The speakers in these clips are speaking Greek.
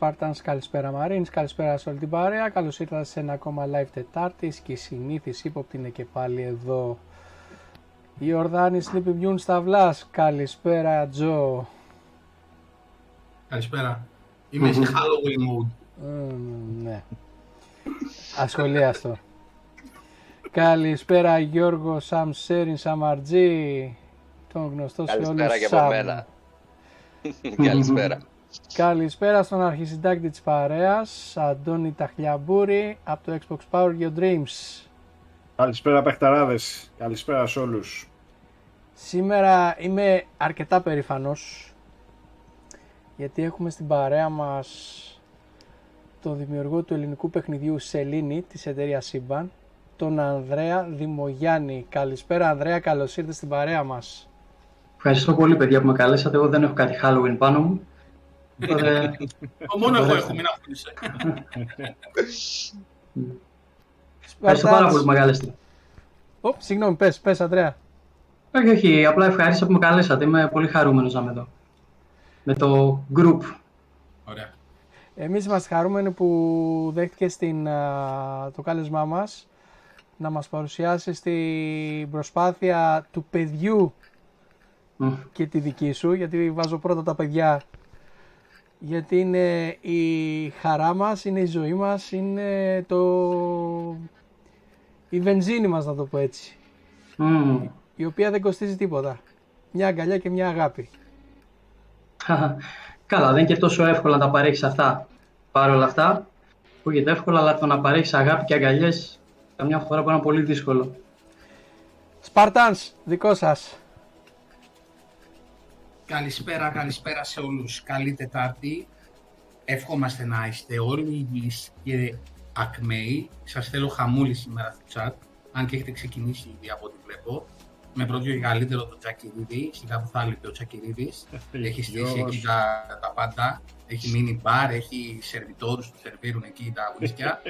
Spartans, καλησπέρα Marines, καλησπέρα σε όλη την παρέα. Καλώς ήρθατε σε ένα ακόμα live Τετάρτη και η συνήθιση ύποπτη είναι και πάλι εδώ. Η Ορδάνη Sleepy Bune Σταυλάς. Καλησπέρα Τζο. Καλησπέρα. Είμαι σε Halloween mood. Mm, ναι. Ασχολίαστο. Καλησπέρα Γιώργο Σαμ Σέριν Σαμαρτζή. Τον γνωστό σε όλους Καλησπέρα και από Σαμ. μένα. Καλησπέρα. Καλησπέρα στον αρχισυντάκτη της παρέας, Αντώνη Ταχλιαμπούρη, από το Xbox Power Your Dreams. Καλησπέρα παιχταράδες, καλησπέρα σε όλους. Σήμερα είμαι αρκετά περήφανος, γιατί έχουμε στην παρέα μας τον δημιουργό του ελληνικού παιχνιδιού Σελήνη της εταιρείας Σύμπαν, τον Ανδρέα Δημογιάννη. Καλησπέρα Ανδρέα, καλώς ήρθες στην παρέα μας. Ευχαριστώ πολύ, παιδιά, που με καλέσατε. Εγώ δεν έχω κάτι Halloween πάνω μου. Οπότε, Ο, Μόνο εγώ έχω, μην αφήνεσαι. ευχαριστώ πάρα πολύ που με καλέσατε. Ω, συγγνώμη, πες, πες Ανδρέα. Όχι, όχι, απλά ευχαρίστησα που με καλέσατε. Είμαι πολύ χαρούμενος να είμαι εδώ. Με το group. Ωραία. Εμείς είμαστε χαρούμενοι που δέχτηκες στην, α, το κάλεσμά μας να μας παρουσιάσεις την προσπάθεια του παιδιού Μμ. και τη δική σου, γιατί βάζω πρώτα τα παιδιά, γιατί είναι η χαρά μας, είναι η ζωή μας, είναι το... η βενζίνη μας να το πω έτσι, Μμμ. η οποία δεν κοστίζει τίποτα. Μια αγκαλιά και μια αγάπη. Καλά, δεν είναι και τόσο εύκολο να τα παρέχεις αυτά. Παρ' όλα αυτά, ακούγεται εύκολο, αλλά το να παρέχεις αγάπη και αγκαλιές καμιά φορά μπορεί να είναι πολύ δύσκολο. Σπαρτάνς, δικό σας. Καλησπέρα, καλησπέρα σε όλους. Καλή Τετάρτη. Εύχομαστε να είστε όλοι υγιείς και ακμαίοι. Σας θέλω χαμούλη σήμερα στο chat, αν και έχετε ξεκινήσει ήδη από ό,τι βλέπω. Με πρώτο και καλύτερο τον Τσακυρίδη, σιγά που θα λείπει ο Τσακυρίδης. Έχει στήσει Γιος. εκεί τα, τα πάντα. Έχει μείνει μπαρ, έχει σερβιτόρους που σερβίρουν εκεί τα ουίσκια.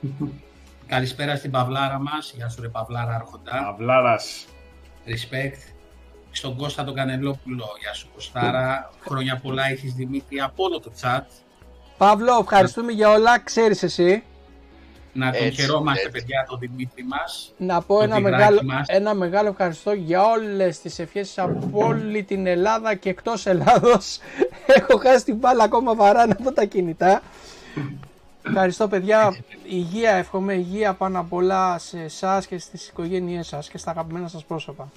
Καλησπέρα στην Παυλάρα μας. Γεια σου ρε Παυλάρα Άρχοντα. Αυλάρας. Respect. Στον Κώστα τον Κανελόπουλο, γεια σου Κωστάρα. Χρόνια πολλά έχεις Δημήτρη από όλο το chat. Παύλο, ευχαριστούμε για όλα, ξέρεις εσύ. Να τον Έτσι, χαιρόμαστε έτσι. παιδιά τον Δημήτρη μας. Να πω Το ένα τυγράκι μεγάλο, μας. ένα μεγάλο ευχαριστώ για όλες τις ευχές από όλη την Ελλάδα και εκτός Ελλάδος. Έχω χάσει την μπάλα ακόμα βαράνε από τα κινητά. Ευχαριστώ παιδιά. Υγεία, εύχομαι υγεία πάνω απ' όλα σε εσάς και στις οικογένειές σας και στα αγαπημένα σας πρόσωπα.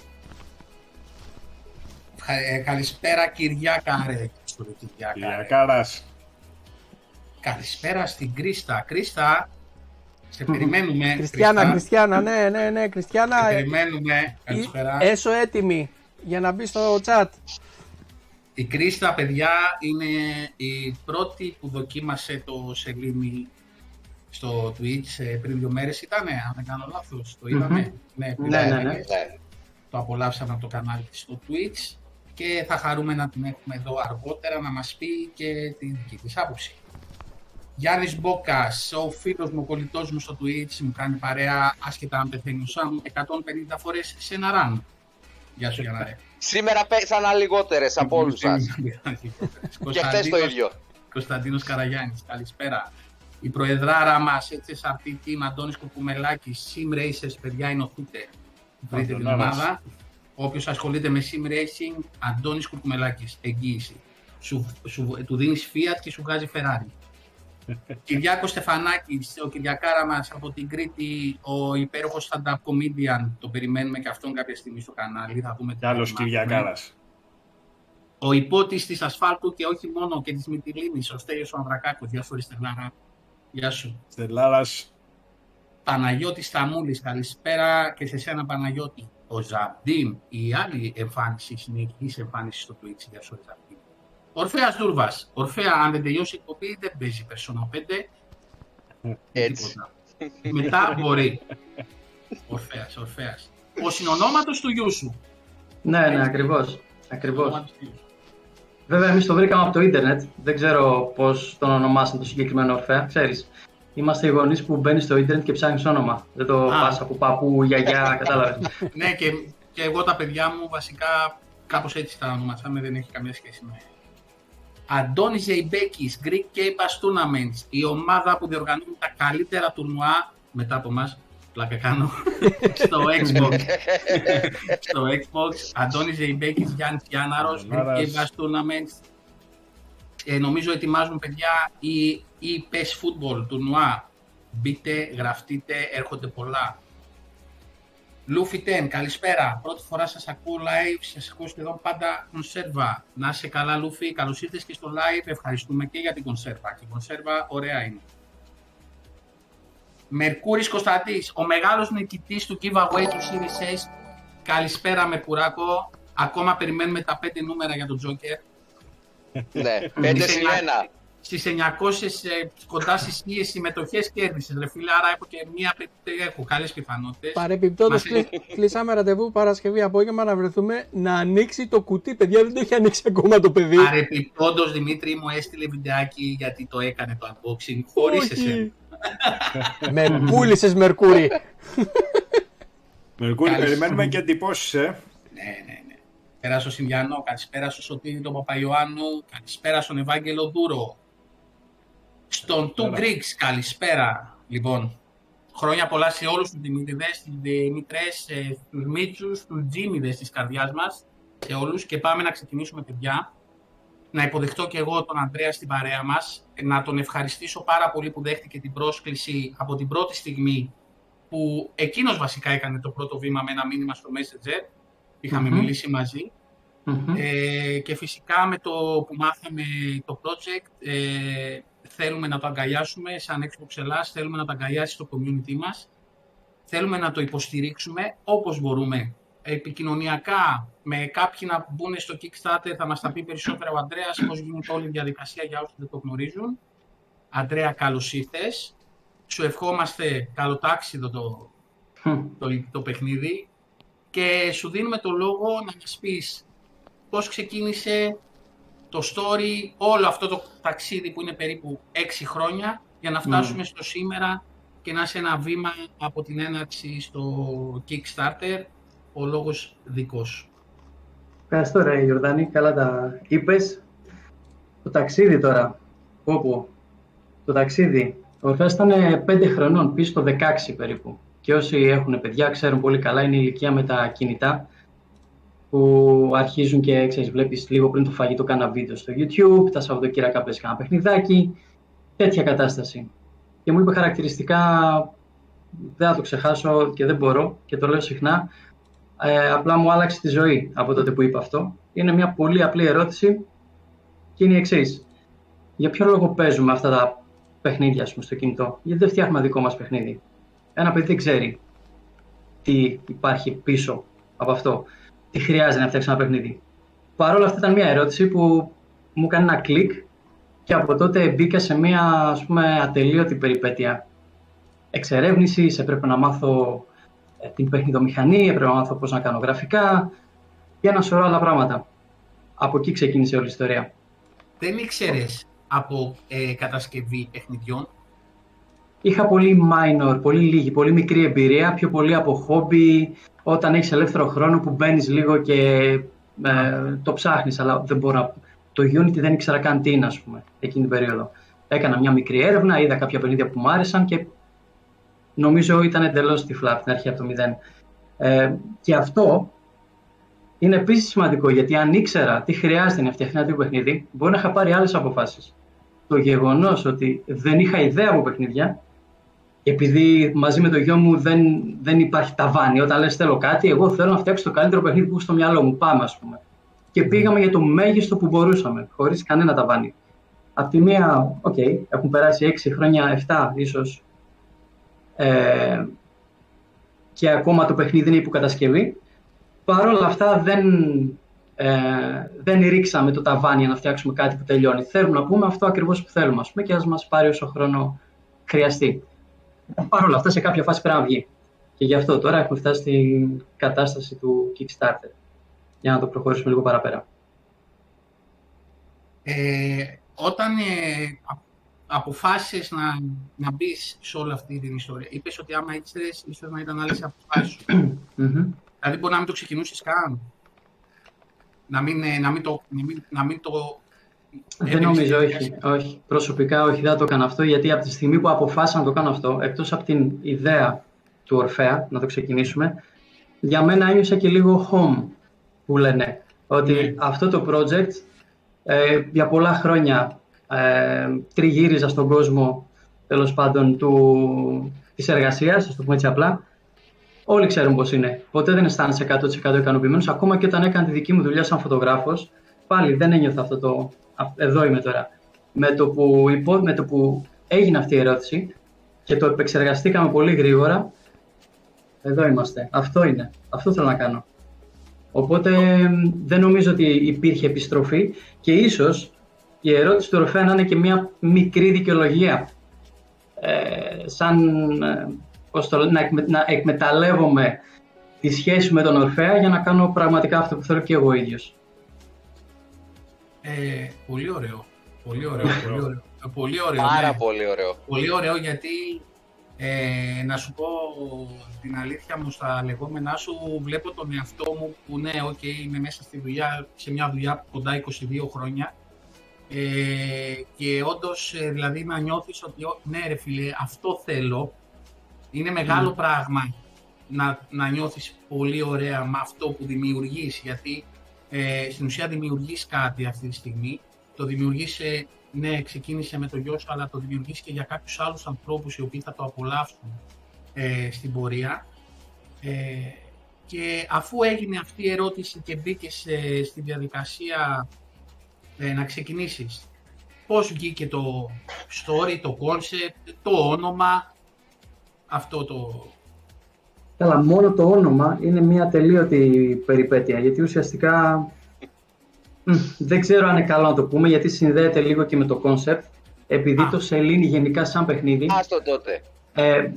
Ε, καλησπέρα Κυριάκα ρε. Στο Κυριάκα, ρε. Κυριακάρας. Καλησπέρα στην Κρίστα. Κρίστα, σε περιμένουμε. Κριστιάνα, Κρίστα. Κριστιάνα, ναι, ναι, ναι, Κριστιάνα. Σε ε, περιμένουμε. Καλησπέρα. ε, Έσω έτοιμη για να μπει στο chat. Η Κρίστα, παιδιά, είναι η πρώτη που δοκίμασε το σελήνη στο Twitch ε, πριν δύο μέρες ήτανε, αν δεν κάνω λάθος, το είδαμε. Ναι, πριν Ναι, δύο ναι, ναι. μέρες. Ναι. Το απολαύσαμε από το κανάλι της στο Twitch και θα χαρούμε να την έχουμε εδώ αργότερα να μας πει και τη δική της άποψη. Γιάννης Μπόκας, ο φίλος μου, ο κολλητός μου στο Twitch, μου κάνει παρέα άσχετα αν πεθαίνει ο Σαμ 150 φορές σε ένα run. Γεια σου Γιάννα ρε. Σήμερα πέσανα λιγότερες από όλους σας. Και χθε το ίδιο. Κωνσταντίνος Καραγιάννης, καλησπέρα. Η προεδράρα μας, έτσι SRT Team, Αντώνη Κουκουμελάκης, Sim Racers, παιδιά, είναι ο Twitter. Βρείτε την Αντωνάρας. ομάδα. Όποιος ασχολείται με Sim Racing, Αντώνης Κουκουμελάκης, εγγύηση. Σου, σου, του δίνεις Fiat και σου βγάζει Ferrari. Κυριάκος Στεφανάκης, ο Κυριακάρα μας από την Κρήτη, ο υπέροχος stand-up comedian. Το περιμένουμε και αυτόν κάποια στιγμή στο κανάλι. Θα δούμε τι Τι άλλο θα μάθουμε Κυριακάρας. ο ιππότης της ασφάλτου και όχι μόνο και της Μυτιλήνης, ο Στέλιος ο Ανδρακάκος. Γεια σου, ρε Στελάρα. Γεια σου. Στελάρας. Παναγιώτης Σταμούλης, καλησπέρα και σε σένα Παναγιώτη. Ο Ζαμπτίν, η άλλη εμφάνιση, συνεχής εμφάνιση στο Twitch. Γεια σου, ρε Ζαμπτίν. Ορφέας Τούρβας. Ορφέα, αν δεν τελειώσει η εκπομπή, δεν παίζει Persona 5. Έτσι. Τίποτα. Μετά μπορεί. Ορφέας, Ορφέας. Ο συνονόματος του γιού σου. Ναι, ναι, ακριβώς. Ακριβώς. Ονόματος του γιού σου. Βέβαια, εμείς το βρήκαμε από το ίντερνετ. Δεν ξέρω πώς τον ονομάσαν το συγκεκριμένο ορφέα. Ξέρεις, είμαστε οι γονείς που μπαίνει στο ίντερνετ και ψάχνεις όνομα. Δεν το Α. πας από παππού, γιαγιά, κατάλαβες. ναι, και, και εγώ τα παιδιά μου βασικά κάπως έτσι τα ονομάσαμε, δεν έχει καμία σχέση με Αντώνη Ζεϊμπέκης, Greek K-Pass Tournaments, η ομάδα που διοργανώνει τα καλύτερα τουρνουά μετά από εμάς. Πλάκα κάνω. στο Xbox. στο Xbox. Αντώνη Ζεϊμπέκης, Γιάννης Γιάνναρος, Greek K-Pass Tournaments. Ε, νομίζω ετοιμάζουν παιδιά ή, ή PES Football τουρνουά. Μπείτε, γραφτείτε, έρχονται πολλά. Λούφι Τεν, καλησπέρα. Πρώτη φορά σας ακούω live, σας ακούω σχεδόν πάντα κονσέρβα. Να είσαι καλά Λούφι, καλώς ήρθες και στο live. Ευχαριστούμε και για την κονσέρβα. Και η κονσέρβα ωραία είναι. Μερκούρης Κωνσταντής, ο μεγάλος νικητής του giveaway του Series S. Καλησπέρα Μερκουράκο. Ακόμα περιμένουμε τα πέντε νούμερα για τον Τζόκερ. Ναι, 5 συν 1 στις 900 ε, κοντά στις 1000 συμμετοχές κέρδισε. Ρε φίλε, άρα έχω και μία. Έχω καλές πιθανότητες. Παρεπιπτόντως, κλείσαμε ραντεβού Παρασκευή απόγευμα να βρεθούμε να ανοίξει το κουτί. Παιδιά, δεν το έχει ανοίξει ακόμα το παιδί. Παρεπιπτόντως, Δημήτρη μου έστειλε βιντεάκι γιατί το έκανε το unboxing χωρίς εσένα. Με πούλησες Μερκούρι. Μερκούρι, περιμένουμε και εντυπώσεις, ε. Ναι, ναι, ναι. Καλησπέρα στον Συνδιανό, καλησπέρα στον Σωτήρη τον Παπαϊωάννου, καλησπέρα στον Ευάγγελο Δούρο, στον Του Γκρίξ, καλησπέρα. Λοιπόν, χρόνια πολλά σε όλους τους Δημήτριδες, τους Δημήτρες, ε, τους Μίτσους, τους Τζίμιδες της καρδιάς μας, σε όλους και πάμε να ξεκινήσουμε παιδιά. Να υποδεχτώ και εγώ τον Ανδρέα στην παρέα μας, να τον ευχαριστήσω πάρα πολύ που δέχτηκε την πρόσκληση από την πρώτη στιγμή που εκείνος βασικά έκανε το πρώτο βήμα με ένα μήνυμα στο Messenger. Είχαμε μιλήσει Ε, και φυσικά με το που μάθαμε το project ε, θέλουμε να το αγκαλιάσουμε σαν Xbox Ελλάς, θέλουμε να το αγκαλιάσει το community μας, θέλουμε να το υποστηρίξουμε όπως μπορούμε. Επικοινωνιακά, με κάποιοι να μπουν στο Kickstarter, θα μας τα πει περισσότερο ο Αντρέας, πώς γίνεται όλη η διαδικασία για όσους δεν το γνωρίζουν. Αντρέα, καλώς ήρθες. Σου ευχόμαστε καλοτάξιδο το, το, το παιχνίδι και σου δίνουμε το λόγο να μας πεις πώς ξεκίνησε το story, όλο αυτό το ταξίδι που είναι περίπου 6 χρόνια για να φτάσουμε στο σήμερα και να είσαι ένα βήμα από την έναρξη στο Kickstarter, ο λόγος δικός σου. Ευχαριστώ ρε Γιορδάνη, καλά τα είπες. Το ταξίδι τώρα, όπου το ταξίδι, ο Ορφέας ήταν 5 χρονών, πίσω στο 16 περίπου. Και όσοι έχουν παιδιά ξέρουν πολύ καλά, είναι η ηλικία με τα κινητά που αρχίζουν και ξέρεις, βλέπεις λίγο πριν το φαγητό κάνα βίντεο στο YouTube, τα Σαββατοκύριακά πες κάνα παιχνιδάκι, τέτοια κατάσταση. Και μου είπε χαρακτηριστικά, δεν θα το ξεχάσω και δεν μπορώ και το λέω συχνά, ε, απλά μου άλλαξε τη ζωή από τότε που είπα αυτό. Είναι μια πολύ απλή ερώτηση και είναι η εξής. Για ποιο λόγο παίζουμε αυτά τα παιχνίδια πούμε, στο κινητό, γιατί δεν φτιάχνουμε δικό μας παιχνίδι. Ένα παιδί δεν ξέρει τι υπάρχει πίσω από αυτό τι χρειάζεται να φτιάξει ένα παιχνίδι. Παρ' όλα αυτά ήταν μια ερώτηση που μου έκανε ένα κλικ και από τότε μπήκα σε μια ας πούμε, ατελείωτη περιπέτεια εξερεύνησης. Έπρεπε να μάθω ε, την παιχνιδομηχανή, έπρεπε να μάθω πώς να κάνω γραφικά και ένα σωρό άλλα πράγματα. Από εκεί ξεκίνησε όλη η ιστορία. Δεν ήξερες από ε, κατασκευή παιχνιδιών; Είχα πολύ minor, πολύ λίγη, πολύ μικρή εμπειρία, πιο πολύ από χόμπι, όταν έχεις ελεύθερο χρόνο που μπαίνεις λίγο και ε, το ψάχνεις, αλλά δεν μπορώ Το Unity δεν ήξερα καν τι είναι, ας πούμε, εκείνη την περίοδο. Έκανα μια μικρή έρευνα, είδα κάποια παιχνίδια που μου άρεσαν και νομίζω ήταν εντελώς τυφλά από την αρχή από το μηδέν. Ε, και αυτό είναι επίσης σημαντικό γιατί αν ήξερα τι χρειάζεται να φτιαχτεί ένα παιχνίδι, μπορεί να είχα πάρει άλλες αποφάσεις. Το γεγονός ότι δεν είχα ιδέα από παιχνίδια επειδή μαζί με το γιο μου δεν, δεν υπάρχει ταβάνι. Όταν λες θέλω κάτι, εγώ θέλω να φτιάξω το καλύτερο παιχνίδι που έχω στο μυαλό μου. Πάμε, ας πούμε. Και πήγαμε για το μέγιστο που μπορούσαμε, χωρίς κανένα ταβάνι. Απ' τη μία, ok, okay, έχουν περάσει 6 χρόνια, 7 ίσως. Ε, και ακόμα το παιχνίδι είναι υποκατασκευή. Παρ' όλα αυτά δεν, ε, δεν ρίξαμε το ταβάνι για να φτιάξουμε κάτι που τελειώνει. Θέλουμε να πούμε αυτό ακριβώς που θέλουμε ας πούμε, και ας μας πάρει όσο χρόνο χρειαστεί. Παρ' όλα αυτά, σε κάποια φάση πρέπει να βγει. Και γι' αυτό τώρα έχουμε φτάσει στην κατάσταση του Kickstarter. Για να το προχωρήσουμε λίγο παραπέρα. Ε, όταν ε, αποφάσισες να, να μπεις σε όλη αυτή την ιστορία, είπες ότι άμα ήξερες, ίσως να ήταν άλλες αποφάσεις σου. δηλαδή μπορεί να μην το ξεκινήσεις καν. Να μην, ε, να μην, το, να μην, να μην το Δεν νομίζω, όχι, όχι. Προσωπικά όχι, δεν το έκανα αυτό, γιατί από τη στιγμή που αποφάσισα να το κάνω αυτό, εκτός από την ιδέα του Ορφέα, να το ξεκινήσουμε, για μένα ένιωσα και λίγο home, που λένε. Ότι ναι. αυτό το project ε, για πολλά χρόνια ε, τριγύριζα στον κόσμο, τέλος πάντων, του, της εργασίας, ας το πούμε έτσι απλά. Όλοι ξέρουν πώς είναι. Ποτέ δεν αισθάνεσαι 100% ικανοποιημένος. Ακόμα και όταν έκανα τη δική μου δουλειά σαν φωτογράφος, πάλι δεν ένιωθα αυτό το... Εδώ είμαι τώρα. Με το που, υπό, με το που έγινε αυτή η ερώτηση και το επεξεργαστήκαμε πολύ γρήγορα, εδώ είμαστε. Αυτό είναι. Αυτό θέλω να κάνω. Οπότε δεν νομίζω ότι υπήρχε επιστροφή και ίσως η ερώτηση του Ορφέα να είναι και μια μικρή δικαιολογία. Ε, σαν ε, το, να, να εκμεταλλεύομαι τη σχέση με τον Ορφέα για να κάνω πραγματικά αυτό που θέλω και εγώ ίδιος. Ε, πολύ ωραίο. Πολύ ωραίο. πολύ ωραίο. Πολύ ωραίο Πάρα ναι. πολύ ωραίο. Πολύ ωραίο γιατί ε, να σου πω την αλήθεια μου στα λεγόμενά σου, βλέπω τον εαυτό μου που ναι, ok, okay, είμαι μέσα στη δουλειά, σε μια δουλειά κοντά 22 χρόνια ε, και όντως, ε, δηλαδή να νιώθεις ότι ναι ρε φίλε, αυτό θέλω, είναι μεγάλο πράγμα να, να νιώθεις πολύ ωραία με αυτό που δημιουργείς, γιατί ε, στην ουσία δημιουργείς κάτι αυτή τη στιγμή, το δημιουργείς ναι, ξεκίνησε με το γιο σου, αλλά το δημιουργείς και για κάποιους άλλους ανθρώπους οι οποίοι θα το απολαύσουν ε, στην πορεία. Ε, και αφού έγινε αυτή η ερώτηση και μπήκες στη διαδικασία ε, να ξεκινήσεις, πώς βγήκε το story, το concept, το όνομα, αυτό το... Καλά, μόνο το όνομα είναι μια ατελείωτη περιπέτεια, γιατί ουσιαστικά δεν ξέρω αν είναι καλό να το πούμε, γιατί συνδέεται λίγο και με το concept. Επειδή το σελήνη γενικά σαν παιχνίδι... Άστο τότε. Ε,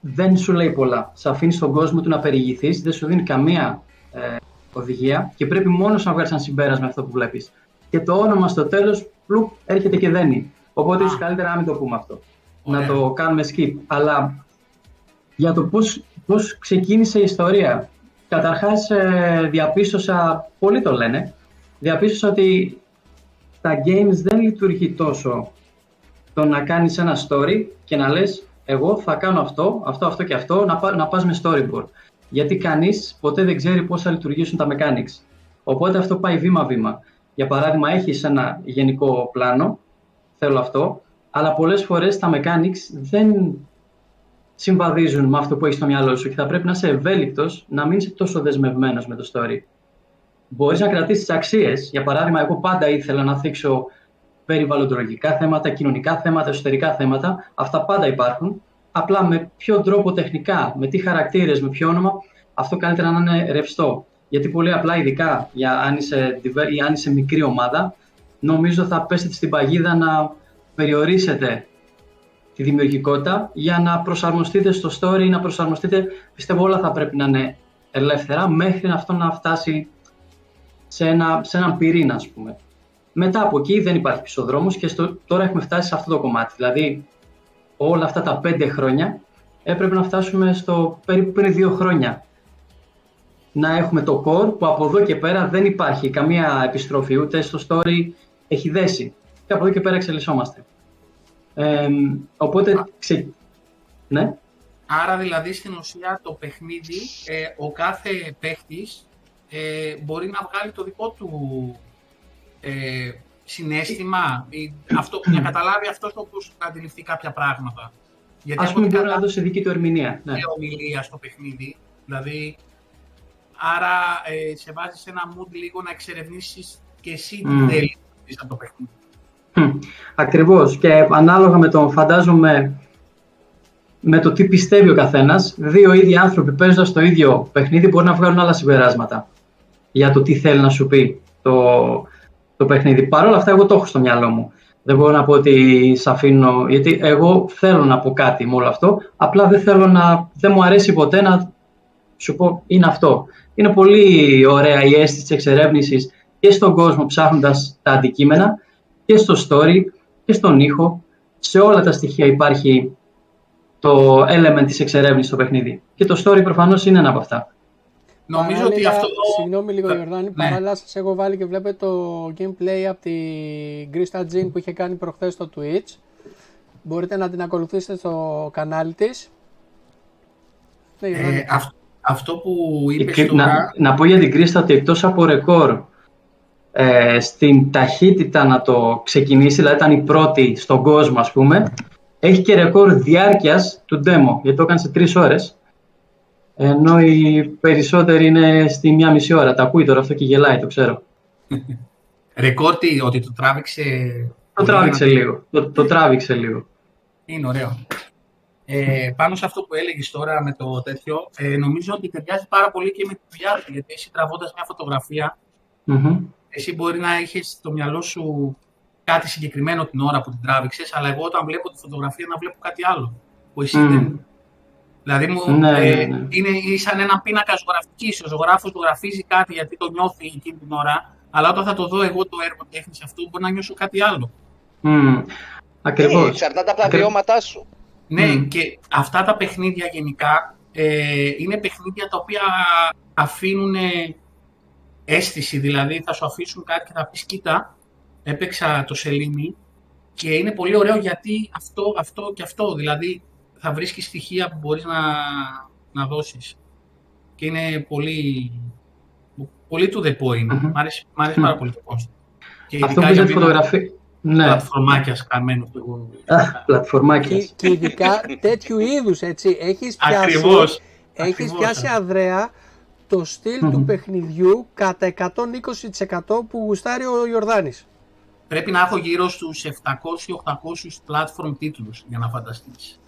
δεν σου λέει πολλά. Σε αφήνει στον κόσμο του να περιηγηθείς, δεν σου δίνει καμία ε, οδηγία και πρέπει μόνος να βγάλεις ένα συμπέρασμα αυτό που βλέπεις. Και το όνομα στο τέλος, πλουπ, έρχεται και δένει. Οπότε ίσως καλύτερα να μην το πούμε αυτό. Να το κάνουμε skip. Αλλά για το πώς ξεκίνησε η ιστορία. Καταρχάς ε, διαπίστωσα, πολλοί το λένε, διαπίστωσα ότι τα games δεν λειτουργεί τόσο το να κάνεις ένα story και να λες εγώ θα κάνω αυτό, αυτό, αυτό και αυτό, να, να πας με storyboard. Γιατί κανείς ποτέ δεν ξέρει πώς θα λειτουργήσουν τα mechanics. Οπότε αυτό πάει βήμα-βήμα. Για παράδειγμα, έχεις ένα γενικό πλάνο, θέλω αυτό, αλλά πολλές φορές τα mechanics δεν συμβαδίζουν με αυτό που έχεις στο μυαλό σου και θα πρέπει να είσαι ευέλικτος, να μην είσαι τόσο δεσμευμένος με το story μπορείς να κρατήσεις τις αξίες. Για παράδειγμα, εγώ πάντα ήθελα να θίξω περιβαλλοντολογικά θέματα, κοινωνικά θέματα, εσωτερικά θέματα. Αυτά πάντα υπάρχουν. Απλά με ποιο τρόπο τεχνικά, με τι χαρακτήρες, με ποιο όνομα, αυτό καλύτερα να είναι ρευστό. Γιατί πολύ απλά, ειδικά για αν είσαι, ή αν είσαι μικρή ομάδα, νομίζω θα πέσετε στην παγίδα να περιορίσετε τη δημιουργικότητα για να προσαρμοστείτε στο story, να προσαρμοστείτε. Πιστεύω όλα θα πρέπει να είναι ελεύθερα μέχρι αυτό να φτάσει σε, ένα, σε έναν πυρήνα, ας πούμε. Μετά από εκεί δεν υπάρχει πίσω δρόμος και στο, τώρα έχουμε φτάσει σε αυτό το κομμάτι. Δηλαδή, όλα αυτά τα πέντε χρόνια έπρεπε να φτάσουμε στο περίπου πριν δύο χρόνια. Να έχουμε το core που από εδώ και πέρα δεν υπάρχει καμία επιστροφή ούτε στο story έχει δέσει. Και από εδώ και πέρα εξελισσόμαστε. Ε, οπότε, ξε... ναι. Άρα δηλαδή στην ουσία το παιχνίδι, ε, ο κάθε παίχτης ε, μπορεί να βγάλει το δικό του ε, συνέστημα, ή αυτό, να καταλάβει αυτός όπως να αντιληφθεί κάποια πράγματα. Γιατί Ας πούμε μπορεί να δώσει δική του ερμηνεία. Ναι. ομιλία στο παιχνίδι, δηλαδή, άρα ε, σε βάζεις σε ένα mood λίγο να εξερευνήσεις και εσύ τι mm. θέλεις από το παιχνίδι. Mm. Ακριβώς και ανάλογα με το φαντάζομαι με το τι πιστεύει ο καθένας, δύο ίδιοι άνθρωποι παίζοντας το ίδιο παιχνίδι μπορεί να βγάλουν άλλα συμπεράσματα για το τι θέλει να σου πει το, το παιχνίδι. Παρ' όλα αυτά, εγώ το έχω στο μυαλό μου. Δεν μπορώ να πω ότι σε αφήνω, γιατί εγώ θέλω να πω κάτι με όλο αυτό, απλά δεν θέλω να, δεν μου αρέσει ποτέ να σου πω είναι αυτό. Είναι πολύ ωραία η αίσθηση της εξερεύνησης και στον κόσμο ψάχνοντας τα αντικείμενα και στο story και στον ήχο. Σε όλα τα στοιχεία υπάρχει το element της εξερεύνησης στο παιχνίδι. Και το story προφανώς είναι ένα από αυτά. Νομίζω ότι Παράλληλα, αυτό... Συγγνώμη λίγο, Ναι. Ιορδάνη. Παράλληλα, σας έχω βάλει και βλέπετε το gameplay από την Krista Jean που είχε κάνει προχθές στο Twitch. Μπορείτε να την ακολουθήσετε στο κανάλι της. Ναι, Ιορδάνη. Ε, αυ- αυτό που Η είπες Κρι- τώρα... να, να πω για την Κρίστα ότι εκτός από ρεκόρ ε, στην ταχύτητα να το ξεκινήσει, δηλαδή ήταν η πρώτη στον κόσμο ας πούμε, έχει και ρεκόρ διάρκειας του demo, γιατί το έκανε σε τρεις ώρες, ενώ οι περισσότεροι είναι στη μία μισή ώρα. Τα ακούει τώρα αυτό και γελάει, το ξέρω. Ρεκόρ τι, ότι το τράβηξε... Το πολύ τράβηξε δυνατά. λίγο. Το, το τράβηξε λίγο. Είναι ωραίο. Ε, πάνω σε αυτό που έλεγες τώρα με το τέτοιο, ε, νομίζω ότι ταιριάζει πάρα πολύ και με τη δουλειά σου. Γιατί εσύ τραβώντας μια φωτογραφία, Μμμ. Εσύ μπορεί να έχεις στο μυαλό σου κάτι συγκεκριμένο την ώρα που την τράβηξες, αλλά εγώ όταν βλέπω τη φωτογραφία να βλέπω κάτι άλλο. Που εσύ Μμ. δεν. Δηλαδή μου, Ναι, ε, ναι, ναι. είναι σαν ένα πίνακα ζωγραφική. Ο ζωγράφος του γραφίζει κάτι γιατί το νιώθει εκείνη την ώρα, αλλά όταν θα το δω εγώ το έργο τέχνης αυτό, μπορεί να νιώσω κάτι άλλο. Μμ. Ε, Ακριβώς. εξαρτάται από τα Ακρι- βιώματά σου. Ναι, Μμμ. και αυτά τα παιχνίδια γενικά ε, είναι παιχνίδια τα οποία αφήνουν αίσθηση, δηλαδή θα σου αφήσουν κάτι και θα πεις κοίτα, έπαιξα το σελήνι και είναι πολύ ωραίο γιατί αυτό, αυτό και αυτό, δηλαδή θα βρίσκεις στοιχεία που μπορείς να, να δώσεις. Και είναι πολύ, πολύ to the point. Μμμ. Μ' αρέσει, μ' αρέσει Μμ. πάρα πολύ το concept. Και Αυτό που ειδικά είσαι για τη μια φωτογραφία. Ναι, πλατφορμάκιας σκαμμένο που εγώ... Α, πλατφορμάκιας. Και, και ειδικά τέτοιου είδους, έτσι. Έχεις πιάσει, Ακριβώς. έχεις Ακριβώς. πιάσει αδρέα το στυλ του Μμμ. παιχνιδιού κατά 120% που γουστάρει ο Ιορδάνης. πρέπει να έχω γύρω στους 700-800 platform τίτλους για να φανταστείς.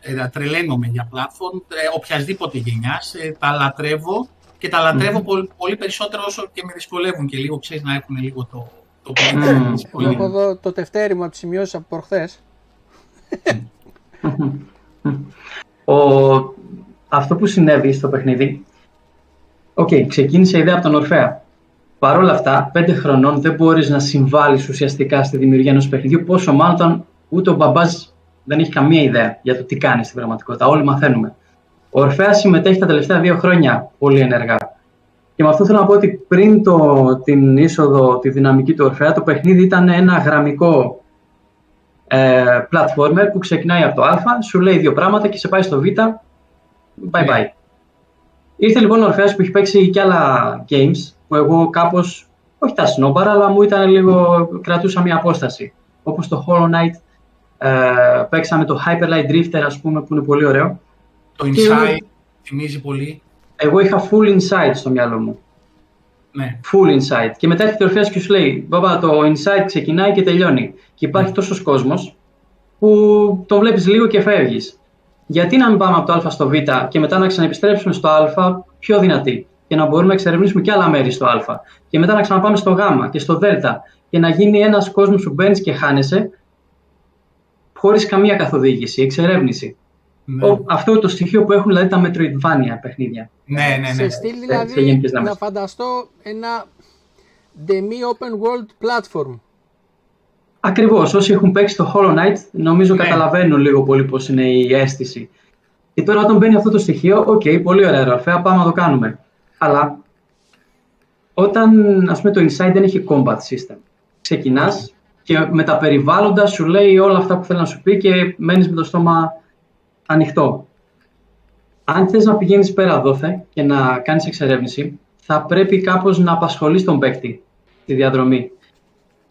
ε, ε, τρελαίνομαι για platform, ε, οποιασδήποτε γενιάς, ε, τα λατρεύω και τα λατρεύω πολύ, πολύ περισσότερο όσο και με δυσκολεύουν και λίγο, ξέρεις, να έχουν λίγο το, το Μμμ. point της πολύ. Έχω εδώ το τευτέρι από τις σημειώσεις από προχθές. Ο... Αυτό που συνέβη στο παιχνίδι, οκ, ξεκίνησε η ιδέα από τον Ορφέα. Παρ' όλα αυτά, πέντε χρονών δεν μπορείς να συμβάλλεις ουσιαστικά στη δημιουργία ενός παιχνιδιού, πόσο μάλλον όταν ούτε ο μπαμπάς δεν έχει καμία ιδέα για το τι κάνει στην πραγματικότητα. Όλοι μαθαίνουμε. Ο Ορφέας συμμετέχει τα τελευταία δύο χρόνια πολύ ενεργά. Και με αυτό θέλω να πω ότι πριν το, την είσοδο, τη δυναμική του Ορφέα, το παιχνίδι ήταν ένα γραμμικό ε, platformer που ξεκινάει από το α, σου λέει δύο πράγματα και σε πάει στο β, bye bye. Ήρθε λοιπόν ο Ορφέας που έχει παίξει και άλλα games που εγώ κάπως, όχι τα σνόμπαρα, αλλά μου ήταν λίγο, κρατούσα μια απόσταση. Όπως το Hollow Knight, ε, παίξαμε το Hyper Light Drifter ας πούμε που είναι πολύ ωραίο. Το Και εγώ- Inside θυμίζει πολύ. Εγώ είχα full inside στο μυαλό μου. Ναι. Full inside. Και μετά έρχεται ο Ορφέας και σου λέει, Μπαμπά, το inside ξεκινάει και τελειώνει. Και υπάρχει τόσος κόσμος που το βλέπεις λίγο και φεύγεις. Γιατί να μην πάμε από το α στο β και μετά να ξαναεπιστρέψουμε στο α πιο δυνατή και να μπορούμε να εξερευνήσουμε και άλλα μέρη στο α και μετά να ξαναπάμε στο γ και στο δ και να γίνει ένας κόσμος που μπαίνεις και χάνεσαι χωρίς καμία καθοδήγηση, εξερεύνηση. Ναι. Ο- αυτό το στοιχείο που έχουν δηλαδή τα Metroidvania παιχνίδια. ναι, ναι, ναι. Σε στυλ σε δηλαδή γενικές να γραμμές. φανταστώ ένα semi-open world platform. Ακριβώς. Όσοι έχουν παίξει το Hollow Knight, νομίζω Ναι. καταλαβαίνουν λίγο πολύ πώς είναι η αίσθηση. Και τώρα, όταν μπαίνει αυτό το στοιχείο, οκ, πολύ ωραία, ρε Ορφέα, πάμε να το κάνουμε. Αλλά όταν ας πούμε, το Inside δεν έχει combat system, ξεκινάς και με τα περιβάλλοντα σου λέει όλα αυτά που θέλει να σου πει και μένεις με το στόμα ανοιχτό. Αν θες να πηγαίνεις πέρα δόθε και να κάνεις εξερεύνηση, θα πρέπει κάπως να απασχολείς τον παίκτη τη διαδρομή.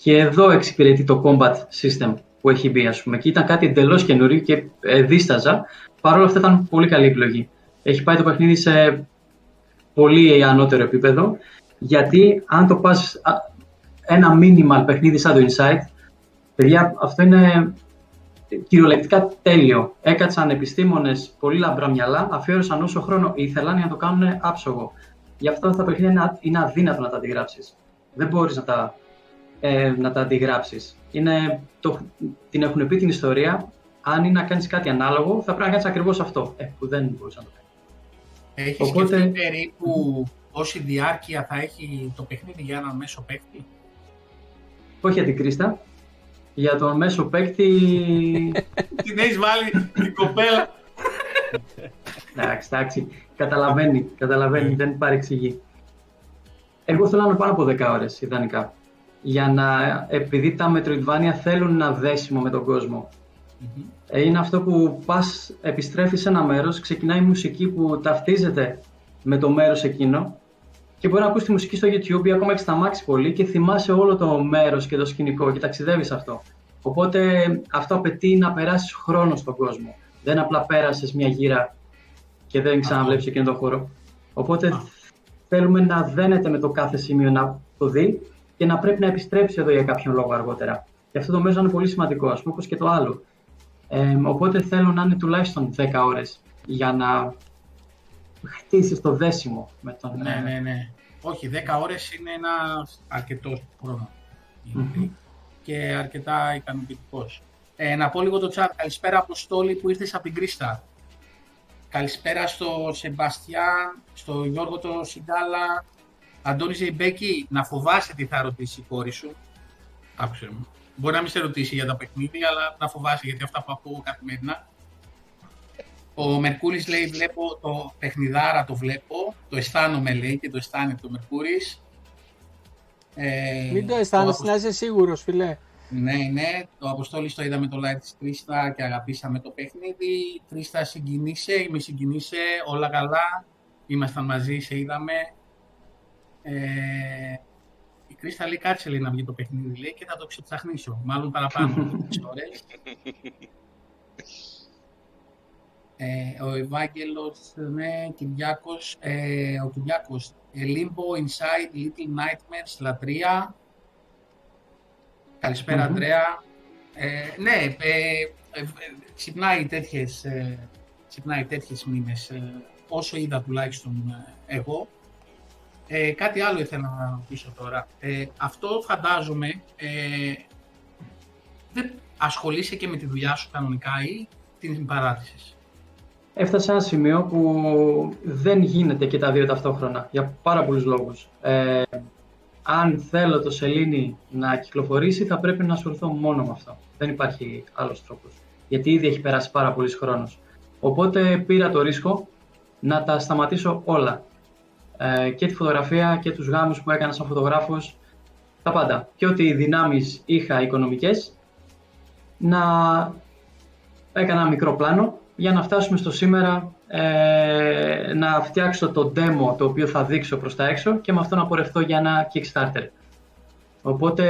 Και εδώ εξυπηρετεί το combat system που έχει μπει, ας πούμε. Και ήταν κάτι εντελώς καινούριο και ε, δίσταζα. Παρ' όλα αυτά ήταν πολύ καλή επιλογή. Έχει πάει το παιχνίδι σε πολύ ανώτερο επίπεδο. Γιατί αν το πας α, ένα minimal παιχνίδι σαν το Inside, παιδιά, αυτό είναι κυριολεκτικά τέλειο. Έκατσαν επιστήμονες πολύ λαμπρά μυαλά, αφιέρωσαν όσο χρόνο ήθελαν για να το κάνουν άψογο. Γι' αυτό αυτά τα παιχνίδια είναι, α- είναι αδύνατο να τα αντιγράψεις. Δεν μπορείς να τα ε, να τα αντιγράψεις. Είναι, το, την έχουν πει την ιστορία, αν είναι να κάνεις κάτι ανάλογο, θα πρέπει να κάνεις ακριβώς αυτό, ε, που δεν μπορείς να το κάνεις. Έχεις Οπότε- σκεφτεί περίπου πόση διάρκεια θα έχει το παιχνίδι για έναν μέσο παίκτη; Όχι για την Κρίστα, για τον μέσο παίκτη, Την έχεις βάλει την κοπέλα. εντάξει, εντάξει, καταλαβαίνει, καταλαβαίνει, δεν παρεξηγεί. Εγώ θέλω να πάω από 10 ώρες, ιδανικά. Για να, επειδή τα Metroidvania θέλουν ένα δέσιμο με τον κόσμο. Ε, είναι αυτό που πας, επιστρέφεις σε ένα μέρος, ξεκινάει η μουσική που ταυτίζεται με το μέρος εκείνο και μπορεί να ακούσει τη μουσική στο YouTube ή ακόμα έχεις σταμάξει πολύ και θυμάσαι όλο το μέρος και το σκηνικό και ταξιδεύεις αυτό. Οπότε αυτό απαιτεί να περάσεις χρόνο στον κόσμο. Δεν απλά πέρασες μια γύρα και δεν ξαναβλέπεις εκείνο τον χώρο. Οπότε θέλουμε να δένεται με το κάθε σημείο να το δει και να πρέπει να επιστρέψει εδώ για κάποιον λόγο αργότερα. Και αυτό το μέσο είναι πολύ σημαντικό, ας πούμε, όπως και το άλλο. Ε, οπότε θέλω να είναι τουλάχιστον 10 ώρες για να χτίσεις το δέσιμο με τον. Ναι, ε, ναι, ναι. Όχι, 10 ώρες είναι ένα αρκετό χρόνο. Και αρκετά ικανοποιητικός. Ε, να πω λίγο το chat. Καλησπέρα, Αποστόλη, που ήρθες από την Κρίστα. Καλησπέρα στο Σεμπαστιά, στο Γιώργο το Σιγκάλα. Αντώνη Ζεϊμπέκη, να φοβάσαι τι θα ρωτήσει η κόρη σου. Άκουσε μου. Μπορεί να μην σε ρωτήσει για τα παιχνίδια, αλλά να φοβάσαι γιατί αυτά που ακούω καθημερινά. Ο Μερκούρης λέει, βλέπω το παιχνιδάρα το βλέπω, το αισθάνομαι λέει και το αισθάνεται ο Μερκούρης. Ε, μην το αισθάνεσαι, να είσαι σίγουρος φιλέ. Ναι, ναι, το Αποστόλης το είδαμε το live της Τρίστα και αγαπήσαμε το παιχνίδι. Τρίστα συγκινήσε, είμαι συγκινήσε, όλα καλά. Ήμασταν μαζί, σε είδαμε. Ε, η Κρίστα λέει κάτσε λέει, να βγει το παιχνίδι λέει, και θα το ξεψαχνίσω. Μάλλον παραπάνω ώρες. Ε, ο Ευάγγελος, ναι, Κυριάκος, ε, ο Κυριάκος, ε, Limbo, Inside, Little Nightmares, Λατρεία, Καλησπέρα, mm-hmm. Αντρέα. Ε, ναι, ε, ε, ξυπνάει τέτοιες, ε, ξυπνάει τέτοιες μήνες, ε, όσο είδα τουλάχιστον ε, εγώ. Ε, κάτι άλλο ήθελα να ρωτήσω τώρα. Ε, αυτό φαντάζομαι, ε, δεν ασχολείσαι και με τη δουλειά σου κανονικά ή την παράτησες; Έφτασε σε ένα σημείο που δεν γίνεται και τα δύο ταυτόχρονα, για πάρα πολλούς λόγους. Ε, αν θέλω το σελήνη να κυκλοφορήσει, θα πρέπει να ασχοληθώ μόνο με αυτό. Δεν υπάρχει άλλος τρόπος. Γιατί ήδη έχει περάσει πάρα πολύ χρόνος. Οπότε πήρα το ρίσκο να τα σταματήσω όλα. Ε, και τη φωτογραφία και τους γάμους που έκανα σαν φωτογράφος, τα πάντα. Και ό,τι δυνάμεις είχα οικονομικές, να έκανα ένα μικρό πλάνο για να φτάσουμε στο σήμερα ε, να φτιάξω το demo το οποίο θα δείξω προς τα έξω και με αυτό να πορευτώ για ένα Kickstarter. Οπότε,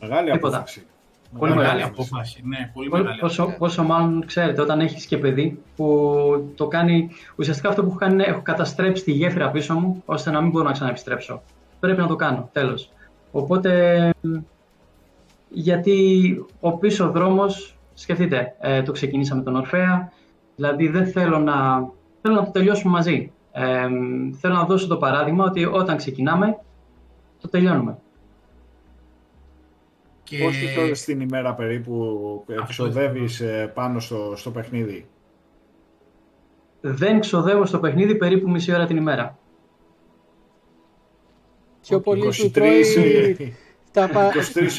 Μεγάλη απόφαση. Πολύ μεγάλη απόφαση. Ναι, πολύ μεγάλη πόσο, πόσο μάλλον ξέρετε, όταν έχεις και παιδί που το κάνει, ουσιαστικά αυτό που έχω κάνει είναι έχω καταστρέψει τη γέφυρα πίσω μου ώστε να μην μπορώ να ξαναεπιστρέψω. Πρέπει να το κάνω, τέλος. Οπότε, γιατί ο πίσω δρόμος, σκεφτείτε, ε, το ξεκινήσαμε τον Ορφέα, Δηλαδή δεν θέλω να, θέλω να το τελειώσουμε μαζί. Ε, θέλω να δώσω το παράδειγμα ότι όταν ξεκινάμε, το τελειώνουμε. Και... Πόσες ώρες την ημέρα περίπου εξοδεύεις ε, πάνω στο, στο παιχνίδι. Δεν ξοδεύω στο παιχνίδι περίπου μισή ώρα την ημέρα. Πιο πολύ σου τρώει τα,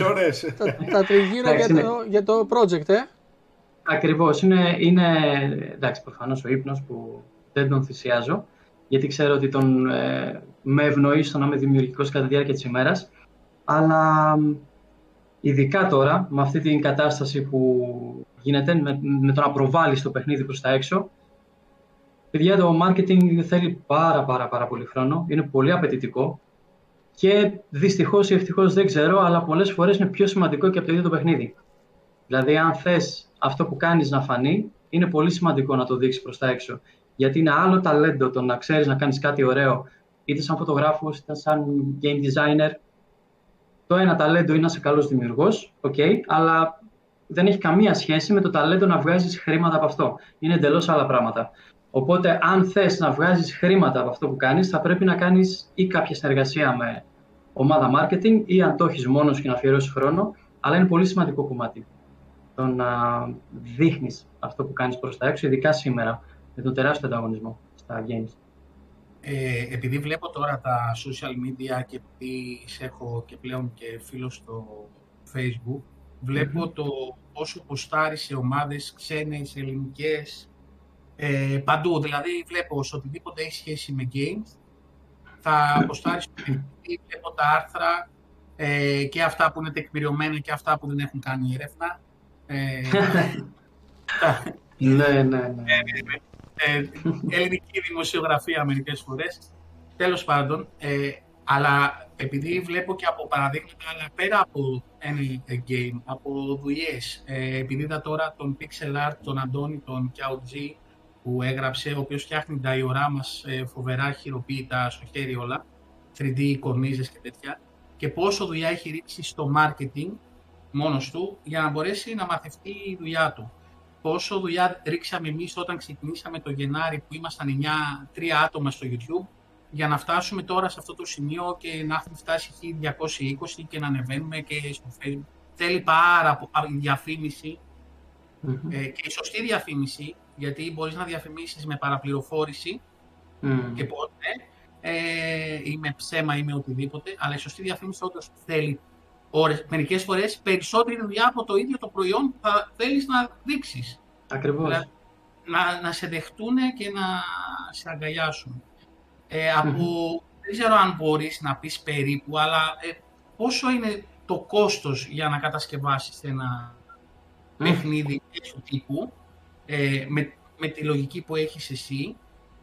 23 ώρες. τα, τα τριγύρω για, το, για το project, ε. Ακριβώς. Είναι, είναι εντάξει, προφανώς ο ύπνος που δεν τον θυσιάζω, γιατί ξέρω ότι τον, ε, με ευνοεί στο να είμαι δημιουργικός κατά τη διάρκεια της ημέρας, αλλά ειδικά τώρα, με αυτή την κατάσταση που γίνεται, με, με το να προβάλλεις το παιχνίδι προς τα έξω, παιδιά, το marketing θέλει πάρα πάρα πάρα πολύ χρόνο, είναι πολύ απαιτητικό και δυστυχώς ή ευτυχώς δεν ξέρω, αλλά πολλές φορές είναι πιο σημαντικό και από το ίδιο το παιχνίδι. Δηλαδή, αν θες αυτό που κάνεις να φανεί, είναι πολύ σημαντικό να το δείξεις προς τα έξω. Γιατί είναι άλλο ταλέντο το να ξέρεις να κάνεις κάτι ωραίο, είτε σαν φωτογράφος, είτε σαν game designer. Το ένα ταλέντο είναι να είσαι καλός δημιουργός, okay, αλλά δεν έχει καμία σχέση με το ταλέντο να βγάζεις χρήματα από αυτό. Είναι εντελώς άλλα πράγματα. Οπότε, αν θες να βγάζεις χρήματα από αυτό που κάνεις, θα πρέπει να κάνεις ή κάποια συνεργασία με ομάδα marketing ή αν το έχεις μόνος και να αφιερώσεις χρόνο, αλλά είναι πολύ σημαντικό κομμάτι το να δείχνεις αυτό που κάνεις προς τα έξω, ειδικά σήμερα, με τον τεράστιο ανταγωνισμό στα games. Ε, επειδή βλέπω τώρα τα social media και επειδή σε έχω και πλέον και φίλος στο facebook, βλεπω το πόσο ποστάρει σε ομάδες ξένες, ελληνικές, Ε, παντού, δηλαδή βλέπω σε οτιδήποτε έχει σχέση με games, θα αποστάρεις βλέπω τα άρθρα ε, και αυτά που είναι τεκμηριωμένα και αυτά που δεν έχουν κάνει έρευνα. Ε, ναι, ναι, ναι. Ε, ε, ελληνική δημοσιογραφία μερικές φορές. Τέλος πάντων, ε, αλλά επειδή βλέπω και από παραδείγματα, αλλά πέρα από ένα game, από δουλειές, ε, επειδή είδα τώρα τον pixel art, τον Αντώνη, τον G που έγραψε, ο οποίος φτιάχνει τα μας ε, φοβερά χειροποίητα στο χέρι όλα, 3D κορνίζες και τέτοια, και πόσο δουλειά έχει ρίξει στο marketing μόνος του για να μπορέσει να μαθευτεί η δουλειά του. Πόσο δουλειά ρίξαμε εμείς όταν ξεκινήσαμε το Γενάρη που ήμασταν 9, 3 άτομα στο YouTube. Για να φτάσουμε τώρα σε αυτό το σημείο και να έχουμε φτάσει 1220 και να ανεβαίνουμε και στο Facebook. Θέλει πάρα πολύ διαφήμιση. Ε, και η σωστή διαφήμιση, γιατί μπορείς να διαφημίσεις με παραπληροφόρηση και πότε, ε, ή με ψέμα ή με οτιδήποτε, αλλά η σωστή διαφήμιση όντως θέλει ώρες, μερικές φορές περισσότερη δουλειά από το ίδιο το προϊόν που θα θέλεις να δείξεις. Ακριβώς. Δηλαδή, να, να σε δεχτούν και να σε αγκαλιάσουν. Ε, από, δεν ξέρω αν μπορείς να πεις περίπου, αλλά ε, πόσο είναι το κόστος για να κατασκευάσεις ένα παιχνίδι τέτοιου τύπου, ε, με, με τη λογική που έχεις εσύ,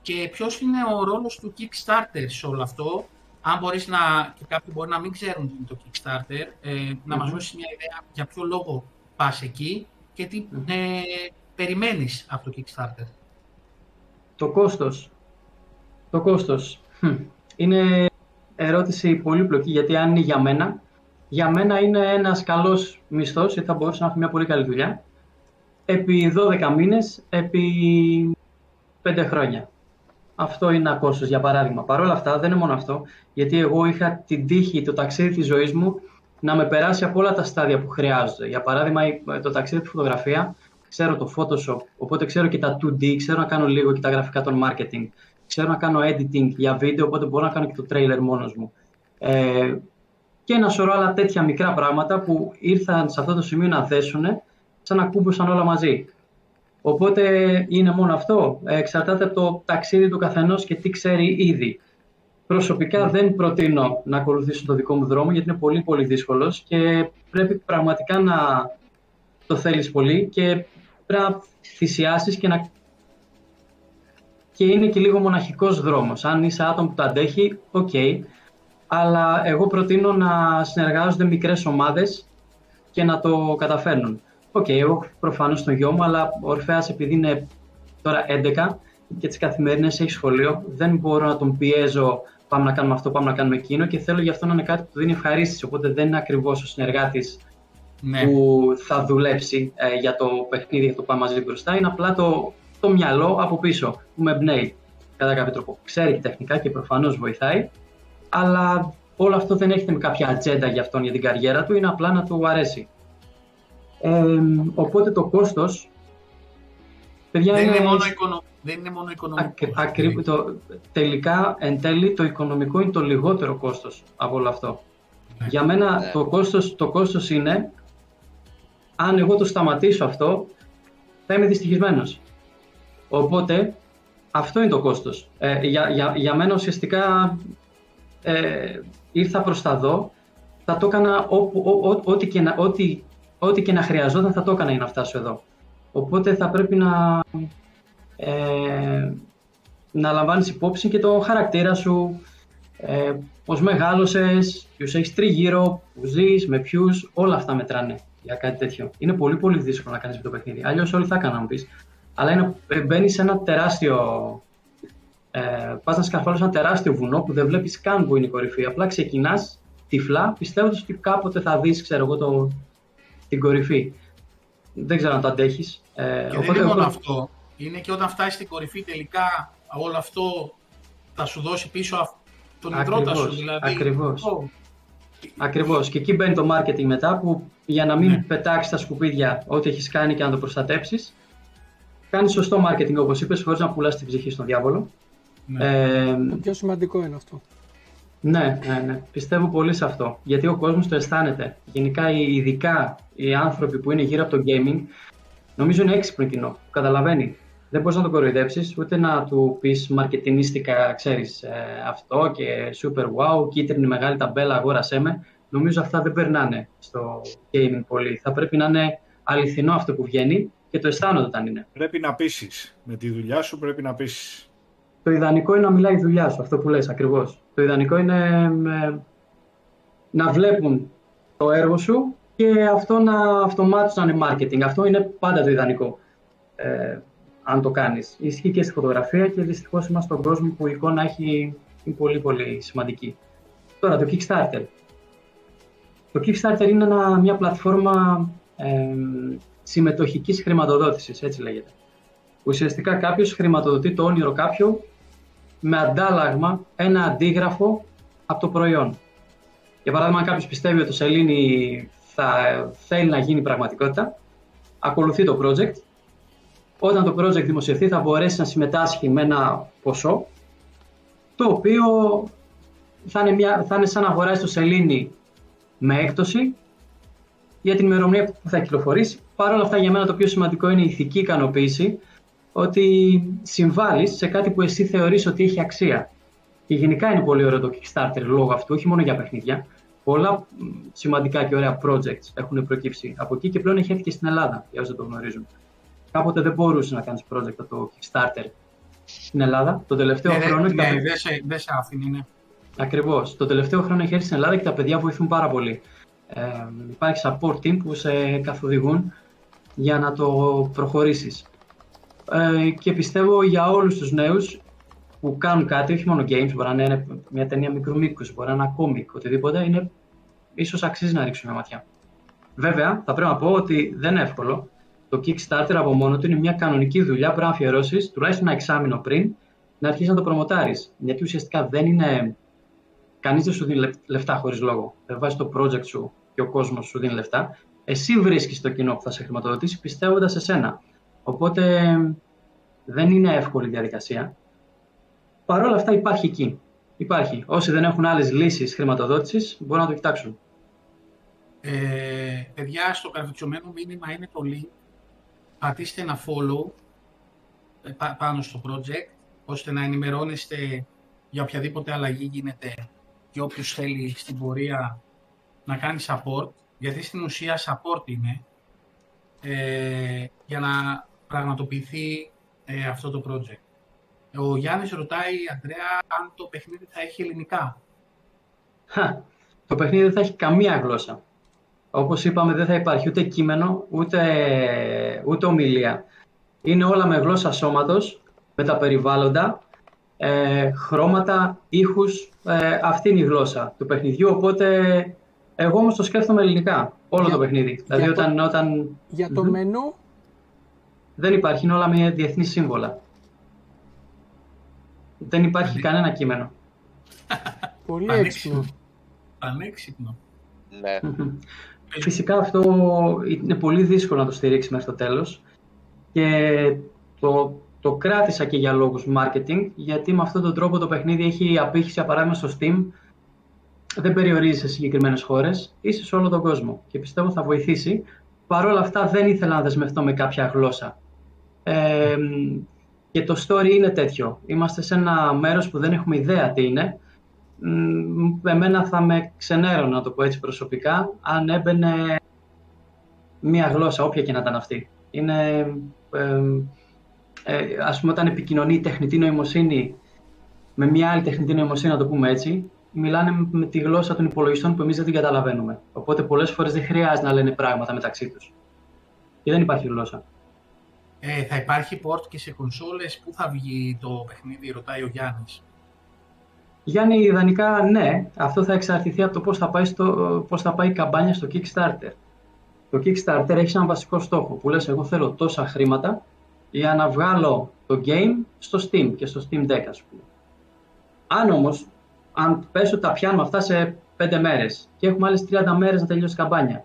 και ποιος είναι ο ρόλος του Kickstarter σε όλο αυτό, αν μπορείς να, και κάποιοι μπορεί να μην ξέρουν τι είναι το Kickstarter, ε, να μας δώσεις μια ιδέα για ποιο λόγο πας εκεί και τι ε, περιμένεις από το Kickstarter. Το κόστος. Το κόστος. Είναι ερώτηση πολύπλοκη, γιατί αν είναι για μένα, για μένα είναι ένας καλός μισθός, γιατί θα μπορούσα να έχω μια πολύ καλή δουλειά, επί 12 μήνες, επί 5 χρόνια. Αυτό είναι ένα κόστος, για παράδειγμα. Παρ' όλα αυτά, δεν είναι μόνο αυτό, γιατί εγώ είχα την τύχη, το ταξίδι της ζωής μου, να με περάσει από όλα τα στάδια που χρειάζονται. Για παράδειγμα, το ταξίδι της φωτογραφία, ξέρω το Photoshop, οπότε ξέρω και τα 2D, ξέρω να κάνω λίγο και τα γραφικά των marketing ξέρω να κάνω editing για βίντεο, οπότε μπορώ να κάνω και το trailer μόνος μου. Ε, και ένα σωρό άλλα τέτοια μικρά πράγματα που ήρθαν σε αυτό το σημείο να δέσουν σαν να κούμπουσαν όλα μαζί. Οπότε είναι μόνο αυτό. Ε, εξαρτάται από το ταξίδι του καθενός και τι ξέρει ήδη. Προσωπικά ναι. δεν προτείνω να ακολουθήσω το δικό μου δρόμο γιατί είναι πολύ πολύ δύσκολος και πρέπει πραγματικά να το θέλεις πολύ και πρέπει να θυσιάσεις και να και είναι και λίγο μοναχικός δρόμος. Αν είσαι άτομο που το αντέχει, οκ. Αλλά εγώ προτείνω να συνεργάζονται μικρές ομάδες και να το καταφέρνουν. Ok, okay, εγώ προφανώς τον γιο μου, αλλά ο Ορφέας επειδή είναι τώρα 11 και τις καθημερινές έχει σχολείο, δεν μπορώ να τον πιέζω πάμε να κάνουμε αυτό, πάμε να κάνουμε εκείνο και θέλω γι' αυτό να είναι κάτι που του δίνει ευχαρίστηση. Οπότε δεν είναι ακριβώς ο συνεργάτης ναι. που θα δουλέψει ε, για το παιχνίδι, για το πάμε μαζί μπροστά. Είναι απλά το το μυαλό από πίσω που με εμπνέει κατά κάποιο τρόπο. Ξέρει και τεχνικά και προφανώς βοηθάει, αλλά όλο αυτό δεν έχετε με κάποια ατζέντα για αυτόν για την καριέρα του, είναι απλά να του αρέσει. Ε, οπότε το κόστο. δεν, είναι... είναι μόνο οικονο... δεν είναι μόνο οικονομικό. Ακρι... Το... Τελικά, εν τέλει, το οικονομικό είναι το λιγότερο κόστος από όλο αυτό. Ναι. Για μένα ναι. το, κόστος, το κόστος είναι, αν εγώ το σταματήσω αυτό, θα είμαι δυστυχισμένος. Οπότε αυτό είναι το κόστος. Ε, για, για, για μένα ουσιαστικά ε, ήρθα προς τα δω, θα το έκανα ό,τι και, να, ό,τι, ό,τι και να χρειαζόταν θα το έκανα για να φτάσω εδώ. Οπότε θα πρέπει να, ε, να λαμβάνεις υπόψη και το χαρακτήρα σου, ε, πώς μεγάλωσες, ποιους έχεις τριγύρω, που ζεις, με ποιους, όλα αυτά μετράνε για κάτι τέτοιο. Είναι πολύ πολύ δύσκολο να κάνεις με το παιχνίδι. Αλλιώς όλοι θα έκαναν, πεις αλλά είναι, μπαίνεις σε ένα τεράστιο. Ε, πας να σκαρφάλεις ένα τεράστιο βουνό που δεν βλέπεις καν που είναι η κορυφή. Απλά ξεκινάς τυφλά, πιστεύοντας ότι κάποτε θα δεις, ξέρω εγώ, το, την κορυφή. Δεν ξέρω αν το αντέχεις. Ε, και δεν είναι μόνο αυτό. Είναι και όταν φτάσεις στην κορυφή τελικά όλο αυτό θα σου δώσει πίσω τον υδρότα σου. Δηλαδή. Ακριβώς. Ακριβώς. Και εκεί μπαίνει το marketing μετά που για να μην ναι. πετάξεις τα σκουπίδια ό,τι έχεις κάνει και να το προστατέψεις, κάνεις σωστό marketing όπως είπες, χωρίς να πουλάς την ψυχή στον διάβολο. Ναι. Ε, το πιο σημαντικό είναι αυτό. Ναι, ναι, ναι, πιστεύω πολύ σε αυτό. Γιατί ο κόσμος το αισθάνεται. Γενικά, ειδικά οι άνθρωποι που είναι γύρω από το gaming, νομίζω είναι έξυπνο κοινό. Καταλαβαίνει. δεν μπορείς να το κοροϊδέψεις, ούτε να του πεις μαρκετινίστικα, ξέρεις, ε, αυτό και super wow, κίτρινη μεγάλη ταμπέλα, αγόρασέ με. Νομίζω αυτά δεν περνάνε στο gaming πολύ. Θα πρέπει να είναι αληθινό αυτό που βγαίνει και το αισθάνονται όταν είναι. Πρέπει να πείσεις. Με τη δουλειά σου πρέπει να πείσεις. Το ιδανικό είναι να μιλάει η δουλειά σου, αυτό που λες ακριβώς. Το ιδανικό είναι ε, να βλέπουν το έργο σου και αυτό να αυτομάτως να είναι marketing. Αυτό είναι πάντα το ιδανικό, ε, αν το κάνεις. Ισχύει και στη φωτογραφία και δυστυχώς είμαστε στον κόσμο που η εικόνα έχει, είναι πολύ πολύ σημαντική. Τώρα το Kickstarter. Το Kickstarter είναι μια πλατφόρμα ε, συμμετοχικής χρηματοδότησης, έτσι λέγεται. Ουσιαστικά κάποιος χρηματοδοτεί το όνειρο κάποιου με αντάλλαγμα ένα αντίγραφο από το προϊόν. Για παράδειγμα, αν κάποιος πιστεύει ότι το σελήνη θα θέλει να γίνει πραγματικότητα, ακολουθεί το project. Όταν το project δημοσιευθεί θα μπορέσει να συμμετάσχει με ένα ποσό, το οποίο θα είναι, μια, θα είναι σαν να αγοράσει το σελήνη με έκπτωση για την ημερομηνία που θα κυκλοφορήσει. Παρ' όλα αυτά, για μένα το πιο σημαντικό είναι η ηθική ικανοποίηση ότι συμβάλλεις σε κάτι που εσύ θεωρείς ότι έχει αξία. Και γενικά είναι πολύ ωραίο το Kickstarter λόγω αυτού, όχι μόνο για παιχνίδια. Πολλά σημαντικά και ωραία projects έχουν προκύψει από εκεί και πλέον έχει έρθει και στην Ελλάδα, για όσοι δεν το γνωρίζουν. Κάποτε δεν μπορούσες να κάνεις project από το Kickstarter στην Ελλάδα. Το τελευταίο ναι, χρόνο. Ναι, ναι, δεν σε, δε σε άφηνε, ναι. Ακριβώς. Το τελευταίο χρόνο έχει έρθει στην Ελλάδα και τα παιδιά βοηθούν πάρα πολύ. Ε, υπάρχει support team που σε καθοδηγούν για να το προχωρήσεις. Ε, και πιστεύω για όλους τους νέους που κάνουν κάτι, όχι μόνο games, μπορεί να είναι μια ταινία μικρού μήκους, μπορεί να είναι ένα κόμικ, οτιδήποτε, είναι ίσως αξίζει να ρίξουν μια ματιά. Βέβαια, θα πρέπει να πω ότι δεν είναι εύκολο. Το Kickstarter από μόνο του είναι μια κανονική δουλειά που πρέπει να αφιερώσεις τουλάχιστον ένα εξάμεινο πριν να αρχίσεις να το προμοτάρεις. Γιατί ουσιαστικά δεν είναι. Κανείς δεν σου δίνει λεφτά χωρίς λόγο. Δεν βάζεις το project σου και ο κόσμος σου δίνει λεφτά. Εσύ βρίσκεις το κοινό που θα σε χρηματοδοτήσει πιστεύοντας σε σένα. Οπότε δεν είναι εύκολη διαδικασία. Παρ' όλα αυτά υπάρχει εκεί. Υπάρχει. Όσοι δεν έχουν άλλες λύσεις χρηματοδότησης μπορούν να το κοιτάξουν. Ε, παιδιά, στο καρφιτσωμένο μήνυμα είναι το link. Πατήστε ένα follow ε, πάνω στο project, ώστε να ενημερώνεστε για οποιαδήποτε αλλαγή γίνεται και όποιος θέλει στην πορεία να κάνει support, γιατί στην ουσία support είναι, ε, για να πραγματοποιηθεί ε, αυτό το project. Ο Γιάννης ρωτάει, Αντρέα, αν το παιχνίδι θα έχει ελληνικά; το παιχνίδι δεν θα έχει καμία γλώσσα. Όπως είπαμε, δεν θα υπάρχει ούτε κείμενο, ούτε, ούτε ομιλία. Είναι όλα με γλώσσα σώματος, με τα περιβάλλοντα, ε, χρώματα, ήχους. Ε, αυτή είναι η γλώσσα του παιχνιδιού, οπότε εγώ όμως το σκέφτομαι ελληνικά, όλο το παιχνίδι. Δηλαδή, όταν, όταν... Για το μενού δεν υπάρχει, είναι όλα με διεθνή σύμβολα. Δεν υπάρχει κανένα κείμενο. Πολύ έξυπνο. Πανέξυπνο. Ναι. Φυσικά αυτό είναι πολύ δύσκολο να το στηρίξει μέχρι το τέλος και το, το κράτησα και για λόγους marketing γιατί με αυτόν τον τρόπο το παιχνίδι έχει απήχηση παράδειγμα στο Steam δεν περιορίζει σε συγκεκριμένες χώρες, είσαι σε όλο τον κόσμο και πιστεύω θα βοηθήσει. Παρ' όλα αυτά δεν ήθελα να δεσμευτώ με κάποια γλώσσα και το story είναι τέτοιο. Είμαστε σε ένα μέρος που δεν έχουμε ιδέα τι είναι. Εμένα θα με ξενέρω, να το πω έτσι προσωπικά, αν έμπαινε μία γλώσσα, όποια και να ήταν αυτή. Είναι, ε, ας πούμε, όταν επικοινωνεί η τεχνητή νοημοσύνη με μια άλλη τεχνητή νοημοσύνη, να το πούμε έτσι, μιλάνε με τη γλώσσα των υπολογιστών που εμείς δεν την καταλαβαίνουμε. Οπότε πολλές φορές δεν χρειάζεται να λένε πράγματα μεταξύ τους. Και δεν υπάρχει γλώσσα. Ε, θα υπάρχει port και σε κονσόλες. Πού θα βγει το παιχνίδι, ρωτάει ο Γιάννης. Γιάννη, ιδανικά ναι. Αυτό θα εξαρτηθεί από το πώς θα πάει, στο, πώς θα πάει η καμπάνια στο Kickstarter. Το Kickstarter έχει έναν βασικό στόχο που λες εγώ θέλω τόσα χρήματα για να βγάλω το game στο Steam και στο Steam Deck ας πούμε. Αν όμως, αν πέσω τα πιάνουμε αυτά σε 5 μέρες και έχουμε άλλες 30 μέρες να τελειώσει η καμπάνια.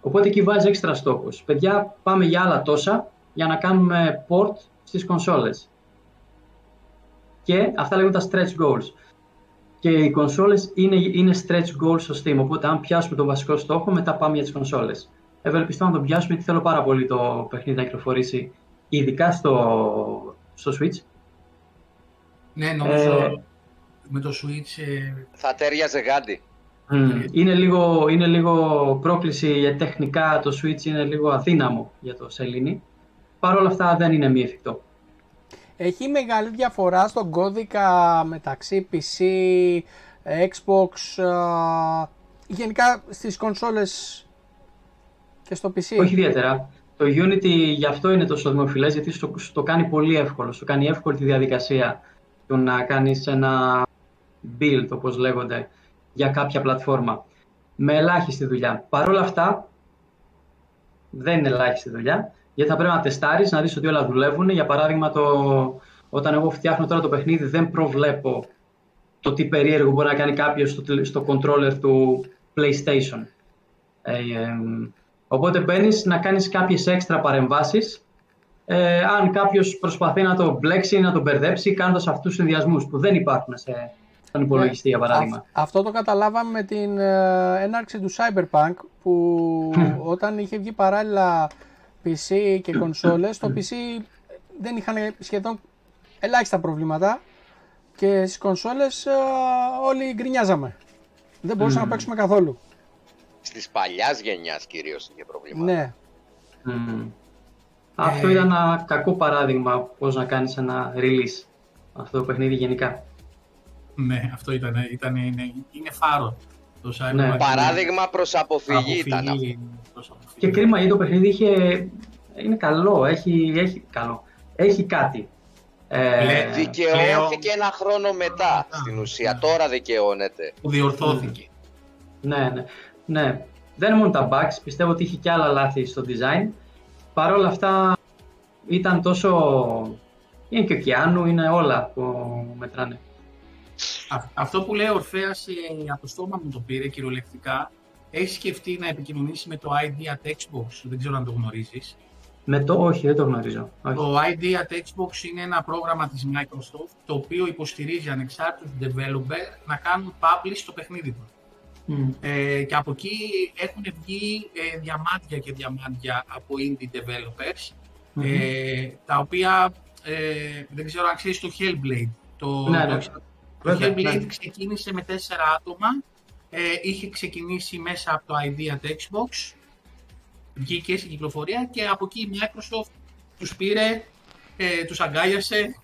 Οπότε εκεί βάζεις έξτρα στόχους. Παιδιά, πάμε για άλλα τόσα για να κάνουμε port στις κονσόλες. Και αυτά λέγονται τα stretch goals. Και οι κονσόλες είναι, είναι stretch goals στο Steam, οπότε αν πιάσουμε τον βασικό στόχο, μετά πάμε για τις κονσόλες. Ευελπιστώ να τον πιάσουμε γιατί θέλω πάρα πολύ το παιχνίδι να κυκλοφορήσει ειδικά στο, στο Switch. Ναι, νομίζω με το Switch... ε, Θα τέριαζε γάντι. Μμ. Είναι, λίγο, είναι λίγο πρόκληση για τεχνικά το Switch είναι λίγο αδύναμο για το σελήνη. Παρ' όλα αυτά δεν είναι μη εφικτό. Έχει μεγάλη διαφορά στον κώδικα μεταξύ PC, Xbox, α, γενικά στις κονσόλες και στο PC. Όχι ιδιαίτερα. Το Unity γι' αυτό είναι τόσο δημοφιλές, γιατί στο, στο κάνει πολύ εύκολο. Σου κάνει εύκολη τη διαδικασία του να κάνεις ένα build, όπως λέγονται, για κάποια πλατφόρμα. Με ελάχιστη δουλειά. Παρ' όλα αυτά, δεν είναι ελάχιστη δουλειά, γιατί θα πρέπει να τεστάρεις, να δεις ότι όλα δουλεύουν. Για παράδειγμα, το, όταν εγώ φτιάχνω τώρα το παιχνίδι, δεν προβλέπω το τι περίεργο μπορεί να κάνει κάποιος στο, τηλε- στο controller του PlayStation. Ε, εμ, οπότε μπαίνεις να κάνεις κάποιες έξτρα παρεμβάσεις ε, αν κάποιος προσπαθεί να το μπλέξει ή να το μπερδέψει κάνοντας αυτούς τους συνδυασμούς που δεν υπάρχουν σε, στον υπολογιστή για παράδειγμα. Α- αυτό το καταλάβαμε με την ε, έναρξη του Cyberpunk που όταν είχε βγει παράλληλα PC και κονσόλες, το PC δεν είχαν σχεδόν ελάχιστα προβλήματα και στις κονσόλες ε, όλοι γκρινιάζαμε. Δεν μπορούσαμε να παίξουμε καθόλου. Στις παλιάς γενιάς κυρίως είχε προβλήματα. Ναι. Μμμ. Αυτό ήταν ένα κακό παράδειγμα πώς να κάνεις ένα release αυτό το παιχνίδι γενικά. Ναι, αυτό ήταν, ήταν είναι, είναι φάρο. Το Cyberpunk Ναι. είναι Παράδειγμα προς αποφυγή ήταν αυτό. αποφυγή, προς αποφυγή. Και κρίμα γιατί το παιχνίδι είχε... είναι καλό, έχει, έχει, καλό. έχει κάτι. Ε, Λε- Δικαιώθηκε ένα χρόνο μετά Α, στην ναι. ουσία. Τώρα δικαιώνεται. Που διορθώθηκε. Ναι, ναι, ναι. Δεν είναι μόνο τα bugs, πιστεύω ότι είχε και άλλα λάθη στο design. Παρ' όλα αυτά ήταν τόσο... Είναι και ο Κιάνου, είναι όλα που μετράνε. Α- Αυτό που λέει ο Ορφέας ε, από το στόμα μου το πήρε κυριολεκτικά. Έχεις σκεφτεί να επικοινωνήσεις με το ID at Xbox, δεν ξέρω αν το γνωρίζεις. Με το όχι, δεν το γνωρίζω. Όχι. Το ID at Xbox είναι ένα πρόγραμμα της Microsoft το οποίο υποστηρίζει ανεξάρτητους developer να κάνουν publish το παιχνίδι τους. Μμ. Ε, και από εκεί έχουν βγει ε, διαμάντια και διαμάντια από indie developers Μμμ. ε, τα οποία ε, δεν ξέρω αν ξέρεις το Hellblade. Το, Ναι, ναι. το, το Βέβαια, Hellblade ναι. ξεκίνησε με τέσσερα άτομα, ε, είχε ξεκινήσει μέσα από το ID at Xbox, βγήκε στην κυκλοφορία και από εκεί η Microsoft τους πήρε, ε, τους αγκάλιασε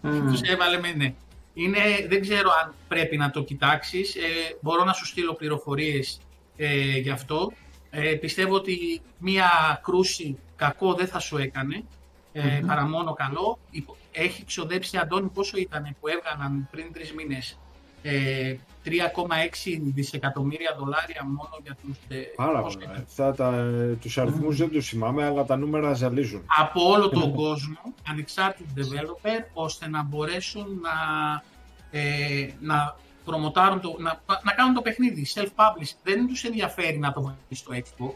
Μμ. τους έβαλε με ναι. Είναι, δεν ξέρω αν πρέπει να το κοιτάξεις. Ε, μπορώ να σου στείλω πληροφορίες ε, γι' αυτό. Ε, πιστεύω ότι μία κρούση κακό δεν θα σου έκανε, ε, Μμμ. παρά μόνο καλό. Υπο- Έχει ξοδέψει, Αντώνη, πόσο ήταν που έβγαλαν πριν τρεις μήνες; Ε, 3,6 δισεκατομμύρια δολάρια μόνο για τους... ε, Πάρα πόσο πολλά. ήταν. Αυτά τα, τους αριθμούς δεν τους θυμάμαι, αλλά τα νούμερα ζαλίζουν. από όλο τον κόσμο, ανεξάρτητους developer, ώστε να μπορέσουν να, ε, να προμοτάρουν το, να, να κάνουν το παιχνίδι self-publish. Δεν τους ενδιαφέρει να το βγει στο Xbox.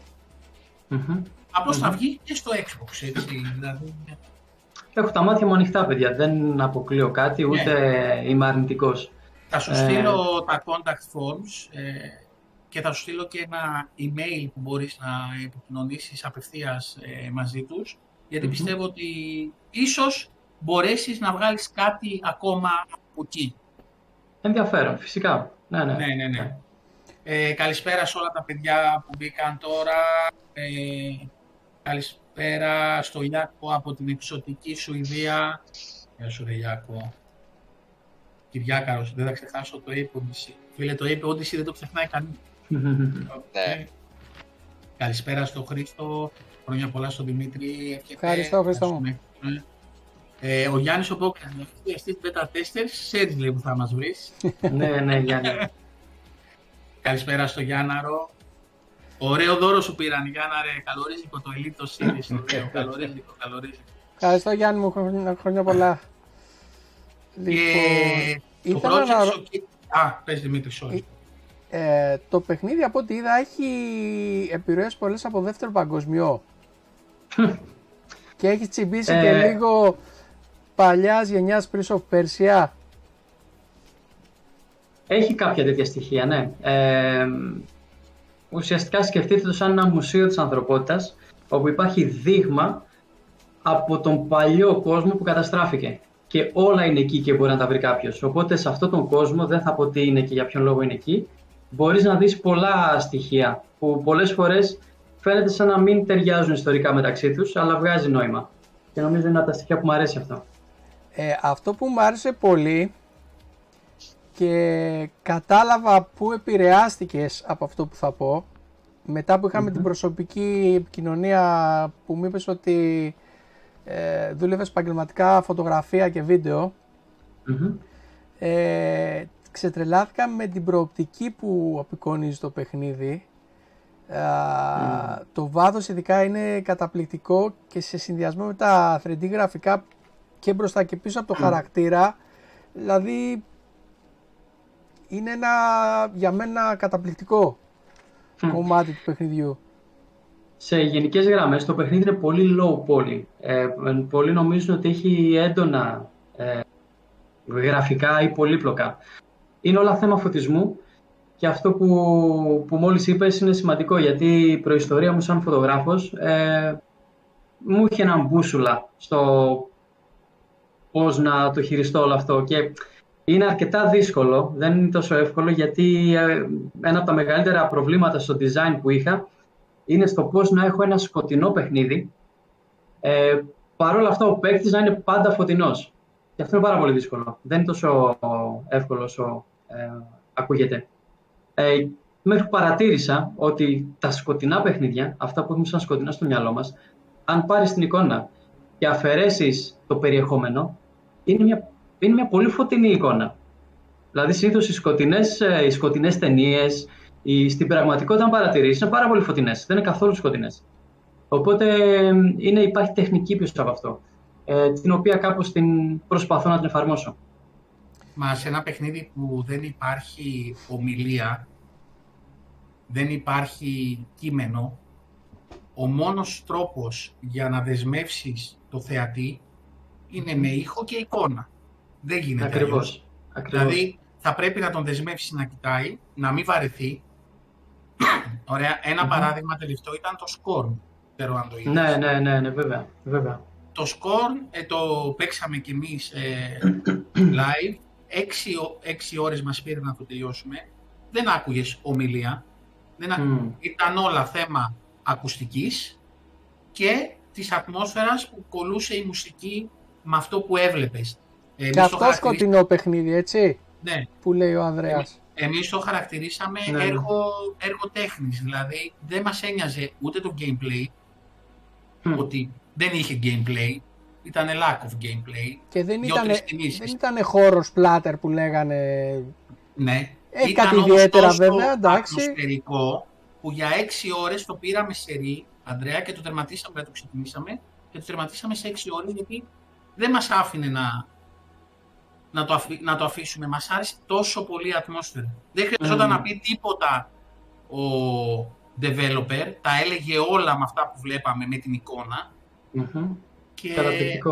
Μμμ. Απλώς θα Μμμ. βγει και στο Xbox, έτσι. δηλαδή, Έχω τα μάτια μου ανοιχτά, παιδιά. Δεν αποκλείω κάτι, ούτε είμαι αρνητικός. Θα σου Ε. στείλω τα contact forms ε, και θα σου στείλω και ένα email που μπορείς να επικοινωνήσεις απευθείας ε, μαζί τους, γιατί Μμμ. πιστεύω ότι ίσως μπορέσεις να βγάλεις κάτι ακόμα από εκεί. Ενδιαφέρον, φυσικά. Ναι, ναι. Ναι, ναι, ναι. Ε, καλησπέρα σε όλα τα παιδιά που μπήκαν τώρα. Ε, καλησπέρα στο Ιάκο από την εξωτική Σουηδία. Γεια σου ρε Ιάκο. Κυριάκαρος, δεν θα ξεχάσω το Ape Odyssey. Φίλε, το Ape Odyssey δεν το ξεχνάει κανείς. Ναι. Καλησπέρα στο Χρήστο. Χρόνια πολλά στον Δημήτρη. Εύχεται Ευχαριστώ, Χρήστο να μου. σου με- Ε, ο Γιάννης ο Μπόκας, εστί beta testers, ξέρεις λέει που θα μας βρεις. ναι, ναι, Γιάννη. Καλησπέρα στο Γιάνναρο. Ωραίο δώρο σου πήραν, Γιάνναρε. Καλορίζικο το Elite Series. Ωραίο, καλορίζικο, καλορίζικο. Ευχαριστώ Γιάννη μου, χρόνια, χρόνια πολλά. Και Λοιπόν, το ήθελα project να... σου... Α, πες Δημήτρη, sorry. ε, το παιχνίδι από ό,τι είδα έχει επιρροές πολλές από δεύτερο παγκοσμιό. και έχει τσιμπήσει και Ε. λίγο παλιάς γενιάς Prince of Persia. Έχει κάποια τέτοια στοιχεία, ναι. Ε, ουσιαστικά σκεφτείτε το σαν ένα μουσείο της ανθρωπότητας, όπου υπάρχει δείγμα από τον παλιό κόσμο που καταστράφηκε. Και όλα είναι εκεί και μπορεί να τα βρει κάποιος. Οπότε σε αυτόν τον κόσμο, δεν θα πω τι είναι και για ποιον λόγο είναι εκεί, μπορείς να δεις πολλά στοιχεία που πολλές φορές φαίνεται σαν να μην ταιριάζουν ιστορικά μεταξύ τους, αλλά βγάζει νόημα. Και νομίζω είναι από τα στοιχεία που μου αρέσει αυτό. Ε, αυτό που μου άρεσε πολύ και κατάλαβα πού επηρεάστηκες από αυτό που θα πω μετά που ειχαμε την προσωπική επικοινωνία που μου είπες ότι ε, δούλευες επαγγελματικά φωτογραφία και βιντεο ε, ξετρελάθηκα με την προοπτική που απεικονίζει το παιχνίδι. Το βάθος ειδικά είναι καταπληκτικό και σε συνδυασμό με τα 3D γραφικά και μπροστά και πίσω από το χαρακτήρα. Δηλαδή είναι ένα για μένα καταπληκτικό κομμάτι του παιχνιδιού. Σε γενικές γραμμές το παιχνίδι είναι πολύ low poly. Ε, πολλοί νομίζουν ότι έχει έντονα ε, γραφικά ή πολύπλοκα. Είναι όλα θέμα φωτισμού και αυτό που, που μόλις είπες είναι σημαντικό γιατί η προϊστορία μου σαν φωτογράφος ε, μου είχε έναν μπούσουλα στο πώς να το χειριστώ όλο αυτό και είναι αρκετά δύσκολο, δεν είναι τόσο εύκολο γιατί ε, ένα από τα μεγαλύτερα προβλήματα στο design που είχα είναι στο πώς να έχω ένα σκοτεινό παιχνίδι ε, Παρ' όλα αυτά ο παίκτης να είναι πάντα φωτεινός. Και αυτό είναι πάρα πολύ δύσκολο. Δεν είναι τόσο εύκολο όσο ε, ακούγεται. Ε, μέχρι που παρατήρησα ότι τα σκοτεινά παιχνίδια, αυτά που έχουμε σαν σκοτεινά στο μυαλό μας, αν πάρεις την εικόνα και αφαιρέσεις το περιεχόμενο, είναι μια, είναι μια πολύ φωτεινή εικόνα. Δηλαδή συνήθως οι σκοτεινές, ε, οι σκοτεινές ταινίες, οι, στην πραγματικότητα αν παρατηρήσεις, είναι πάρα πολύ φωτεινές, δεν είναι καθόλου σκοτεινές. Οπότε είναι, υπάρχει τεχνική πίσω από αυτό, ε, την οποία κάπως την προσπαθώ να την εφαρμόσω. Μα σε ένα παιχνίδι που δεν υπάρχει ομιλία, δεν υπάρχει κείμενο, ο μόνος τρόπος για να δεσμεύσεις το θεατή είναι με ήχο και εικόνα. Δεν γίνεται Ακριβώς. Δηλαδή θα πρέπει να τον δεσμεύσεις να κοιτάει, να μην βαρεθεί. Ωραία. παράδειγμα τελευταίο ήταν το Scorn. Ξέρω αν το είδες. Ναι, ναι, ναι, ναι, βέβαια. βέβαια. Το Scorn ε, το παίξαμε κι εμείς ε, live. Έξι, έξι ώρες μας πήρε να το τελειώσουμε. Δεν άκουγες ομιλία. Δεν Ήταν όλα θέμα ακουστικής και της ατμόσφαιρας που κολούσε η μουσική με αυτό που έβλεπες. και αυτό σκοτεινό παιχνίδι, έτσι, ναι. που λέει ο Ανδρέας. Εμείς το χαρακτηρίσαμε ναι, ναι. έργο, έργο τέχνης, δηλαδή δεν μας ένοιαζε ούτε το gameplay, ότι δεν είχε gameplay, ήταν lack of gameplay. Και δεν ήταν, δεν ήταν χώρος πλάτερ που λέγανε... Ναι. Έχει κάτι ιδιαίτερα βέβαια, εντάξει. ατμοσφαιρικό που για έξι ώρες το πήραμε σε ρί, Ανδρέα, και το τερματίσαμε, το ξεκινήσαμε και το τερματίσαμε σε έξι ώρες γιατί δεν μας άφηνε να, να, το, να το αφήσουμε. Μας άρεσε τόσο πολύ η ατμόσφαιρα. Δεν χρειαζόταν να πει τίποτα ο developer, τα έλεγε όλα με αυτά που βλέπαμε με την εικόνα. Και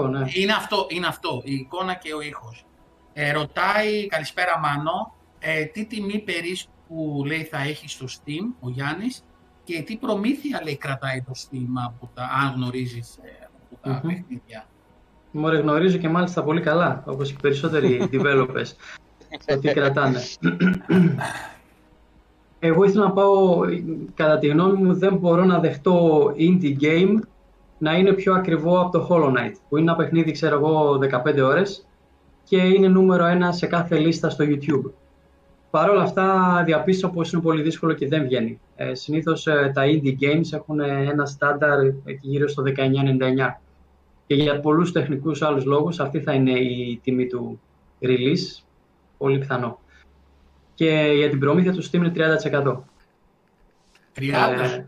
ναι. είναι, αυτό, είναι αυτό, η εικόνα και ο ήχος. Ε, ρωτάει, καλησπέρα Μάνο, ε, τι τιμή περίπου λέει θα έχεις στο Steam ο Γιάννης και τι προμήθεια λέει κρατάει το Steam από τα, αν γνωρίζεις ε, από τα mm παιχνίδια. Μωρέ, γνωρίζω και μάλιστα πολύ καλά, όπως οι περισσότεροι developers, ότι κρατάνε. Εγώ ήθελα να πάω, κατά τη γνώμη μου, δεν μπορώ να δεχτώ indie game να είναι πιο ακριβό από το Hollow Knight, που είναι ένα παιχνίδι, ξέρω εγώ, 15 ώρες και είναι νούμερο ένα σε κάθε λίστα στο YouTube. Παρ' όλα αυτά, διαπίστωσα πως είναι πολύ δύσκολο και δεν βγαίνει. Ε, συνήθως ε, τα indie games έχουν ένα στάνταρ γύρω στο 1999. Και για πολλούς τεχνικούς άλλους λόγους αυτή θα είναι η τιμή του release, πολύ πιθανό. Και για την προμήθεια τους Steam είναι 30%. 30%? Ε,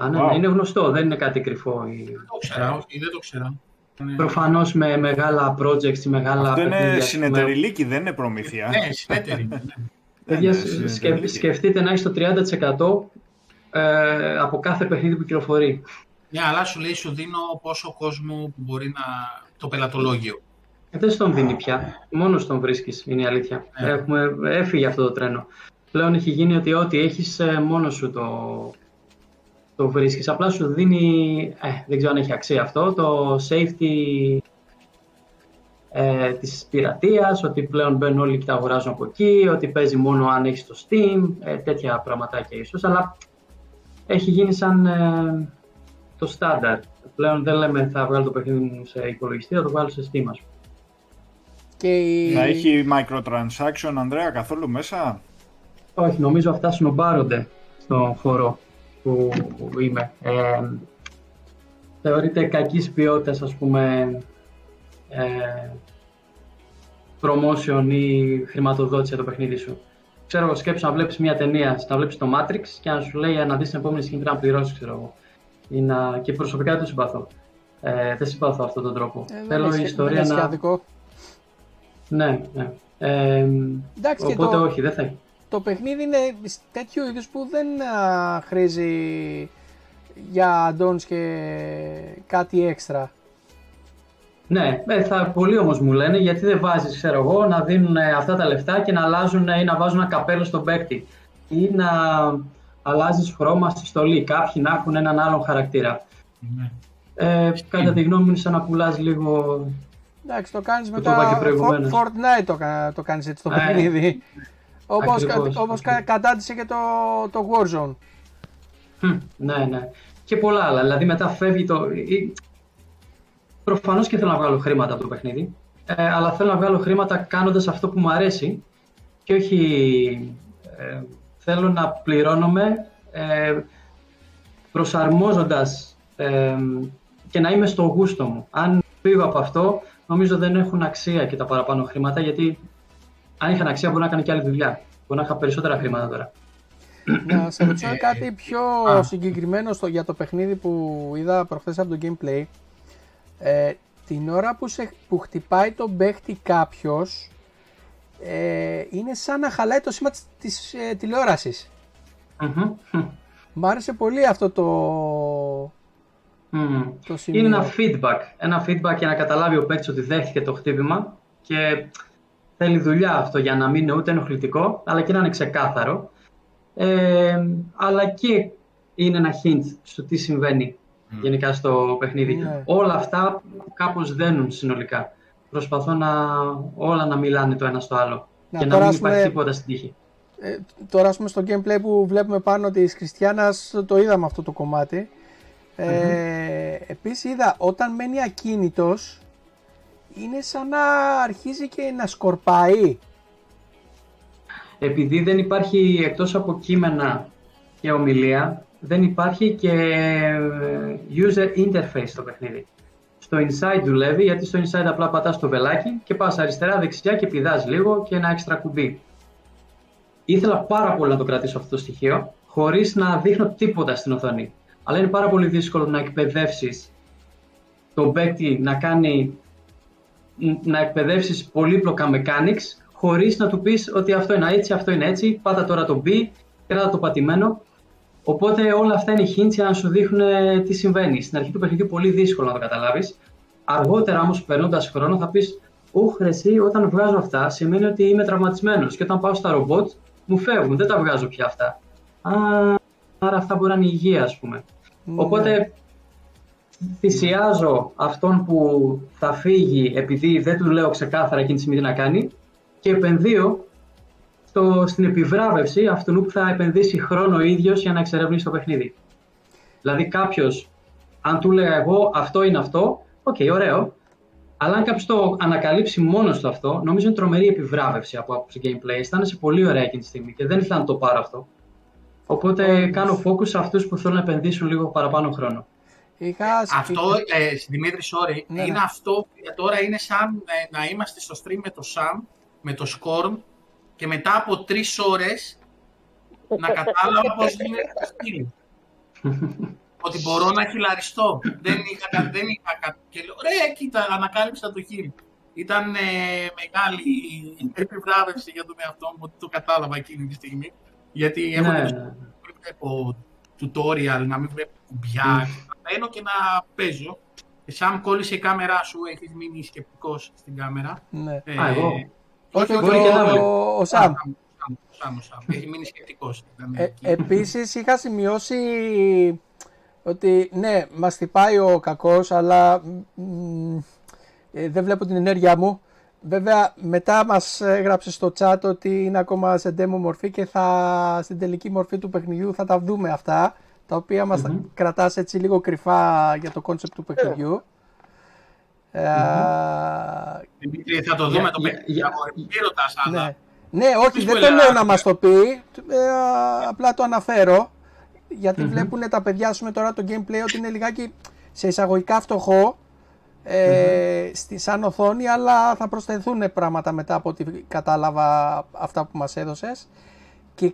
Α, ναι, ναι, είναι γνωστό, δεν είναι κάτι κρυφό. Δεν το ξέρω, όχι, δεν το ξέρω. Προφανώς με μεγάλα projects ή μεγάλα. Αυτό είναι συνεταιριλίκη, δεν είναι προμήθεια. Ναι, συνεταιριλίκη. Ναι. Παιδιά, σκεφτείτε να έχεις το 30% ε, από κάθε παιχνίδι που κυκλοφορεί. Ναι, αλλά σου λέει, σου δίνω πόσο κόσμο που μπορεί να. το πελατολόγιο. Ε, δεν στον δίνει πια. Μόνος τον βρίσκεις, είναι η αλήθεια. Ε. Έχουμε, έφυγε αυτό το τρένο. Πλέον έχει γίνει ότι ό,τι έχεις ε, μόνος σου το, το βρίσκεις. Απλά σου δίνει, ε, δεν ξέρω αν έχει αξία αυτό, το safety ε, της πειρατείας, ότι πλέον μπαίνουν όλοι και τα αγοράζουν από εκεί, ότι παίζει μόνο αν έχεις το Steam, ε, τέτοια πραγματάκια ίσως, αλλά έχει γίνει σαν ε, το στάνταρ. Πλέον δεν λέμε θα βγάλω το παιχνίδι μου σε υπολογιστή, θα το βγάλω σε Steam, ας πούμε. Και Θα έχει microtransaction, Ανδρέα, καθόλου μέσα; Όχι, νομίζω αυτά συνομπάρονται στον χώρο που, που είμαι. Ε, θεωρείται κακής ποιότητας, ας πούμε, ε, promotion ή χρηματοδότηση για το παιχνίδι σου. Ξέρω εγώ, σκέψου να βλέπεις μια ταινία, να βλέπεις το Matrix και να σου λέει να δεις την επόμενη σκηνή πρέπει να πληρώσεις, ξέρω εγώ. Ή να... Και προσωπικά δεν το συμπαθώ. Ε, δεν συμπαθώ αυτόν τον τρόπο. ε, δεν Θέλω είναι η σχε- ιστορία δεν είναι να... σχετικό. Ναι, ναι. Ε, Εντάξει, και οπότε το- όχι, δεν θα έχει. Το παιχνίδι είναι τέτοιο είδους που δεν α, χρήζει για add-ons και κάτι έξτρα. Ναι, ε, θα, πολλοί όμως μου λένε γιατί δεν βάζεις, ξέρω εγώ, να δίνουν ε, αυτά τα λεφτά και να αλλάζουν ε, ή να βάζουν ένα καπέλο στον παίκτη ή να αλλάζεις χρώμα στη στολή. Κάποιοι να έχουν έναν άλλον χαρακτήρα. Ναι. Ε, κατά τη γνώμη μου, είναι σαν να πουλάς λίγο. Εντάξει, το κάνεις Το μετά. είπα και For- προηγουμένως. Fortnite το, κα- το κάνεις έτσι το Ναι. παιχνίδι. Όπως, Ακριβώς, κα- όπως κα- ακριβώς. κατάντησε και το, το Warzone. Χμ, ναι, ναι. Και πολλά άλλα. Δηλαδή μετά φεύγει το. Προφανώς και θέλω να βγάλω χρήματα από το παιχνίδι. Ε, αλλά θέλω να βγάλω χρήματα κάνοντας αυτό που μου αρέσει και όχι. Ε, θέλω να πληρώνομαι ε, προσαρμόζοντας ε, και να είμαι στο γούστο μου. Αν φύγω από αυτό, νομίζω δεν έχουν αξία και τα παραπάνω χρήματα, γιατί αν είχαν αξία μπορεί να κάνω και άλλη δουλειά. Μπορεί να είχα περισσότερα χρήματα τώρα. Να σε ρωτήσω Ε, κάτι πιο α. συγκεκριμένο στο, για το παιχνίδι που είδα προχθές από το gameplay. Ε, την ώρα που, σε, που χτυπάει τον παίχτη κάποιος, ε, είναι σαν να χαλάει το σήμα της, της ε, τηλεόρασης. Μμμ. Μ' άρεσε πολύ αυτό το, Μμμ. το σημείο. Είναι ένα feedback. Ένα feedback για να καταλάβει ο παίκτης ότι δέχτηκε το χτύπημα και θέλει δουλειά αυτό για να μην είναι ούτε ενοχλητικό, αλλά και να είναι ξεκάθαρο. Ε, αλλά και είναι ένα hint στο τι συμβαίνει γενικά στο παιχνίδι. Ναι. Όλα αυτά κάπως δένουν συνολικά. Προσπαθώ να όλα να μιλάνε το ένα στο άλλο Να, και να τώρα, μην ας πούμε, υπάρχει τίποτα στην τύχη. Ε, τώρα, ας πούμε, στο gameplay που βλέπουμε πάνω της Χριστιανάς, το είδαμε αυτό το κομμάτι. Ε, Επίσης είδα, όταν μένει ακίνητος, είναι σαν να αρχίζει και να σκορπάει. επειδή δεν υπάρχει εκτός από κείμενα και ομιλία, δεν υπάρχει και ε, user interface στο παιχνίδι. Στο inside δουλεύει, γιατί στο inside απλά πατάς το βελάκι και πας αριστερά, δεξιά και πηδάς λίγο και ένα έξτρα κουμπί. Ήθελα πάρα πολύ να το κρατήσω αυτό το στοιχείο, χωρίς να δείχνω τίποτα στην οθόνη. Αλλά είναι πάρα πολύ δύσκολο να εκπαιδεύσεις τον παίκτη να κάνει να εκπαιδεύσεις πολύπλοκα mechanics χωρίς να του πεις ότι αυτό είναι έτσι, αυτό είναι έτσι, πάτα τώρα το B, κράτα το πατημένο. Οπότε όλα αυτά είναι hints για να σου δείχνουν ε, τι συμβαίνει. Στην αρχή του παιχνιδιού πολύ δύσκολο να το καταλάβεις. Αργότερα όμως περνώντας χρόνο θα πεις «Ούχ ρε εσύ, όταν βγάζω αυτά σημαίνει ότι είμαι τραυματισμένος και όταν πάω στα ρομπότ μου φεύγουν, δεν τα βγάζω πια αυτά». Α, άρα αυτά μπορεί να είναι υγεία ας πούμε. Ναι. Οπότε θυσιάζω αυτόν που θα φύγει επειδή δεν του λέω ξεκάθαρα εκείνη τη στιγμή τι να κάνει και επενδύω στο, στην επιβράβευση αυτού που θα επενδύσει χρόνο ο ίδιος για να εξερευνήσει το παιχνίδι. Δηλαδή κάποιος, αν του λέγα εγώ αυτό είναι αυτό, οκ, ωραίο, αλλά αν κάποιος το ανακαλύψει μόνος του αυτό, νομίζω είναι τρομερή επιβράβευση από άποψη gameplay. Αισθάνεσαι πολύ ωραία εκείνη τη στιγμή και δεν ήθελα να το πάρω αυτό. Οπότε Όντως. κάνω focus σε αυτούς που θέλουν να επενδύσουν λίγο παραπάνω χρόνο. Είχα Αυτό, ε, Δημήτρη, sorry, Ναι, είναι ναι. αυτό που τώρα είναι σαν ε, να είμαστε στο stream με το Sam, με το Scorn και μετά από τρεις ώρες να κατάλαβα πώς γίνεται το στυλ. Ότι μπορώ να χιλαριστώ. δεν είχα, κα- δεν είχα κα- και λέω, ρε, κοίτα, ανακάλυψα το χείλ. Ήταν ε, μεγάλη επιβράβευση για τον εαυτό μου ότι το κατάλαβα εκείνη τη στιγμή. Γιατί έχω Ναι, και ναι. μην βλέπω tutorial, να μην βλέπω κουμπιά. Να μπαίνω και να παίζω. Και σαν κόλλησε η κάμερά σου, έχεις μείνει σκεπτικός στην κάμερα. Ναι. Ε, Α, εγώ. Όχι, μπορεί ο, και να ο, βλέπω. ο, ο Σαμ. Α, άμοσα. Έχει μείνει σκεπτικός. Ε, Επίσης, είχα σημειώσει ότι ναι, μας χτυπάει ο κακός, αλλά ε, δεν βλέπω την ενέργειά μου. Βέβαια, μετά μας έγραψε στο chat ότι είναι ακόμα σε demo μορφή και θα, στην τελική μορφή του παιχνιδιού θα τα δούμε αυτά, τα οποία μας mm κρατάς έτσι λίγο κρυφά για το concept του παιχνιδιού. Δημήτρη, θα το δούμε το παιχνίδι, ναι. ναι, όχι, δεν το λέω να μας το πει, ε, απλά το αναφέρω, γιατί βλέπουν τα παιδιά σου τώρα το gameplay ότι είναι λιγάκι σε εισαγωγικά φτωχό, ε, στη, σαν οθόνη, αλλά θα προσθεθούν πράγματα μετά από ό,τι κατάλαβα αυτά που μας έδωσες. Και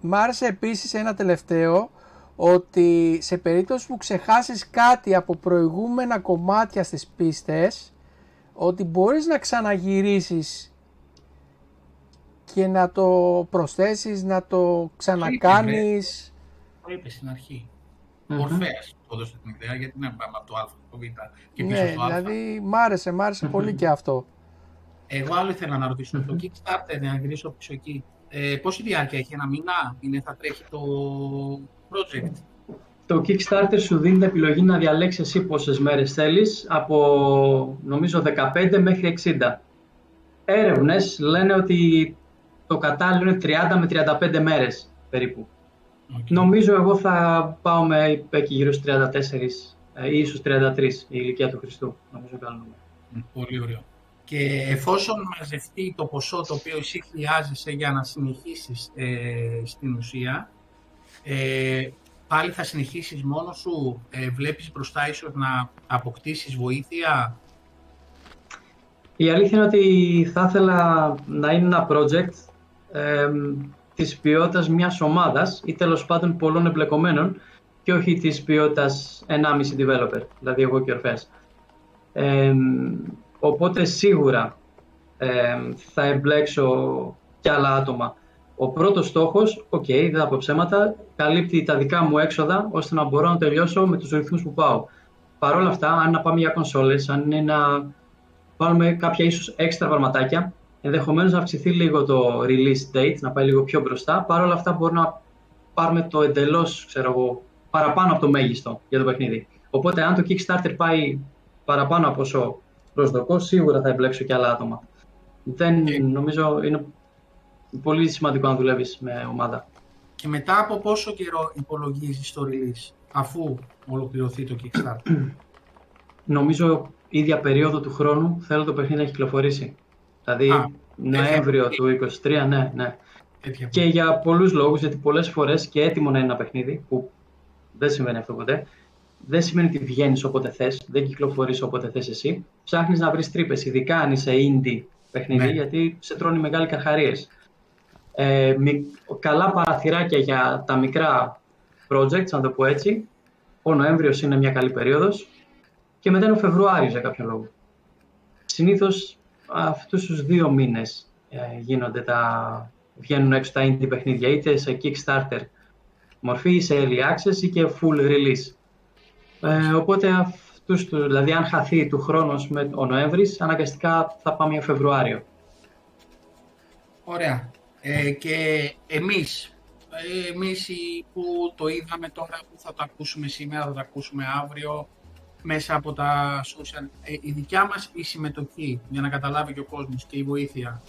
μ' άρεσε επίσης ένα τελευταίο, ότι σε περίπτωση που ξεχάσεις κάτι από προηγούμενα κομμάτια στις πίστες, ότι μπορείς να ξαναγυρίσεις και να το προσθέσεις, να το ξανακάνεις. Το είπες στην αρχή. Mm-hmm. το έδωσε την ιδέα, γιατί να πάμε από το α το β και πίσω ναι, στο α. δηλαδή μ' άρεσε, μ' άρεσε πολύ και αυτό. Εγώ άλλο ήθελα να ρωτήσω, το Kickstarter, να γυρίσω πίσω εκεί, ε, πόση διάρκεια έχει, ένα μήνα, είναι, θα τρέχει το project. Το Kickstarter σου δίνει την επιλογή να διαλέξεις εσύ πόσες μέρες θέλεις, από νομίζω 15 μέχρι 60. Έρευνες λένε ότι το κατάλληλο είναι 30 με 35 μέρες περίπου. Νομίζω εγώ θα πάω με εκεί γύρω στους 34 ε, ή ίσως 33 η ηλικία του Χριστού. Νομίζω καλό Πολύ ωραίο. Και εφόσον μαζευτεί το ποσό το οποίο εσύ χρειάζεσαι για να συνεχίσεις ε, στην ουσία, ε, πάλι θα συνεχίσεις μόνος σου, ε, βλέπεις μπροστά ίσως να αποκτήσεις βοήθεια; Η αλήθεια είναι ότι θα ήθελα να είναι ένα project ε, της ποιότητας μιας ομάδας ή τέλος πάντων πολλών εμπλεκομένων και όχι της ποιότητας 1,5 developer, δηλαδή εγώ και ο Ορφές. Ε, οπότε σίγουρα ε, θα εμπλέξω και άλλα άτομα ο πρώτος στόχος, ok, okay, δεν θα πω ψέματα, καλύπτει τα δικά μου έξοδα ώστε να μπορώ να τελειώσω με τους ρυθμούς που πάω. Παρ' όλα αυτά, αν να πάμε για κονσόλες, αν είναι να βάλουμε κάποια ίσως έξτρα πραγματάκια, ενδεχομένως να αυξηθεί λίγο το release date, να πάει λίγο πιο μπροστά. Παρ' όλα αυτά, μπορούμε να πάρουμε το εντελώς, ξέρω εγώ, παραπάνω από το μέγιστο για το παιχνίδι. Οπότε, αν το Kickstarter πάει παραπάνω από όσο προσδοκώ, σίγουρα θα εμπλέξω και άλλα άτομα. Δεν νομίζω είναι πολύ σημαντικό να δουλεύεις με ομάδα. Και μετά από πόσο καιρό υπολογίζεις το release, αφού ολοκληρωθεί το Kickstarter; Νομίζω ίδια περίοδο του χρόνου θέλω το παιχνίδι να έχει κυκλοφορήσει. Δηλαδή Α, Νοέμβριο του 2023, ναι, ναι. Και για πολλούς λόγους, γιατί πολλές φορές και έτοιμο να είναι ένα παιχνίδι, που δεν συμβαίνει αυτό ποτέ, δεν σημαίνει ότι βγαίνεις όποτε θες, δεν κυκλοφορείς όποτε θες εσύ. Ψάχνεις να βρεις τρύπες, ειδικά αν είσαι indie παιχνίδι, ναι. γιατί σε τρώνει μεγάλοι καρχαρίες ε, καλά παραθυράκια για τα μικρά projects, να το πω έτσι. Ο Νοέμβριος είναι μια καλή περίοδος και μετά είναι ο Φεβρουάριος για κάποιο λόγο. Συνήθως αυτούς τους δύο μήνες ε, γίνονται τα, βγαίνουν έξω τα indie παιχνίδια, είτε σε Kickstarter μορφή, ή σε Early Access ή και Full Release. Ε, οπότε αυτούς, δηλαδή αν χαθεί του χρόνος με ο Νοέμβρης, αναγκαστικά θα πάμε για Φεβρουάριο. Ωραία. Ε, και εμείς, ε, εμείς που το είδαμε τώρα, που θα το ακούσουμε σήμερα, θα το ακούσουμε αύριο, μέσα από τα social, ε, η δικιά μας η συμμετοχή, για να καταλάβει και ο κόσμος και η βοήθεια,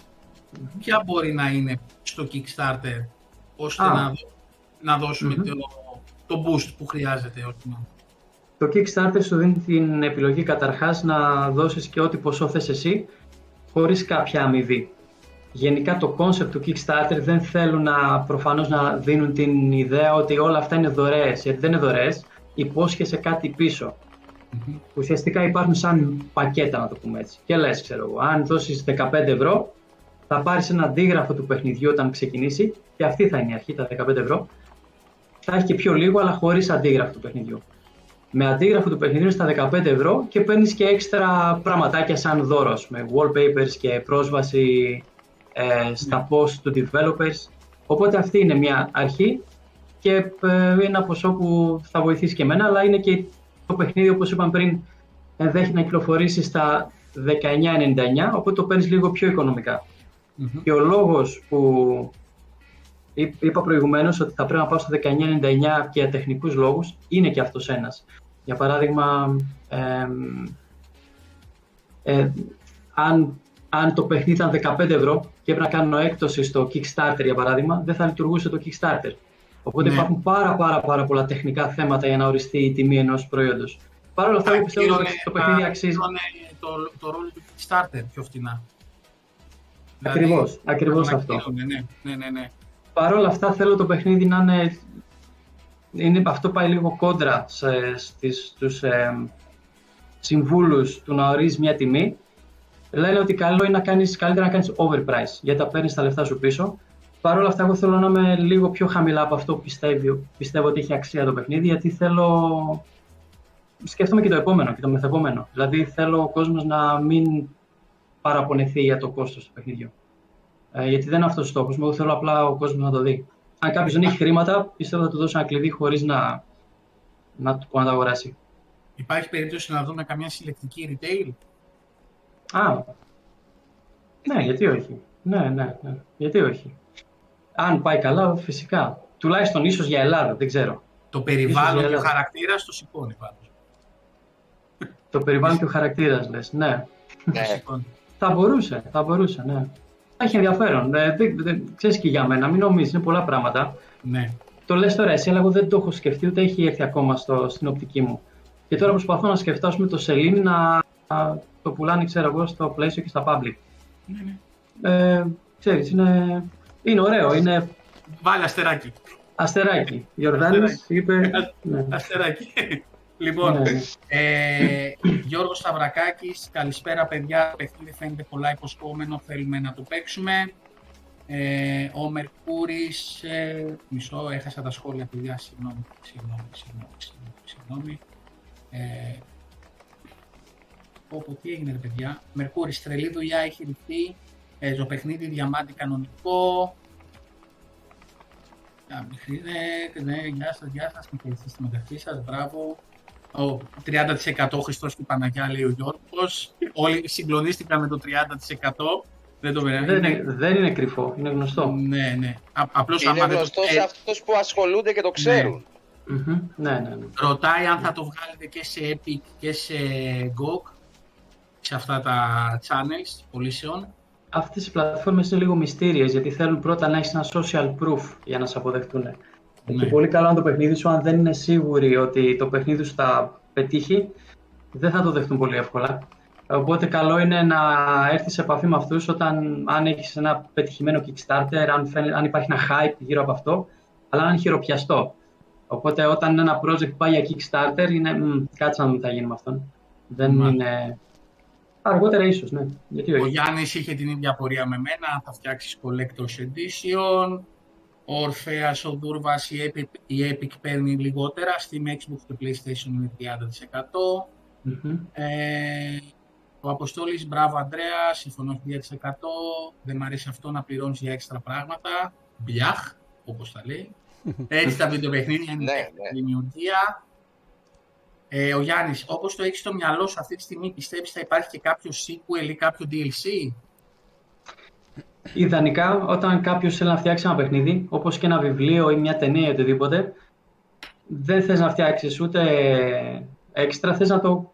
ποια μπορεί να είναι στο Kickstarter, ώστε να, να δώσουμε το, το boost που χρειάζεται. Όχι το Kickstarter σου δίνει την επιλογή καταρχάς να δώσεις και ό,τι ποσό θες εσύ, χωρίς κάποια αμοιβή γενικά το concept του Kickstarter δεν θέλουν να, προφανώς να δίνουν την ιδέα ότι όλα αυτά είναι δωρεές, γιατί δεν είναι δωρεές, υπόσχεσαι κάτι πίσω. Mm-hmm. Ουσιαστικά υπάρχουν σαν πακέτα, να το πούμε έτσι. Και λες, ξέρω εγώ, αν δώσεις 15 ευρώ, θα πάρεις ένα αντίγραφο του παιχνιδιού όταν ξεκινήσει και αυτή θα είναι η αρχή, τα 15 ευρώ. Θα έχει και πιο λίγο, αλλά χωρίς αντίγραφο του παιχνιδιού. Με αντίγραφο του παιχνιδιού στα 15 ευρώ και παίρνεις και έξτρα πραγματάκια σαν δώρο, με wallpapers και πρόσβαση ε, στα post του developers. Οπότε αυτή είναι μια αρχή και ε, είναι ένα ποσό που θα βοηθήσει και εμένα, αλλά είναι και το παιχνίδι, όπως είπαμε πριν, ενδέχεται να κυκλοφορήσει στα 19,99, οπότε το παίρνεις λίγο πιο οικονομικά. Και ο λόγος που είπα προηγουμένως ότι θα πρέπει να πάω στο 1999 και για τεχνικούς λόγους. Είναι και αυτός ένας. Για παράδειγμα, ε, αν, αν το παιχνίδι ήταν 15 ευρώ και έπρεπε να κάνω έκπτωση στο Kickstarter για παράδειγμα, δεν θα λειτουργούσε το Kickstarter. Οπότε ναι. υπάρχουν πάρα, πάρα, πάρα πολλά τεχνικά θέματα για να οριστεί η τιμή ενός προϊόντος. Παρ' όλα αυτά, εγώ πιστεύω ότι το παιχνίδι αξίζει. Το, το ρόλο του Kickstarter πιο φτηνά. Ακριβώς, δηλαδή, ακριβώς αυτό. Ναι, ναι, ναι, ναι. Παρ' όλα αυτά, θέλω το παιχνίδι να είναι. είναι αυτό πάει λίγο κόντρα στους ε, συμβούλους του να ορίζει μια τιμή. Λένε ότι καλό είναι να κάνεις, καλύτερα να κάνεις overprice, γιατί τα παίρνεις τα λεφτά σου πίσω Παρ' όλα αυτά, εγώ θέλω να είμαι λίγο πιο χαμηλά από αυτό που πιστεύω, πιστεύω ότι έχει αξία το παιχνίδι, γιατί θέλω. Σκέφτομαι και το επόμενο και το μεθεπόμενο. Δηλαδή, θέλω ο κόσμος να μην παραπονεθεί για το κόστος του παιχνιδιού. Ε, γιατί δεν είναι αυτός ο στόχος μου. Εγώ θέλω απλά ο κόσμος να το δει. Αν κάποιος δεν έχει χρήματα, πιστεύω θα του δώσω ένα κλειδί χωρίς να, να του πω να το αγοράσει. Υπάρχει περίπτωση να δούμε καμιά συλλεκτική retail; Α, ναι, γιατί όχι. Ναι, ναι, ναι. Γιατί όχι αν πάει καλά, φυσικά. Τουλάχιστον ίσως για Ελλάδα, δεν ξέρω. Το περιβάλλον και ο χαρακτήρας το σηκώνει πάντως. το περιβάλλον και ο χαρακτήρας, λες. Ναι. ναι. θα μπορούσε, θα μπορούσε, ναι. Έχει ενδιαφέρον. Ε, δεν, ξέρεις και για μένα, μην νομίζεις, είναι πολλά πράγματα. Ναι. Το λες τώρα εσύ, αλλά εγώ δεν το έχω σκεφτεί, ούτε έχει έρθει ακόμα στο, στην οπτική μου. Και τώρα προσπαθώ να σκεφτώ με το σελήνη να, να, το πουλάνε, ξέρω εγώ, στο πλαίσιο και στα public. Ναι, ναι. Ε, ξέρεις, είναι είναι ωραίο, είναι... Βάλε αστεράκι. Αστεράκι. Γιορδάνης είπε... Ναι. Αστεράκι. Λοιπόν, ναι. ε, Γιώργος Σταυρακάκης, καλησπέρα παιδιά, το παιχνίδι φαίνεται πολλά υποσχόμενο, θέλουμε να το παίξουμε. Ε, ο Μερκούρης, ε, μισό, έχασα τα σχόλια παιδιά, συγγνώμη, συγγνώμη, συγγνώμη, συγγνώμη. Ε, Όπω τι έγινε ρε παιδιά, Μερκούρης, τρελή δουλειά έχει ρηχθεί, ε, το παιχνίδι διαμάτι κανονικό. Ναι, ναι, γεια σας, γεια σας, με στη μεταξύ σας, μπράβο. Ο 30% Χριστός και Παναγιά, λέει ο Γιώργος. Όλοι συγκλονίστηκαν με το 30%. Δεν, το δεν, είναι, δεν είναι κρυφό, είναι γνωστό. Ναι, ναι. Α, απλώς είναι γνωστός σε αυτούς που ασχολούνται και το ξέρουν. Ναι. ναι, ναι, ναι. Ρωτάει αν θα το βγάλετε και σε Epic και σε GOG, σε αυτά τα channels πωλήσεων αυτές οι πλατφόρμες είναι λίγο μυστήριες γιατί θέλουν πρώτα να έχεις ένα social proof για να σε αποδεχτούν. Ναι. Και πολύ καλό αν το παιχνίδι σου, αν δεν είναι σίγουροι ότι το παιχνίδι σου θα πετύχει, δεν θα το δεχτούν πολύ εύκολα. Οπότε καλό είναι να έρθεις σε επαφή με αυτούς όταν αν έχεις ένα πετυχημένο Kickstarter, αν, αν υπάρχει ένα hype γύρω από αυτό, αλλά να είναι χειροπιαστό. Οπότε όταν ένα project πάει για Kickstarter, είναι κάτσε να δούμε τι θα γίνει με αυτόν. Δεν είναι Αργότερα ίσως, ναι. Γιατί όχι. Ο Γιάννης είχε την ίδια πορεία με μένα. Θα φτιάξεις Collector's Edition. Ο Ορφαία, ο Δούρβα, η Epic, η Epic παίρνει λιγότερα. Στη Xbox και PlayStation είναι 30%. mm Ε, ο Αποστόλης, μπράβο Αντρέα, συμφωνώ 1000%. Δεν μου αρέσει αυτό να πληρώνεις για έξτρα πράγματα. Μπιάχ, όπως τα λέει. Έτσι τα βιντεοπαιχνίδια είναι ναι, ναι. δημιουργία. Ε, ο Γιάννης, όπως το έχεις στο μυαλό σου αυτή τη στιγμή, πιστεύεις θα υπάρχει και κάποιο sequel ή κάποιο DLC; Ιδανικά, όταν κάποιος θέλει να φτιάξει ένα παιχνίδι, όπως και ένα βιβλίο ή μια ταινία ή οτιδήποτε, δεν θες να φτιάξεις ούτε έξτρα, θες να το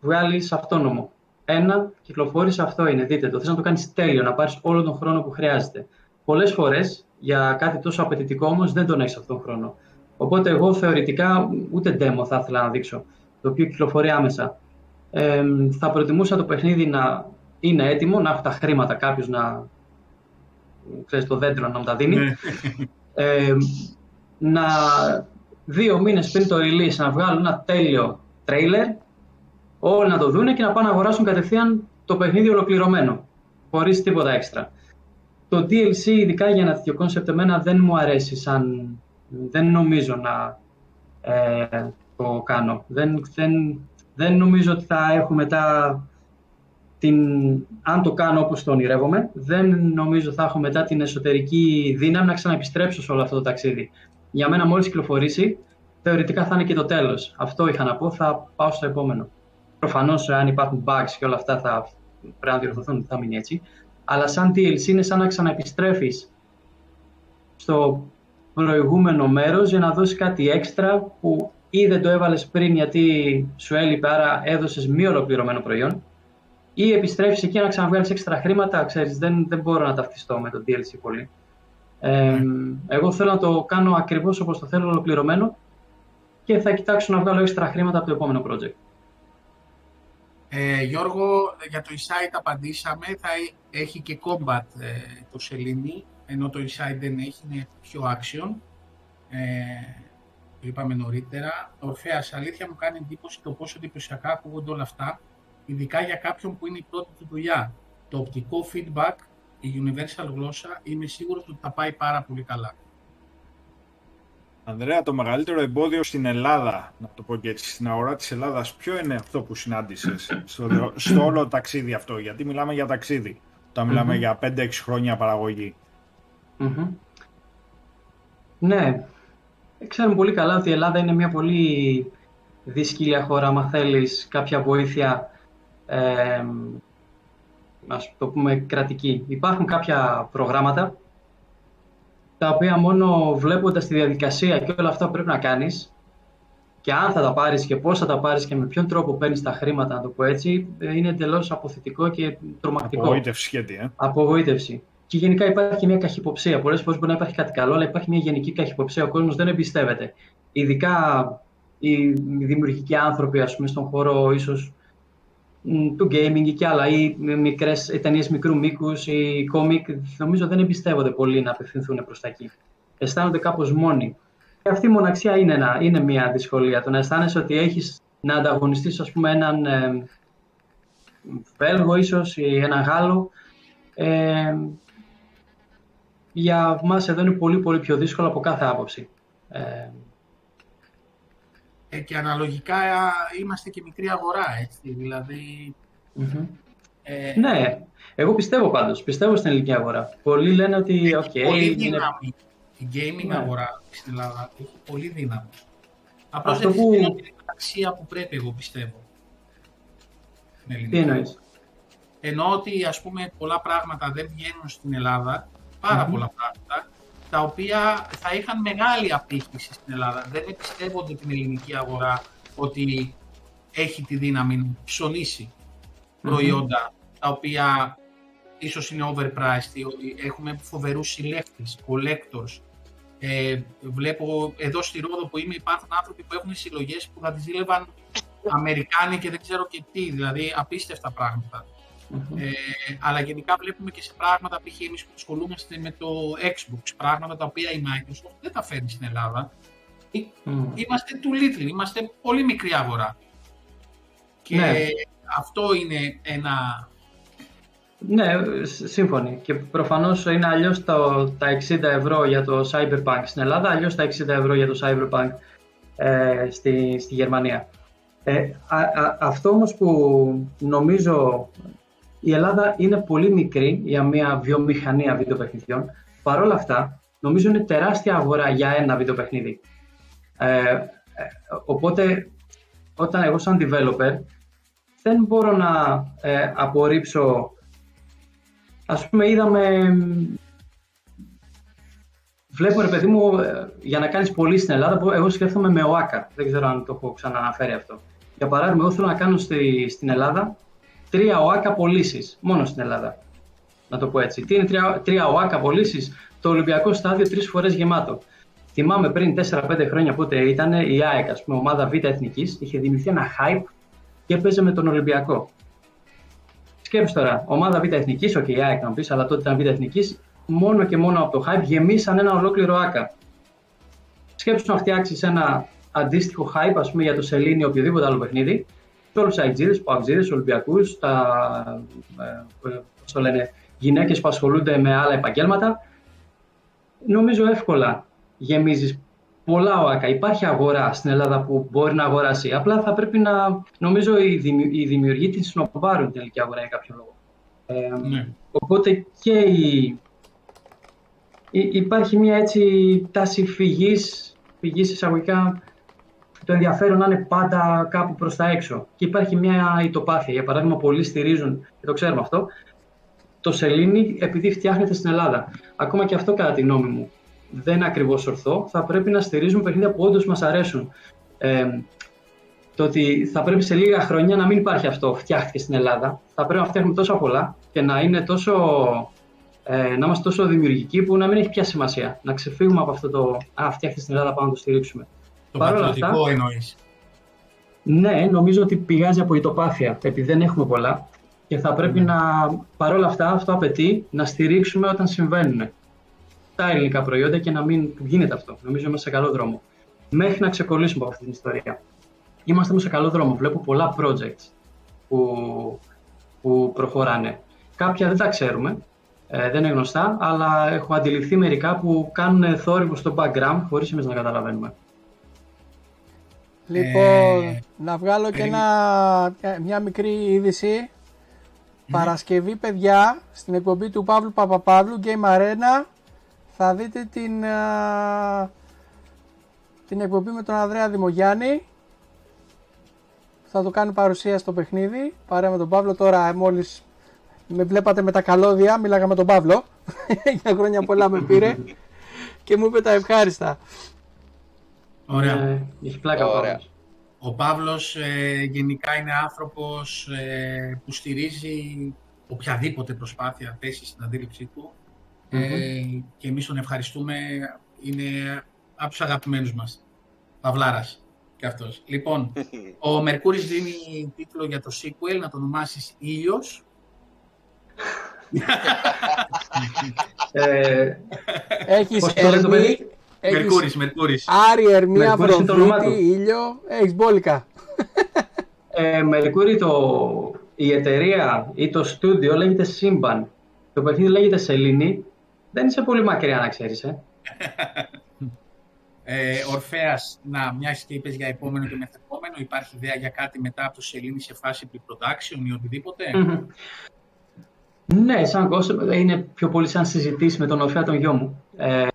βγάλεις αυτόνομο. Ένα, κυκλοφόρησε αυτό είναι, δείτε το. Θες να το κάνεις τέλειο, να πάρεις όλο τον χρόνο που χρειάζεται. Πολλές φορές για κάτι τόσο απαιτητικό όμως δεν τον έχεις αυτόν τον χρόνο. Οπότε εγώ θεωρητικά ούτε demo θα ήθελα να δείξω, το οποίο κυκλοφορεί άμεσα. Ε, θα προτιμούσα το παιχνίδι να είναι έτοιμο, να έχω τα χρήματα κάποιος να ξέρεις, το δέντρο να μου τα δίνει. ε, να δύο μήνες πριν το release να βγάλουν ένα τέλειο trailer, όλοι να το δούνε και να πάνε να αγοράσουν κατευθείαν το παιχνίδι ολοκληρωμένο, χωρίς τίποτα έξτρα. Το DLC, ειδικά για ένα τέτοιο concept, εμένα δεν μου αρέσει σαν δεν νομίζω να ε, το κάνω. Δεν, δεν, δεν νομίζω ότι θα έχω μετά την, αν το κάνω όπως το ονειρεύομαι, δεν νομίζω θα έχω μετά την εσωτερική δύναμη να ξαναεπιστρέψω σε όλο αυτό το ταξίδι. Για μένα μόλις κυκλοφορήσει, θεωρητικά θα είναι και το τέλος. Αυτό είχα να πω, θα πάω στο επόμενο. Προφανώς αν υπάρχουν bugs και όλα αυτά θα πρέπει να διορθωθούν, θα μείνει έτσι. Αλλά σαν DLC είναι σαν να ξαναεπιστρέφεις στο προηγούμενο μέρος για να δώσει κάτι έξτρα που ή δεν το έβαλες πριν γιατί σου έλειπε, άρα έδωσες μη ολοκληρωμένο προϊόν ή επιστρέφεις εκεί να ξαναβγάλεις έξτρα χρήματα, ξέρεις, δεν, δεν μπορώ να ταυτιστώ με το DLC πολύ. Ε, εγώ θέλω να το κάνω ακριβώς όπως το θέλω ολοκληρωμένο και θα κοιτάξω να βγάλω έξτρα χρήματα από το επόμενο project. Ε, Γιώργο, για το e απαντήσαμε, θα έχει και combat ε, το σελήνη, ενώ το e δεν έχει, είναι πιο action. Ε, το είπαμε νωρίτερα. Ορφέας, αλήθεια μου κάνει εντύπωση το πόσο εντυπωσιακά ακούγονται όλα αυτά, ειδικά για κάποιον που είναι η πρώτη του δουλειά. Το οπτικό feedback, η universal γλώσσα, είμαι σίγουρος ότι θα πάει πάρα πολύ καλά. Ανδρέα, το μεγαλύτερο εμπόδιο στην Ελλάδα, να το πω και έτσι, στην αγορά της Ελλάδας, ποιο είναι αυτό που συνάντησες στο, στο όλο ταξίδι αυτό, γιατί μιλάμε για ταξίδι, όταν μιλάμε για 5-6 χρόνια Ναι, ξέρουμε πολύ καλά ότι η Ελλάδα είναι μια πολύ δύσκολη χώρα, άμα θέλεις κάποια βοήθεια, ε, ας το πούμε, κρατική. Υπάρχουν κάποια προγράμματα τα οποία μόνο βλέποντας τη διαδικασία και όλα αυτά που πρέπει να κάνεις και αν θα τα πάρεις και πώς θα τα πάρεις και με ποιον τρόπο παίρνεις τα χρήματα, να το πω έτσι, είναι εντελώς αποθετικό και τρομακτικό. Απογοήτευση σχέτη, ε; Απογοήτευση. Και γενικά υπάρχει μια καχυποψία. Πολλές φορές μπορεί να υπάρχει κάτι καλό, αλλά υπάρχει μια γενική καχυποψία. Ο κόσμος δεν εμπιστεύεται. Ειδικά οι δημιουργικοί άνθρωποι, ας πούμε, στον χώρο ίσως του gaming και άλλα, ή μικρές ταινίε μικρού μήκους, ή κόμικ, νομίζω δεν εμπιστεύονται πολύ να απευθυνθούν προς τα εκεί. Αισθάνονται κάπως μόνοι. Και αυτή η μοναξιά είναι, ένα, είναι μια δυσκολία. Το να αισθάνεσαι ότι έχεις να ανταγωνιστείς, ας πούμε, έναν ε, Βέλγο ίσως ή έναν Γάλλο. Ε, για μας εδώ είναι πολύ πολύ πιο δύσκολο από κάθε άποψη. Ε, ε, και αναλογικά είμαστε και μικρή αγορά, έτσι, δηλαδή ε, ναι, εγώ πιστεύω πάντως, πιστεύω στην ελληνική αγορά. Πολλοί λένε ότι, ok, okay, πολύ δύναμη. Η gaming ναι. αγορά στην Ελλάδα έχει πολύ δύναμη. Απλώς δεν που... την αξία που πρέπει, εγώ πιστεύω. Τι εννοείς; Ενώ ότι, ας πούμε, πολλά πράγματα δεν βγαίνουν στην Ελλάδα, παρα πολλά πράγματα, τα οποία θα είχαν μεγάλη απήχηση στην Ελλάδα. Δεν εμπιστεύονται την ελληνική αγορά ότι έχει τη δύναμη να ψωνίσει προϊόντα τα οποία ίσως είναι overpriced, έχουμε φοβερούς συλλέκτες, collectors. Ε, βλέπω εδώ στη Ρόδο που είμαι υπάρχουν άνθρωποι που έχουν συλλογές που θα τις ζήλευαν Αμερικάνοι και δεν ξέρω και τι, δηλαδή απίστευτα πράγματα. Ε, αλλά γενικά βλέπουμε και σε πράγματα, π.χ. εμείς που ασχολούμαστε με το Xbox, πράγματα τα οποία η Microsoft δεν τα φέρνει στην Ελλάδα. Ε, είμαστε too little, είμαστε πολύ μικρή αγορά. Και ναι. αυτό είναι ένα... Ναι, σύμφωνοι. Και προφανώς είναι αλλιώς τα, τα 60 ευρώ για το Cyberpunk στην Ελλάδα, αλλιώς τα 60 ευρώ για το Cyberpunk ε, στη, στη Γερμανία. Ε, αυτό όμως που νομίζω η Ελλάδα είναι πολύ μικρή για μια βιομηχανία βιντεοπαιχνιδιών. Παρ' όλα αυτά, νομίζω είναι τεράστια αγορά για ένα βιντεοπαιχνίδι. Ε, ε, οπότε, όταν εγώ σαν developer, δεν μπορώ να ε, απορρίψω... Ας πούμε, είδαμε... Βλέπω, ρε παιδί μου, ε, για να κάνεις πολύ στην Ελλάδα, εγώ σκέφτομαι με ΟΑΚΑ. Δεν ξέρω αν το έχω ξαναναφέρει αυτό. Για παράδειγμα, εγώ θέλω να κάνω στη, στην Ελλάδα τρία ΟΑΚΑ πωλήσεις μόνο στην Ελλάδα. Να το πω έτσι. Τι είναι τρία, τρία ΟΑΚΑ πωλήσεις, το Ολυμπιακό στάδιο τρεις φορές γεμάτο. Θυμάμαι πριν 4-5 χρόνια πότε ήταν η ΑΕΚ, ας πούμε, ομάδα Β' Εθνικής, είχε δημιουργηθεί ένα hype και έπαιζε με τον Ολυμπιακό. Σκέψτε τώρα, ομάδα Β' Εθνικής, όχι η ΑΕΚ να πεις, αλλά τότε ήταν Β' Εθνικής, μόνο και μόνο από το hype γεμίσαν ένα ολόκληρο ΆΚΑ. Σκέψτε να φτιάξεις ένα αντίστοιχο hype, ας πούμε, για το Σελήνη ή οποιοδήποτε άλλο παιχνίδι, και όλου του αιτζίδε, παγκζίδε, Ολυμπιακούς, τα ε, το λένε, γυναίκες που ασχολούνται με άλλα επαγγέλματα. Νομίζω εύκολα γεμίζεις πολλά ΟΑΚΑ. Υπάρχει αγορά στην Ελλάδα που μπορεί να αγοράσει. Απλά θα πρέπει να, νομίζω, οι, δημιου, οι δημιουργοί τη συνοπάρουν την τελική αγορά για κάποιο λόγο. Ε, ναι. Οπότε και η, υπάρχει μια έτσι τάση φυγής, φυγής εισαγωγικά το ενδιαφέρον να είναι πάντα κάπου προς τα έξω. Και υπάρχει μια ητοπάθεια. Για παράδειγμα, πολλοί στηρίζουν, και το ξέρουμε αυτό, το σελήνη επειδή φτιάχνεται στην Ελλάδα. Ακόμα και αυτό, κατά τη γνώμη μου, δεν είναι ακριβώς ορθό. Θα πρέπει να στηρίζουμε παιχνίδια που όντως μας αρέσουν. Ε, το ότι θα πρέπει σε λίγα χρόνια να μην υπάρχει αυτό, φτιάχτηκε στην Ελλάδα. Θα πρέπει να φτιάχνουμε τόσα πολλά και να, είναι τόσο, ε, να είμαστε τόσο δημιουργικοί που να μην έχει πια σημασία. Να ξεφύγουμε από αυτό το «Α, φτιάχτηκε στην Ελλάδα, πάμε να το στηρίξουμε». Το πατριωτικό εννοείς. Ναι, νομίζω ότι πηγάζει από ητοπάθεια, επειδή δεν έχουμε πολλά και θα πρέπει να, παρόλα αυτά, αυτό απαιτεί να στηρίξουμε όταν συμβαίνουν τα ελληνικά προϊόντα και να μην γίνεται αυτό. Νομίζω είμαστε σε καλό δρόμο. Μέχρι να ξεκολλήσουμε από αυτή την ιστορία. Είμαστε όμως σε καλό δρόμο. Βλέπω πολλά projects που, που προχωράνε. Κάποια δεν τα ξέρουμε, ε, δεν είναι γνωστά, αλλά έχω αντιληφθεί μερικά που κάνουν θόρυβο στο background χωρίς εμείς να καταλαβαίνουμε. Λοιπόν, ε, να βγάλω και ένα, μια μικρή είδηση. Παρασκευή, παιδιά, στην εκπομπή του Παύλου Παπαπαύλου, Game Arena, θα δείτε την, την εκπομπή με τον Ανδρέα Δημογιάννη. Θα το κάνει παρουσία στο παιχνίδι, παρέα με τον Παύλο. Τώρα μόλις με βλέπατε με τα καλώδια, μίλαγα με τον Παύλο. Για χρόνια πολλά με πήρε και μου είπε τα ευχάριστα. Ωραία. Ε, έχει πλάκα Ωραία. Ο Παύλος ε, γενικά είναι άνθρωπος ε, που στηρίζει οποιαδήποτε προσπάθεια θέσει στην αντίληψή του ε, και εμείς τον ευχαριστούμε. Είναι από τους αγαπημένους μας. Παυλάρας και αυτός. Λοιπόν, ο Μερκούρης δίνει τίτλο για το sequel, να το ονομάσεις Ήλιος. ε, έχεις Ερμή, Μερκούρης, Μερκούρης. Άρη, Ερμή, Αφροδίτη, Ήλιο, έχεις μπόλικα. ε, Μερκούρη, το, η εταιρεία ή το στούντιο λέγεται Σύμπαν. Το παιχνίδι λέγεται Σελήνη δεν είσαι πολύ μακριά να ξέρεις, ε. ε Ορφέας, να, μιας και είπες για επόμενο και μεθεπόμενο, υπάρχει ιδέα για κάτι μετά από το Σελήνη σε φάση pre-production ή οτιδήποτε; Ναι, σαν κόσμο, είναι πιο πολύ σαν συζητήσεις με τον Ορφέα τον γιο μου. Ε,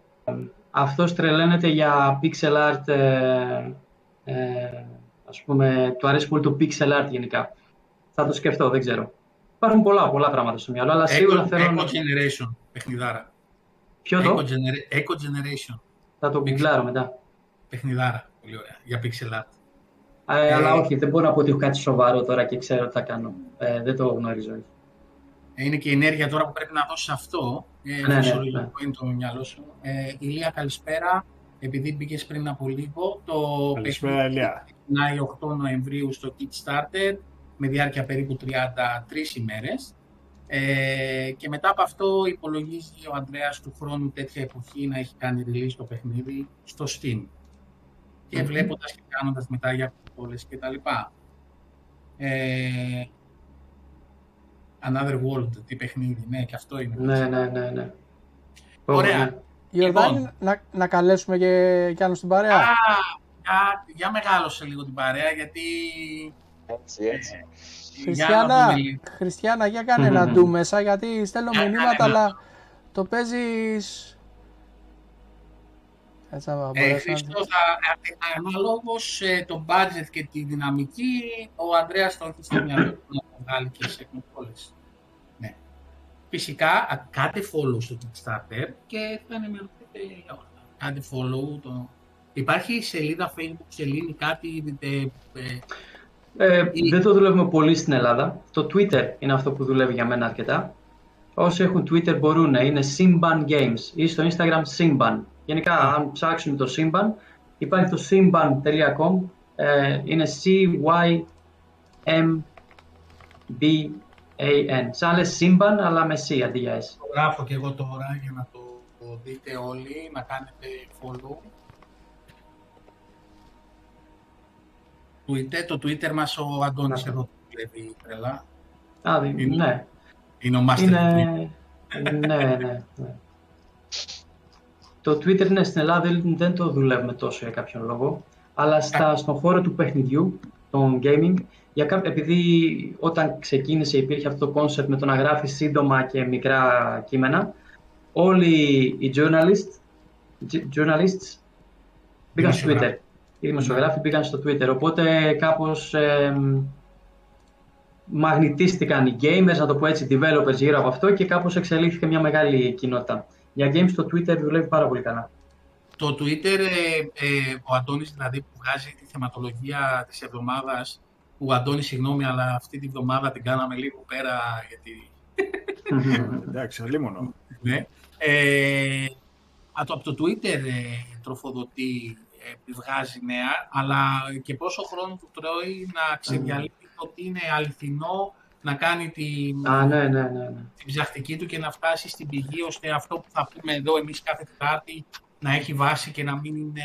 αυτός τρελαίνεται για pixel art, ε, ε, ας πούμε, του αρέσει πολύ το pixel art γενικά. Θα το σκεφτώ, δεν ξέρω. Υπάρχουν πολλά, πολλά πράγματα στο μυαλό, αλλά σίγουρα θέλω... Echo Generation, παιχνιδάρα. Ποιο το; Echo, Generation. Θα το γκουγκλάρω μετά. Παιχνιδάρα. Πολύ ωραία. Για pixel art. Ε, αλλά όχι, δεν μπορώ να πω ότι έχω κάτι σοβαρό τώρα και ξέρω τι θα κάνω. Ε, δεν το γνωρίζω. Είναι και η ενέργεια τώρα που πρέπει να δώσει αυτό. Ε, ναι, ναι, ναι. είναι το μυαλό σου. Ε, Ηλία, καλησπέρα. Επειδή μπήκες πριν από λίγο, το καλησπέρα, Ηλία. ξεκινάει 8 Νοεμβρίου στο Kickstarter με διάρκεια περίπου 33 ημέρες. Ε, και μετά από αυτό υπολογίζει ο Ανδρέας του χρόνου τέτοια εποχή να έχει κάνει release το παιχνίδι στο Steam. Και mm βλέποντας και κάνοντας μετά για όλες και τα λοιπά. Ε, Another World, τι παιχνίδι, ναι, και αυτό είναι. Ναι, ναι, ναι, ναι. Ωραία. Ιορδάνη, λοιπόν, να, να καλέσουμε και, και άλλο στην παρέα. Α, για, για μεγάλωσε λίγο την παρέα, γιατί... Έτσι, έτσι. Ε, Χριστιανά, Χριστιανά, για κάνε ένα ντου μέσα, γιατί στέλνω μηνύματα, αλλά το παίζεις... Έτσι, ε, Χριστός, αναλόγως ε, το budget και τη δυναμική, ο Ανδρέας το έχει στο μυαλό του να το βγάλεις και σε κονσόλες. Ναι. Φυσικά, κάντε follow στο Kickstarter και θα ενημερωθείτε για όλα. Κάντε follow. Το... Υπάρχει σελίδα Facebook, σελήνη, κάτι... Ε, ε, ε, δεν το δουλεύουμε πολύ στην Ελλάδα. Το Twitter είναι αυτό που δουλεύει για μένα αρκετά. Όσοι έχουν Twitter μπορούν να είναι Simban Games ή στο Instagram Simban. Γενικά, αν ψάξουμε το Simban, υπάρχει το simban.com. Ε, είναι C-Y-M-B-A-N. Σαν λες Simban, αλλά με C αντί για S. Το γράφω και εγώ τώρα για να το δείτε όλοι, να κάνετε follow. Twitter, το Twitter μας ο Αντώνης εδώ βλέπει τρελά. Α, είναι, ναι. Είναι ο Master είναι... ναι, ναι, ναι. Το Twitter ναι, στην Ελλάδα δεν το δουλεύουμε τόσο για κάποιον λόγο, αλλά στα, στον χώρο του παιχνιδιού, των gaming, για επειδή όταν ξεκίνησε υπήρχε αυτό το concept με το να γράφεις σύντομα και μικρά κείμενα, όλοι οι journalists, journalists μπήκαν στο Twitter οι δημοσιογράφοι πήγαν στο Twitter. Οπότε κάπως ε, μαγνητίστηκαν οι gamers, να το πω έτσι, developers γύρω από αυτό και κάπως εξελίχθηκε μια μεγάλη κοινότητα. Για games το Twitter δουλεύει πάρα πολύ καλά. Το Twitter, ε, ε, ο Αντώνης δηλαδή που βγάζει τη θεματολογία της εβδομάδας, που ο Αντώνης, συγγνώμη, αλλά αυτή τη βδομάδα την κάναμε λίγο πέρα, γιατί... Εντάξει, αλίμονο. ναι. Ε, από το Twitter ε, τροφοδοτεί, ε, βγάζει νέα, αλλά και πόσο χρόνο του τρώει να ξεδιαλύει ότι είναι αληθινό, να κάνει την, Α, ναι, ναι, ναι, ναι. την ψαχτική του και να φτάσει στην πηγή, ώστε αυτό που θα πούμε εδώ εμείς κάθε Τετάρτη να έχει βάση και να μην είναι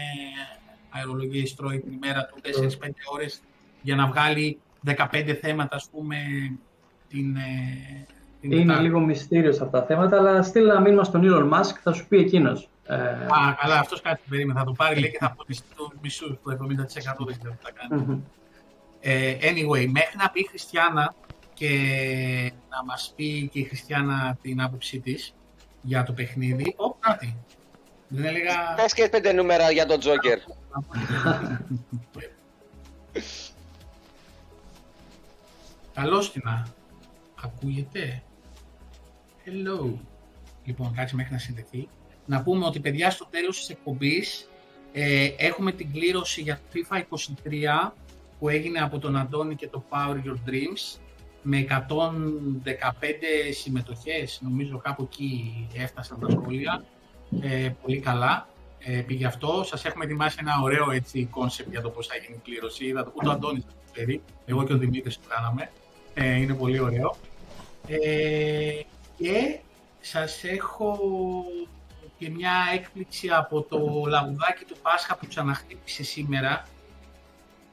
αερολογία τρώει την ημέρα του 4-5 ώρες για να βγάλει 15 θέματα, ας πούμε, την, ε, την Είναι Τετάρτη. λίγο μυστήριος σε αυτά τα θέματα, αλλά στείλ ένα μήνυμα στον Elon Musk, θα σου πει εκείνος. Ε, Α, καλά, αυτός κάτι περίμενε. Θα το πάρει λέει, και θα πονηστεί το μισού, το 70% δεν ξέρω τι θα κάνει. μμμ. Ε, anyway, μέχρι να πει η Χριστιανά και να μας πει και η Χριστιανά την άποψή της για το παιχνίδι. Ω, κάτι. Δεν έλεγα... Πες και πέντε νούμερα για τον Τζόκερ. Καλώς την να ακούγεται; Hello. Λοιπόν, κάτσε μέχρι να συνδεθεί. Να πούμε ότι παιδιά στο τέλος της εκπομπής ε, έχουμε την κλήρωση για το FIFA 23 που έγινε από τον Αντώνη και το Power Your Dreams με 115 συμμετοχές, νομίζω κάπου εκεί έφτασαν τα σχόλια. Ε, πολύ καλά. Ε, πήγε αυτό. Σας έχουμε ετοιμάσει ένα ωραίο έτσι κόνσεπτ για το πώς θα γίνει η κλήρωση. Είδα, ούτε ο Αντώνης θα το ξέρει. Εγώ και ο Δημήτρης το κάναμε. Ε, είναι πολύ ωραίο. Ε, και σας έχω και μια έκπληξη από το λαγουδάκι του Πάσχα που ξαναχτύπησε σήμερα.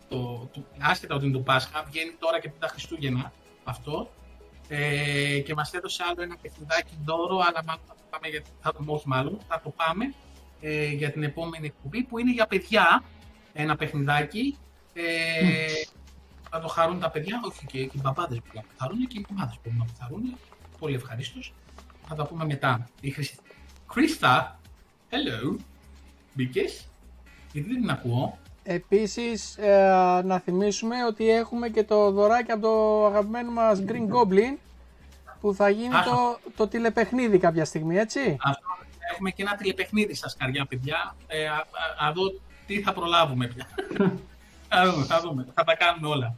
Το, το, άσχετα ότι είναι το Πάσχα, βγαίνει τώρα και πριν τα Χριστούγεννα αυτό. Ε, και μας έδωσε άλλο ένα παιχνιδάκι δώρο, αλλά μάλλον θα το πάμε, για, θα το, όχι μάλλον, θα το πάμε ε, για την επόμενη εκπομπή που είναι για παιδιά ένα παιχνιδάκι. Ε, θα το χαρούν τα παιδιά, όχι και, και οι μπαμπάδες που να χαρούν και οι μαμάδες που να χαρούν. Πολύ ευχαρίστως. Θα τα πούμε μετά. Η Χρυσ- Κρίστα, hello, μπήκες, γιατί δεν την ακούω. Επίσης, ε, να θυμίσουμε ότι έχουμε και το δωράκι από το αγαπημένο μας Green Goblin που θα γίνει Άχα. το, το τηλεπαιχνίδι κάποια στιγμή, έτσι; Αυτό, έχουμε και ένα τηλεπαιχνίδι στα σκαριά, παιδιά. Ε, α, α, α δω τι θα προλάβουμε πια. θα δούμε, θα δούμε. Θα τα κάνουμε όλα.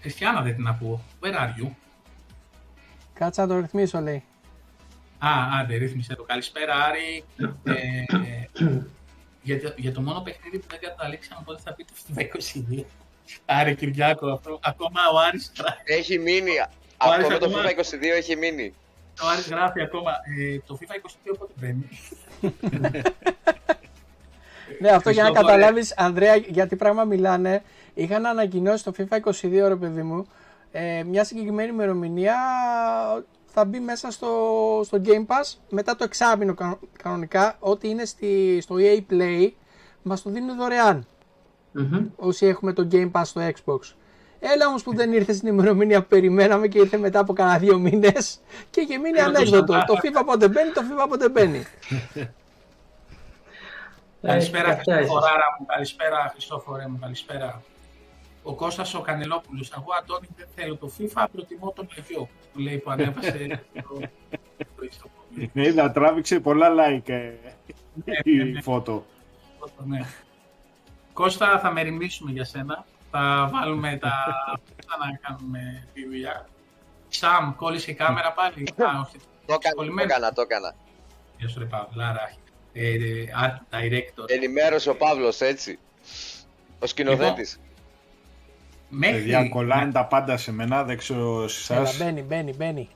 Χριστιανά δεν την ακούω. Where are you? Κάτσε να το ρυθμίσω, λέει. Α, άντε, ρύθμισε το. Καλησπέρα, Άρη. Ε, ε, για, το, για το μόνο παιχνίδι που δεν καταλήξαμε πότε θα πει το FIFA 22. Άρη Κυριάκο, αυτό. Ακόμα ο Άρης, Έχει μείνει. Άρης Αυτό με το ακόμα- FIFA 22 έχει μείνει. ο Άρης γράφει ακόμα. Ε, το FIFA 22 πότε μπαίνει; Ναι, αυτό για να Χριστόφορε. καταλάβεις, Ανδρέα, για τι πράγμα μιλάνε. Είχαν ανακοινώσει το FIFA 22, ρε παιδί μου, ε, μια συγκεκριμένη ημερομηνία θα μπει μέσα στο, στο Game Pass μετά το εξάμεινο κανο- κανονικά, ό,τι είναι στη, στο EA Play, μας το δίνουν δωρεάν Μμμ. όσοι έχουμε το Game Pass στο Xbox. Έλα όμως που δεν ήρθε στην ημερομηνία που περιμέναμε και ήρθε μετά από κανένα δύο μήνες και είχε μείνει Ε, το ανέκδοτο. σαν- το FIFA πότε μπαίνει, το FIFA πότε μπαίνει. Καλησπέρα Ε, αυτά ίσως. Χριστόφοράρα μου, καλησπέρα Χριστόφορε μου, καλησπέρα. Ο Κώστας ο Κανελόπουλος, εγώ Αντώνη δεν θέλω το FIFA, προτιμώ τον Λεβιό, που λέει που ανέβασε το, το ιστοπολί. Είδα, τράβηξε πολλά like ε, η φώτο. Ναι. Κώστα, θα μεριμνήσουμε για σένα. Θα βάλουμε τα... θα να κάνουμε τη δουλειά. Σαμ, κόλλησε η κάμερα πάλι. Α, όχι. Το έκανα, το Κολλημένο. έκανα, το έκανα. Γεια σου ρε Παυλάρα. Ε, ε, art director. Ενημέρωσε ο Παύλος έτσι. Ο σκηνοθέτης. Παιδιά, Μέχρι, κολλάνε τα πάντα σε μένα, δεν ξέρω σε Έλα, εσάς. μπαίνει, μπαίνει, μπαίνει.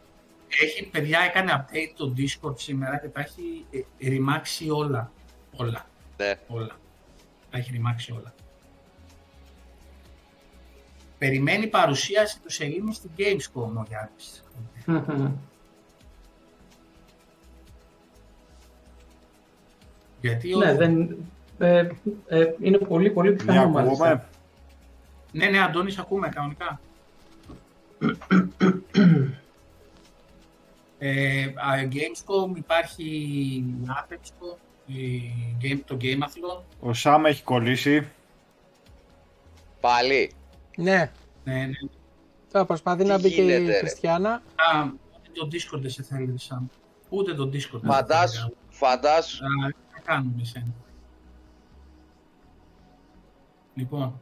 Έχει, παιδιά, έκανε update το Discord σήμερα και τα έχει ε, ρημάξει όλα. Όλα. Ναι. Όλα. Τα έχει ρημάξει όλα. Περιμένει παρουσίαση του σελήνη στην Gamescom ο Γιάννης. Μμμ. Γιατί ο... Ναι, δεν, ε, ε, είναι πολύ πολύ Μια πιθανό μάλιστα. Ακούγομαι. ναι, ναι, Αντώνης, σ' ακούμε κανονικά. ε, α, Gamescom υπάρχει Athenscom, η game, το Gameathlon. Ο Σάμ έχει κολλήσει. Πάλι. Ναι, Ναι, ναι. τώρα προσπαθεί Τι να μπει και γίνεται, η ρε; Χριστιανά. Α, ούτε το Discord δεν σε θέλει, Σαν. Ούτε το Discord δεν σε Φαντάσου, θέλει. φαντάσου. Α, τι θα κάνουμε εσένα. Λοιπόν,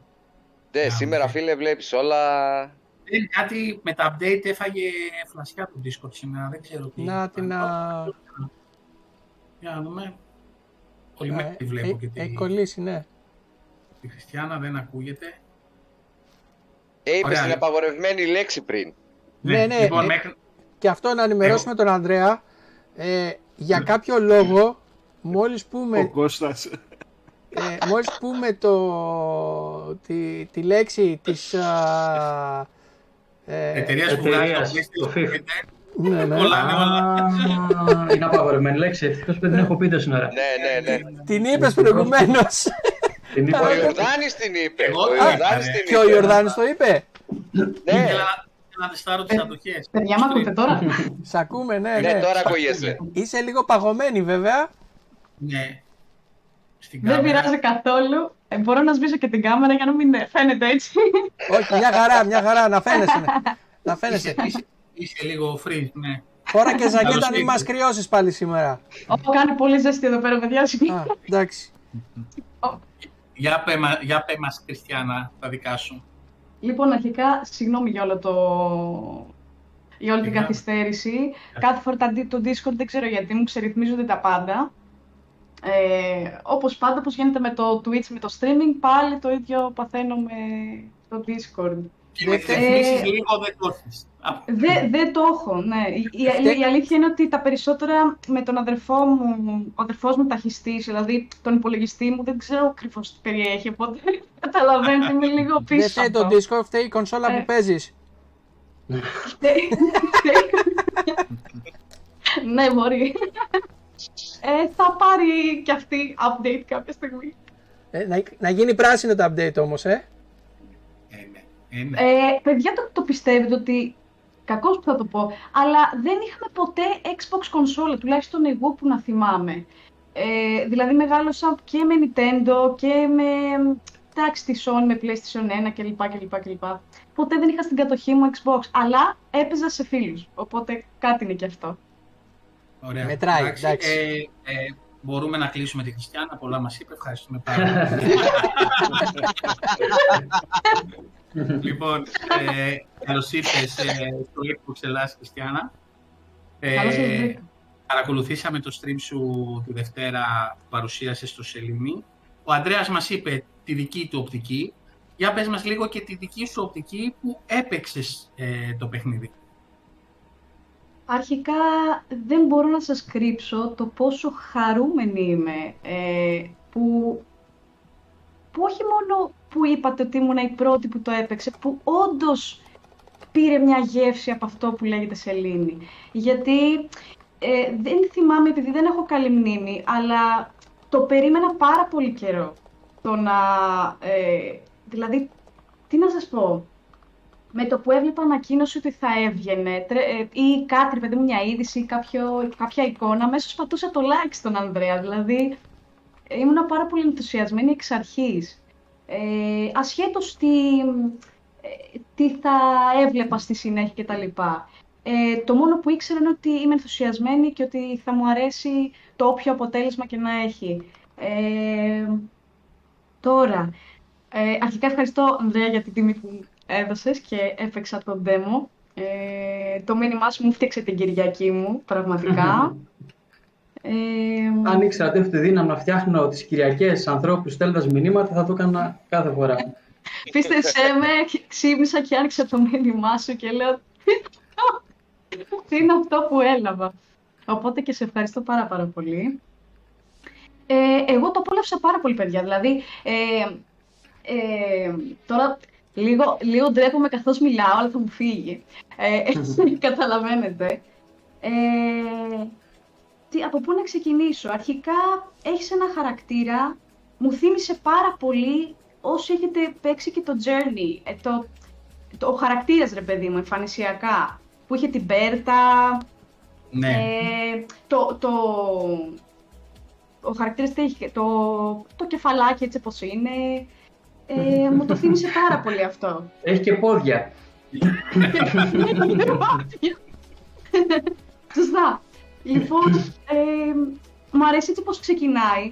Ναι, Α, σήμερα οκ. φίλε βλέπεις όλα... είναι κάτι με τα update έφαγε φλασιά του Discord σήμερα, δεν ξέρω τι. Να την να... Για να δούμε. Πολύ να- με τη βλέπω ε- και τη, Έχει κολλήσει, ναι. τη Χριστιανά, δεν ακούγεται. Ε, είπες Ωραία. την απαγορευμένη λέξη πριν. Ναι, ναι, Λοιπόν, ε, μέχρι... Και αυτό να ενημερώσουμε τον Ανδρέα. Ε, για Ναι. κάποιο λόγο, μόλις Ο πούμε, Κώστας. ε, μόλις πούμε το, τη, τη λέξη της... Α, ε, εταιρείας που βγάζει το εταιρείας, το PlayStation FIFA. 5, ναι, ναι. Όλα, ναι, όλα. Α, Είναι απαγορευμένη λέξη. Ευτυχώς που δεν έχω πει τόση ώρα. Ναι, ναι, ναι. Την είπες προηγουμένως. Την είπα. Ο Ιορδάνης την είπε. Εγώ Ο δεν Ιορδάνης είπα, την Και ο είπε. Ιορδάνης το είπε. Ναι, ήθελα να- να τεστάρω τις αντοχές. Παιδιά, μ' ακούτε τώρα; Σ' ακούμε, ναι, ναι, ναι. τώρα ακούγεσαι. Είσαι λίγο παγωμένη βέβαια. Ναι. Στην Δεν κάμερα. πειράζει καθόλου. Ε, μπορώ να σβήσω και την κάμερα για να μην ε, φαίνεται έτσι. Όχι, μια χαρά, μια χαρά, να φαίνεσαι. ναι. Να φαίνεσαι. Είσαι, είσαι, είσαι λίγο free, ναι. Φορά και ζακέτα Καλώς μην ήρθες. μας κρυώσεις πάλι σήμερα. Ω, κάνει πολύ ζέστη εδώ πέρα, παιδιά. Α, συγγνώμη. εντάξει. Για πέ, μα- για πέ μας, Χριστιανά, τα δικά σου. Λοιπόν, αρχικά, συγγνώμη για όλο το... Για όλη την Σιγά. καθυστέρηση. Κάθε φορά τα- το Discord δεν ξέρω γιατί μου ξερυθμίζονται τα πάντα. Ε, όπως πάντα, όπως γίνεται με το Twitch, με το streaming, πάλι το ίδιο παθαίνω με το Discord. Και με Ε, ξεφνήσεις λίγο δεν το έχεις. Α, Δεν, δεν το έχω, ναι. Η, η, Φταίει- η αλήθεια είναι ότι τα περισσότερα με τον αδερφό μου, ο αδερφός μου τα έχει στήσει, δηλαδή τον υπολογιστή μου δεν ξέρω ακριβώς τι περιέχει, οπότε καταλαβαίνετε είμαι λίγο Δεν πίσω. φταίει από το αυτό. Discord, φταίει η κονσόλα Ε. που παίζεις. Φταίει- ναι, μπορεί. Ε, θα πάρει κι αυτή update κάποια στιγμή. Ε, να, να γίνει πράσινο το update όμως, ε. ε, ναι. Ε, ναι. Ε, παιδιά, το, το πιστεύετε ότι. Κακώς που θα το πω, αλλά δεν είχαμε ποτέ Xbox κονσόλα, τουλάχιστον εγώ που να θυμάμαι. Ε, δηλαδή μεγάλωσα και με Nintendo και με εντάξει, τη Sony, με PlayStation 1 κλπ, κλπ, κλπ. Ποτέ δεν είχα στην κατοχή μου Xbox, αλλά έπαιζα σε φίλους, οπότε κάτι είναι και αυτό. Ωραία. μετράει, εντάξει. Ε, ε, μπορούμε να κλείσουμε τη Χριστιανά, πολλά μας είπε, ευχαριστούμε πάρα πολύ. λοιπόν, ε, καλώς ήρθες ε, στο Xbox Ελλάς, Χριστιανά. Ε, Καλώς σας βρήκα. παρακολουθήσαμε το stream σου τη Δευτέρα που παρουσίασες στο Σελήνη. Ο Ανδρέας μας είπε τη δική του οπτική. Για πες μας λίγο και τη δική σου οπτική που έπαιξες ε, το παιχνίδι. Αρχικά δεν μπορώ να σας κρύψω το πόσο χαρούμενη είμαι ε, που, που όχι μόνο που είπατε ότι ήμουν η πρώτη που το έπαιξε, που όντως πήρε μια γεύση από αυτό που λέγεται σελήνη. Γιατί ε, δεν θυμάμαι, επειδή δεν έχω καλή μνήμη, αλλά το περίμενα πάρα πολύ καιρό. Το να, ε, δηλαδή, τι να σας πω, με το που έβλεπα ανακοίνωση ότι θα έβγαινε τρε- ε, ή κάτι, ρε παιδί μου, μια είδηση ή κάποιο, κάποια εικόνα, αμέσως πατούσα το like στον Ανδρέα. Δηλαδή, ε, ήμουν πάρα πολύ ενθουσιασμένη εξ αρχής. Ε, ασχέτως τι, ε, τι θα έβλεπα στη συνέχεια κτλ. Ε, το μόνο που ήξερα είναι ότι είμαι ενθουσιασμένη και ότι θα μου αρέσει το όποιο αποτέλεσμα και να έχει. Ε, τώρα, ε, αρχικά ευχαριστώ, Ανδρέα, για την τιμή που μου έδωσες και έπαιξα το demo. Ε, το μήνυμά σου μου φτιάξε την Κυριακή μου, πραγματικά. ε, Αν ήξερα ότι έχω τη δύναμη να φτιάχνω τις Κυριακές ανθρώπους στέλνοντας μηνύματα, θα το έκανα κάθε φορά. πίστεψέ με, ξύπνησα και άνοιξα το μήνυμά σου και λέω τι είναι αυτό που έλαβα; Οπότε και σε ευχαριστώ πάρα πάρα πολύ. Ε, εγώ το απόλαυσα πάρα πολύ, παιδιά. Δηλαδή, ε, ε, τώρα λίγο, λίγο ντρέπομαι καθώς μιλάω, αλλά θα μου φύγει. Ε, καταλαβαίνετε. Ε, τι, από πού να ξεκινήσω; Αρχικά έχεις ένα χαρακτήρα, μου θύμισε πάρα πολύ όσοι έχετε παίξει και το Journey, ε, το, το, ο χαρακτήρας ρε παιδί μου, εμφανισιακά, που είχε την Μπέρτα, Ναι. ε, το, το, ο χαρακτήρας τι είχε, το, το κεφαλάκι έτσι όπως είναι, ε, μου το θύμισε πάρα πολύ αυτό. Έχει και πόδια. Σωστά. Λοιπόν, ε, μου αρέσει έτσι πώς ξεκινάει.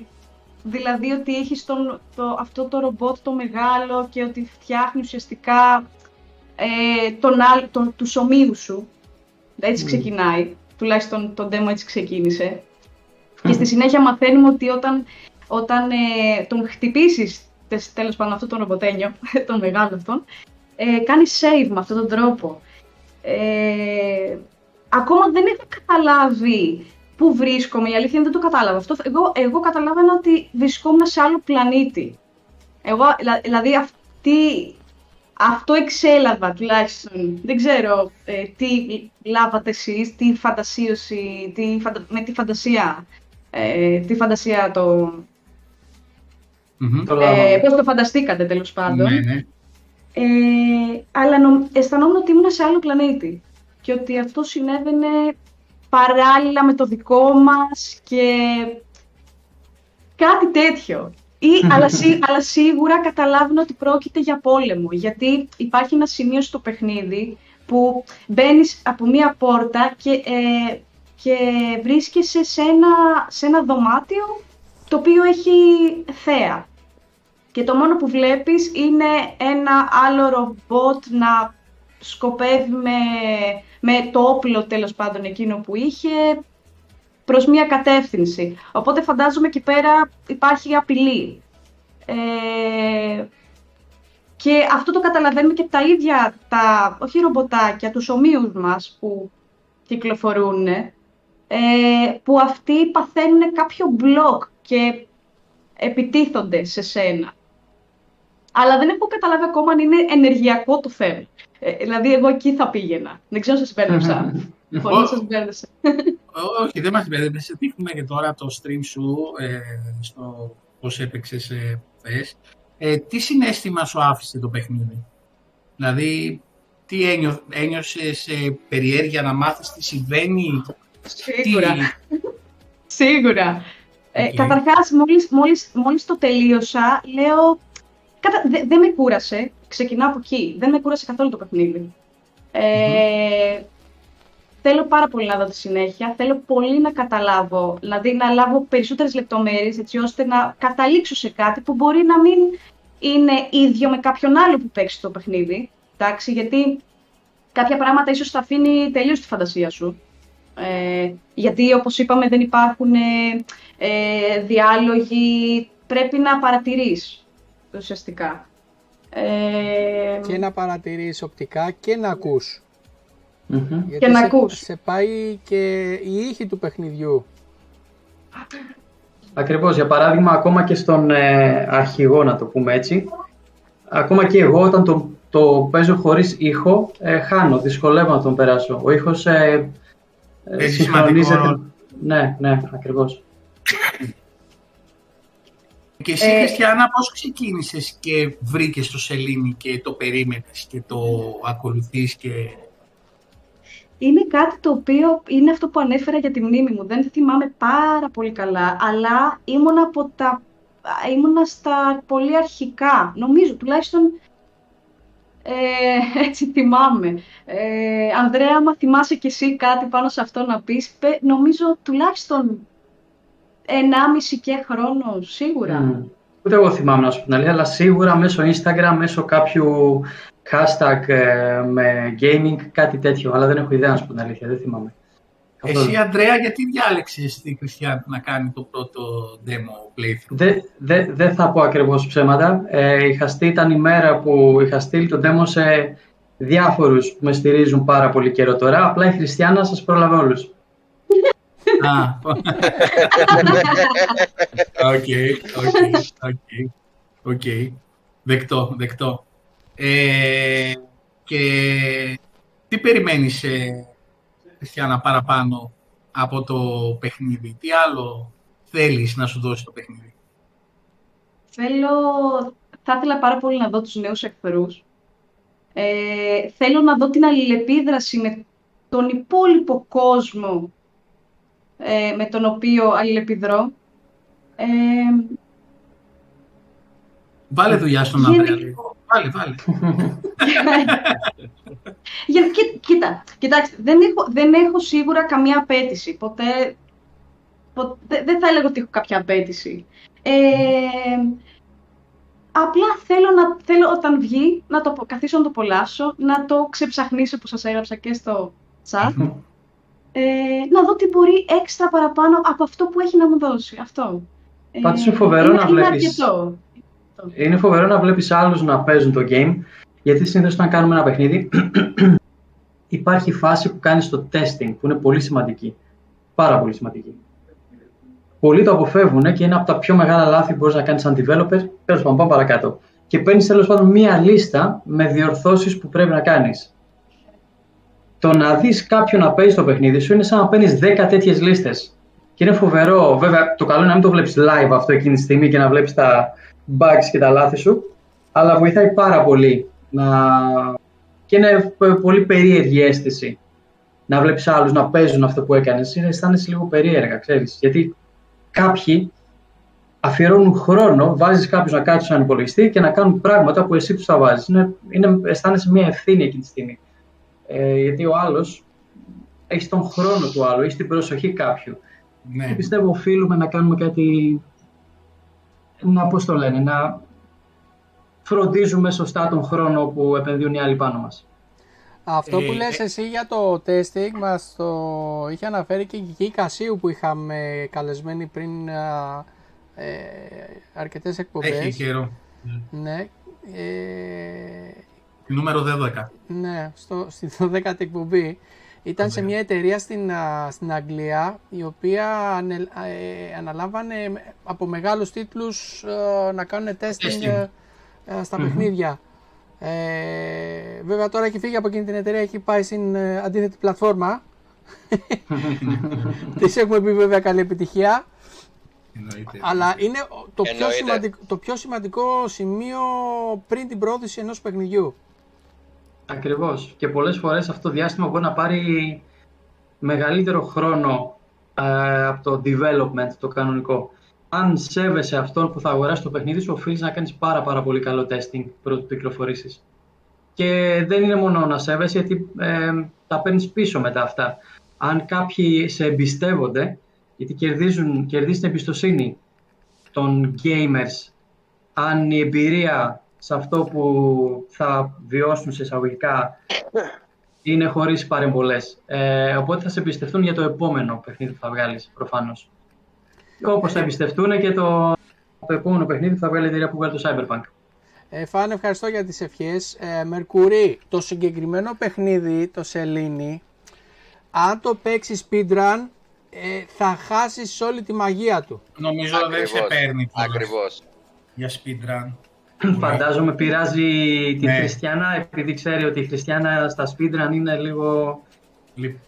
δηλαδή ότι έχεις το, αυτό το ρομπότ το μεγάλο και ότι φτιάχνει ουσιαστικά ε, τον, τον, τους ομοίους σου. Έτσι ξεκινάει, τουλάχιστον το demo έτσι ξεκίνησε. Και στη συνέχεια μαθαίνουμε ότι όταν, όταν ε, τον χτυπήσεις, τέλος πάντων αυτό τον ρομποτένιο, τον μεγάλο αυτόν, ε, κάνει save με αυτόν τον τρόπο. Ε, ακόμα δεν έχω καταλάβει πού βρίσκομαι, η αλήθεια είναι δεν το κατάλαβα. Αυτό, εγώ, εγώ καταλάβαινα ότι βρισκόμουν σε άλλο πλανήτη. Εγώ, δηλαδή αυτή, αυτό εξέλαβα τουλάχιστον. Δεν ξέρω ε, τι λάβατε εσείς, τι φαντασίωση, τι, με τι φαντασία, ε, τι φαντασία το... Mm-hmm. Ε, πώς το φανταστήκατε τέλος πάντων. Ναι, ναι. Ε, αλλά νο, αισθανόμουν ότι ήμουν σε άλλο πλανήτη και ότι αυτό συνέβαινε παράλληλα με το δικό μας και κάτι τέτοιο. Ή, αλλά, αλλά σίγουρα καταλάβαινα ότι πρόκειται για πόλεμο, γιατί υπάρχει ένα σημείο στο παιχνίδι που μπαίνεις από μία πόρτα και, ε, και βρίσκεσαι σε ένα, σε ένα δωμάτιο το οποίο έχει θέα. Και το μόνο που βλέπεις είναι ένα άλλο ρομπότ να σκοπεύει με, με το όπλο τέλος πάντων εκείνο που είχε προς μία κατεύθυνση. Οπότε φαντάζομαι εκεί πέρα υπάρχει απειλή. Ε, και αυτό το καταλαβαίνουμε και τα ίδια, τα, όχι ρομποτάκια, τους ομοίους μας που κυκλοφορούν, ε, που αυτοί παθαίνουν κάποιο μπλοκ και επιτίθονται σε σένα. Αλλά δεν έχω καταλάβει ακόμα αν είναι ενεργειακό το θέμα. Ε, δηλαδή, εγώ εκεί θα πήγαινα. Δεν ξέρω αν σας μπέρδεψα. Πολύ σας μπέρδεψα. Όχι, δεν μας μπέρδεψε. Δείχνουμε και τώρα το stream σου ε, στο πώς έπαιξες χθες. Ε, τι συνέστημα σου άφησε το παιχνίδι, Δηλαδή, τι ένιω, ένιωσες ε, περιέργεια να μάθεις τι συμβαίνει; Σίγουρα. Σίγουρα. Ε, καταρχάς, μόλις, μόλις, μόλις το τελείωσα, λέω Κατα... Δεν με κούρασε. Ξεκινάω από εκεί. Δεν με κούρασε καθόλου το παιχνίδι. Ε, Θέλω πάρα πολύ να δω τη συνέχεια. Θέλω πολύ να καταλάβω, δηλαδή να λάβω περισσότερες λεπτομέρειες έτσι ώστε να καταλήξω σε κάτι που μπορεί να μην είναι ίδιο με κάποιον άλλο που παίξει το παιχνίδι. Εντάξει, γιατί κάποια πράγματα ίσως θα αφήνει τελείως τη φαντασία σου. Ε, γιατί όπως είπαμε δεν υπάρχουν ε, διάλογοι, πρέπει να παρατηρείς ουσιαστικά. Ε... Και να παρατηρείς οπτικά και να ακούς. Mm-hmm. και να σε, ακούς. σε πάει και η ήχη του παιχνιδιού. Ακριβώς, για παράδειγμα, ακόμα και στον ε, αρχηγό, να το πούμε έτσι, ακόμα και εγώ όταν το, το παίζω χωρίς ήχο, ε, χάνω, δυσκολεύω να τον περάσω. Ο ήχος ε, ε, συγχρονίζεται. Ναι, ναι, ακριβώς. Και εσύ, ε, Χριστιανά, πώς ξεκίνησες και βρήκες το σελήνη και το περίμενες και το ακολουθείς και... Είναι κάτι το οποίο είναι αυτό που ανέφερα για τη μνήμη μου. Δεν θυμάμαι πάρα πολύ καλά, αλλά ήμουν από τα... ήμουνα στα πολύ αρχικά. Νομίζω, τουλάχιστον ε, έτσι θυμάμαι. Ε, Ανδρέα, άμα θυμάσαι κι εσύ κάτι πάνω σε αυτό να πεις, νομίζω τουλάχιστον 1,5 και χρόνο, σίγουρα. Mm. Ούτε εγώ θυμάμαι να σου πω αλλά σίγουρα μέσω Instagram, μέσω κάποιου hashtag ε, με gaming, κάτι τέτοιο. Αλλά δεν έχω ιδέα να σου πω την αλήθεια, δεν θυμάμαι. Εσύ, Αντρέα, γιατί διάλεξες την Κριστιαν να κάνει το πρώτο demo playthrough; Δεν δε, δε θα πω ακριβώς ψέματα. Ε, είχα στείλει, ήταν η μέρα που είχα στείλει το demo σε διάφορους που με στηρίζουν πάρα πολύ καιρό τώρα. Απλά η Χριστιανά σας πρόλαβε όλους. Οκ, οκ, οκ. Δεκτό, δεκτό. Ε, και τι περιμένεις, ε, Χριστιανά, παραπάνω από το παιχνίδι; Τι άλλο θέλεις να σου δώσει το παιχνίδι; Θέλω, θα ήθελα πάρα πολύ να δω τους νέους εχθρούς. Ε, θέλω να δω την αλληλεπίδραση με τον υπόλοιπο κόσμο ε, με τον οποίο αλληλεπιδρώ. Ε, Βάλε δουλειά στον Άντρεα λίγο. Βάλε, βάλε. Για, κοί, κοίτα, κοιτάξτε, δεν έχω, δεν έχω σίγουρα καμία απέτηση. Ποτέ, ποτέ δεν θα έλεγα ότι έχω κάποια απέτηση. Ε, απλά θέλω, να, θέλω όταν βγει να το καθίσω να το απολαύσω, να το ξεψαχνίσω που σας έγραψα και στο chat. ε, να δω τι μπορεί έξτρα παραπάνω από αυτό που έχει να μου δώσει. Αυτό. Πάντως είναι φοβερό να βλέπεις... Είναι φοβερό να βλέπεις άλλους να παίζουν το game, γιατί συνήθως όταν κάνουμε ένα παιχνίδι, υπάρχει φάση που κάνεις το testing, που είναι πολύ σημαντική. Πάρα πολύ σημαντική. Πολλοί το αποφεύγουν και είναι από τα πιο μεγάλα λάθη που μπορείς να κάνεις σαν developer. Τέλος πάντων, πάμε παρακάτω. Και παίρνεις τέλος πάντων μία λίστα με διορθώσεις που πρέπει να κάνεις. Το να δεις κάποιον να παίζει το παιχνίδι σου είναι σαν να παίρνεις 10 τέτοιες λίστες. Και είναι φοβερό. Βέβαια, το καλό είναι να μην το βλέπεις live αυτό εκείνη τη στιγμή και να βλέπεις τα bugs και τα λάθη σου. Αλλά βοηθάει πάρα πολύ να... και είναι πολύ περίεργη αίσθηση να βλέπεις άλλους να παίζουν αυτό που έκανες. Είναι αισθάνεσαι λίγο περίεργα, ξέρεις. Γιατί κάποιοι αφιερώνουν χρόνο, βάζεις κάποιους να κάτσουν στον υπολογιστή και να κάνουν πράγματα που εσύ τους τα βάζεις. Είναι, είναι, αισθάνεσαι μια ευθύνη εκείνη τη στιγμή. Ε, γιατί ο άλλος έχεις τον χρόνο του άλλου, έχεις την προσοχή κάποιου. Ναι. Και πιστεύω οφείλουμε να κάνουμε κάτι. Να, πώς το λένε, να φροντίζουμε σωστά τον χρόνο που επενδύουν οι άλλοι πάνω μας. Αυτό που ε, λες ε, εσύ για το testing μας το είχε αναφέρει και η Κική Κασίου που είχαμε καλεσμένη πριν ε, αρκετές εκπομπές. Έχει καιρό. Ναι. Ε, Νούμερο 12. Ναι, στο, στη 12η εκπομπή. Ήταν σε μια εταιρεία στην, στην Αγγλία η οποία ε, αναλάμβανε από μεγάλους τίτλους να κάνουν testing, στα παιχνίδια. Ε, βέβαια τώρα έχει φύγει από εκείνη την εταιρεία, έχει πάει στην ε, αντίθετη πλατφόρμα. Της έχουμε πει βέβαια καλή επιτυχία. Αλλά είναι το πιο, σημαντικό, το πιο σημαντικό σημείο πριν την πρόθεση ενός παιχνιδιού. Ακριβώς. Και πολλές φορές αυτό το διάστημα μπορεί να πάρει μεγαλύτερο χρόνο ε, από το development, το κανονικό αν σέβεσαι αυτόν που θα αγοράσει το παιχνίδι σου, οφείλεις να κάνεις πάρα, πάρα πολύ καλό testing πρώτου το κυκλοφορήσεις. Και δεν είναι μόνο να σέβεσαι, γιατί ε, τα παίρνεις πίσω μετά αυτά. Αν κάποιοι σε εμπιστεύονται, γιατί κερδίζουν, κερδίζεις την εμπιστοσύνη των gamers, αν η εμπειρία σε αυτό που θα βιώσουν σε εισαγωγικά είναι χωρίς παρεμβολές. Ε, οπότε θα σε εμπιστευτούν για το επόμενο παιχνίδι που θα βγάλεις, προφανώς. Όπως θα εμπιστευτούν και το, το επόμενο παιχνίδι θα βγάλει η εταιρεία που βγάλει το Cyberpunk. Ε, Φαν, ευχαριστώ για τις ευχές. Ε, Μερκουρί, το συγκεκριμένο παιχνίδι, το Σελήνη, αν το παίξεις speedrun, ε, θα χάσεις όλη τη μαγεία του. Νομίζω Ακριβώς. δεν σε παίρνει Ακριβώς. για speedrun. Φαντάζομαι πειράζει τη ναι. Χριστιανά, επειδή ξέρει ότι η Χριστιανά στα speedrun είναι λίγο...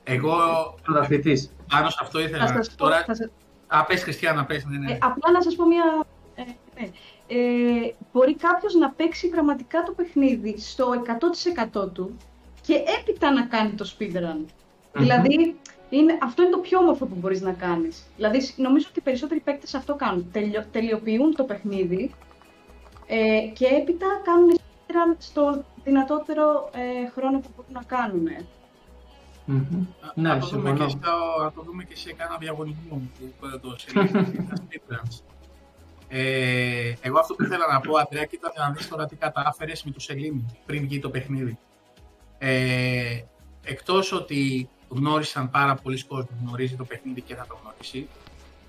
Εγώ πρωταθλητής. πάνω σε αυτό ήθελα. Τώρα, Α, πες Χριστιανά, πες, ναι, ναι. Ε, απλά να σας πω μια... Ε, ναι. ε, μπορεί κάποιος να παίξει πραγματικά το παιχνίδι στο 100% του και έπειτα να κάνει το speedrun. Δηλαδή, είναι, αυτό είναι το πιο όμορφο που μπορείς να κάνεις. Δηλαδή, νομίζω ότι οι περισσότεροι παίκτες αυτό κάνουν. Τελειο, τελειοποιούν το παιχνίδι ε, και έπειτα κάνουν speedrun στο δυνατότερο ε, χρόνο που μπορούν να κάνουν. Mm-hmm. Ναι, να, το δούμε και στο, το δούμε και σε κάνα διαγωνισμό που το ε, εγώ αυτό που ήθελα να πω, Αντρέα, κοίτα να δεις τώρα τι κατάφερες με το Σελήνη πριν βγει το παιχνίδι. Ε, εκτός ότι γνώρισαν πάρα πολλοί κόσμοι που γνωρίζει το παιχνίδι και θα το γνωρίσει,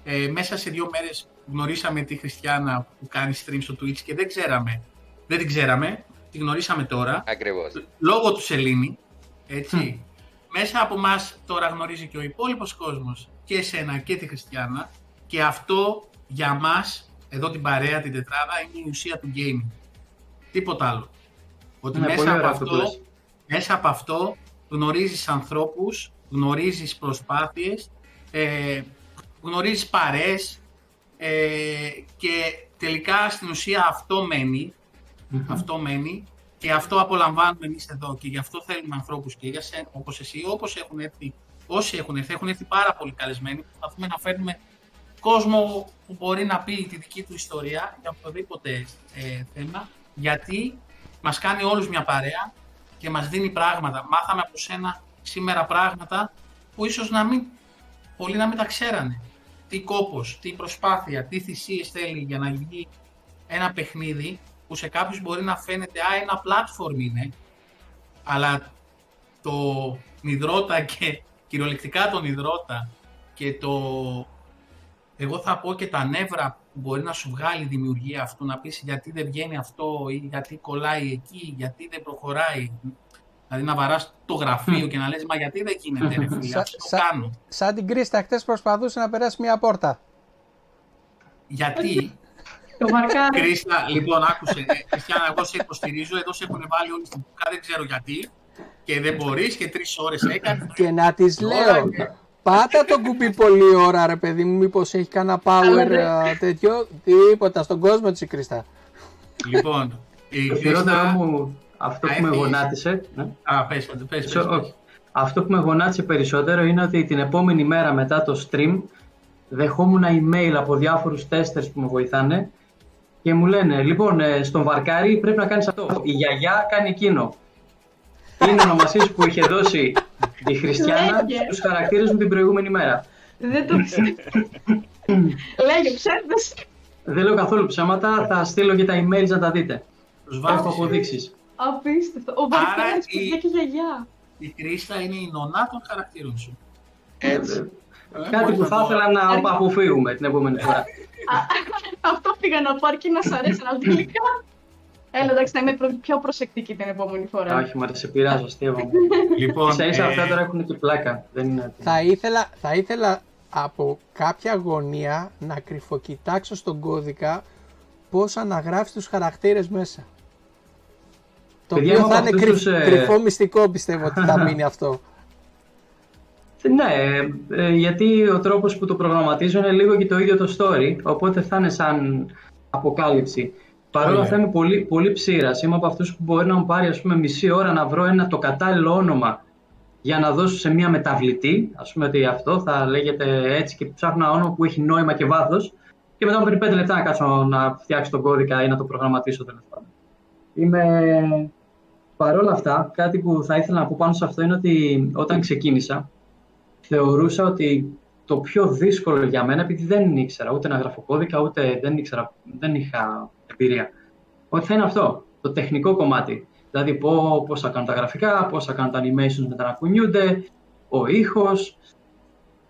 ε, μέσα σε δύο μέρες γνωρίσαμε τη Χριστιανά που κάνει stream στο Twitch και δεν ξέραμε, δεν την ξέραμε, τη γνωρίσαμε τώρα. Ακριβώς. Λόγω του Σελήνη, έτσι μέσα από εμάς τώρα γνωρίζει και ο υπόλοιπος κόσμος και εσένα και τη Χριστιανά και αυτό για μας, εδώ την παρέα, την τετράδα, είναι η ουσία του gaming. Τίποτα άλλο. Ότι μέσα, από αυτό, μέσα από αυτό γνωρίζεις ανθρώπους, γνωρίζεις προσπάθειες, ε, γνωρίζεις παρές ε, και τελικά στην ουσία αυτό αυτό μένει και αυτό απολαμβάνουμε εμείς εδώ και γι' αυτό θέλουμε ανθρώπους και για σένα, όπως εσύ, όπως έχουν έρθει, όσοι έχουν έρθει, έχουν έρθει πάρα πολύ καλεσμένοι. Προσπαθούμε να φέρνουμε κόσμο που μπορεί να πει τη δική του ιστορία για οποιοδήποτε ε, θέμα, γιατί μας κάνει όλους μια παρέα και μας δίνει πράγματα. Μάθαμε από σένα σήμερα πράγματα που ίσως να μην, πολλοί να μην τα ξέρανε. Τι κόπος, τι προσπάθεια, τι θυσίες θέλει για να γίνει ένα παιχνίδι που σε κάποιους μπορεί να φαίνεται «Α, ένα platform είναι», αλλά το νιδρώτα και κυριολεκτικά τον υδρότα και το εγώ θα πω και τα νεύρα που μπορεί να σου βγάλει η δημιουργία αυτού, να πεις γιατί δεν βγαίνει αυτό ή γιατί κολλάει εκεί, γιατί δεν προχωράει. Δηλαδή να βαράς το γραφείο και να λες μα γιατί δεν γίνεται ρε φίλε, αυτό το κάνω. Σαν την Κρίστα χτες προσπαθούσε να περάσει μια πόρτα. Γιατί; Το μαρκάρι. Κρίστα, λοιπόν, άκουσε. ε, Χριστιανά, εγώ σε υποστηρίζω. Εδώ σε έχουν βάλει όλοι στην μπουκά, δεν ξέρω γιατί. Και δεν μπορείς και τρεις ώρες έκανες. Και να τη λέω, πάτα το κουμπί πολλή ώρα ρε παιδί μου, μήπως έχει κανένα power Αλλά α, τέτοιο, τίποτα, στον κόσμο της η Κρίστα. Λοιπόν, η Το χειρότερο Κρίστα. Μου, αυτό θα που με έρθει- γονάτισε, ναι. Α, πες, πες, πες, Σο- πες. όχι. Αυτό που με γονάτισε περισσότερο είναι ότι την επόμενη μέρα μετά το stream δεχόμουν email από διάφορους testers που με βοηθάνε και μου λένε λοιπόν ε, στον Βαρκάρι πρέπει να κάνεις αυτό, η γιαγιά κάνει εκείνο. Είναι ονομασίες που είχε δώσει η Χριστιανά Λέγε. στους χαρακτήρες μου την προηγούμενη μέρα. Δεν το ξέρω. Λέγε ψεύδες. Δεν λέω καθόλου ψέματα, θα στείλω και τα emails να τα δείτε. Τους Έχω βάζεις, ε. αποδείξεις. Απίστευτο. Ο Άρα Βαρκάρης, η- παιδιά και γιαγιά. Η Κρίστα είναι η νονά των χαρακτήρων σου. Ε, ε, Ε, κάτι μπορείς που θα το- ήθελα να αποφύγουμε την επόμενη φορά. Α, Αυτό πήγα να πω αρκεί να σ' αρέσει αλλά τελικά. Έλα εντάξει, θα είμαι προ- πιο προσεκτική την επόμενη φορά. Όχι, μα σε πειράζω, αστείευα μου. Λοιπόν, Ίσα ίσα ε, αυτά τώρα έχουν και πλάκα. Δεν είναι... Θα ήθελα, θα ήθελα από κάποια γωνία να κρυφοκοιτάξω στον κώδικα πώς αναγράφεις τους χαρακτήρες μέσα. Το Παιδιά, οποίο εγώ θα από είναι αυτούς κρυ- τους, ε, κρυφό μυστικό πιστεύω ότι θα μείνει αυτό. Ναι, ε, ε, γιατί ο τρόπος που το προγραμματίζω είναι λίγο και το ίδιο το story, οπότε θα είναι σαν αποκάλυψη. Παρ' όλα Ωραία. αυτά είμαι πολύ, πολύ ψήρας. Είμαι από αυτούς που μπορεί να μου πάρει ας πούμε, μισή ώρα να βρω ένα το κατάλληλο όνομα για να δώσω σε μια μεταβλητή. Ας πούμε ότι αυτό θα λέγεται έτσι και ψάχνω ένα όνομα που έχει νόημα και βάθος και μετά μου παίρνει 5 λεπτά να κάτσω να φτιάξω τον κώδικα ή να το προγραμματίσω τέλος πάντων. Είμαι... Παρ' όλα αυτά, κάτι που θα ήθελα να πω πάνω σε αυτό είναι ότι όταν ξεκίνησα, θεωρούσα ότι το πιο δύσκολο για μένα, επειδή δεν ήξερα ούτε να γράφω κώδικα, ούτε δεν, ήξερα, δεν είχα εμπειρία, ότι θα είναι αυτό, το τεχνικό κομμάτι. Δηλαδή πώ, πώς θα κάνω τα γραφικά, πώς θα κάνω τα animations μετά να κουνιούνται, ο ήχος.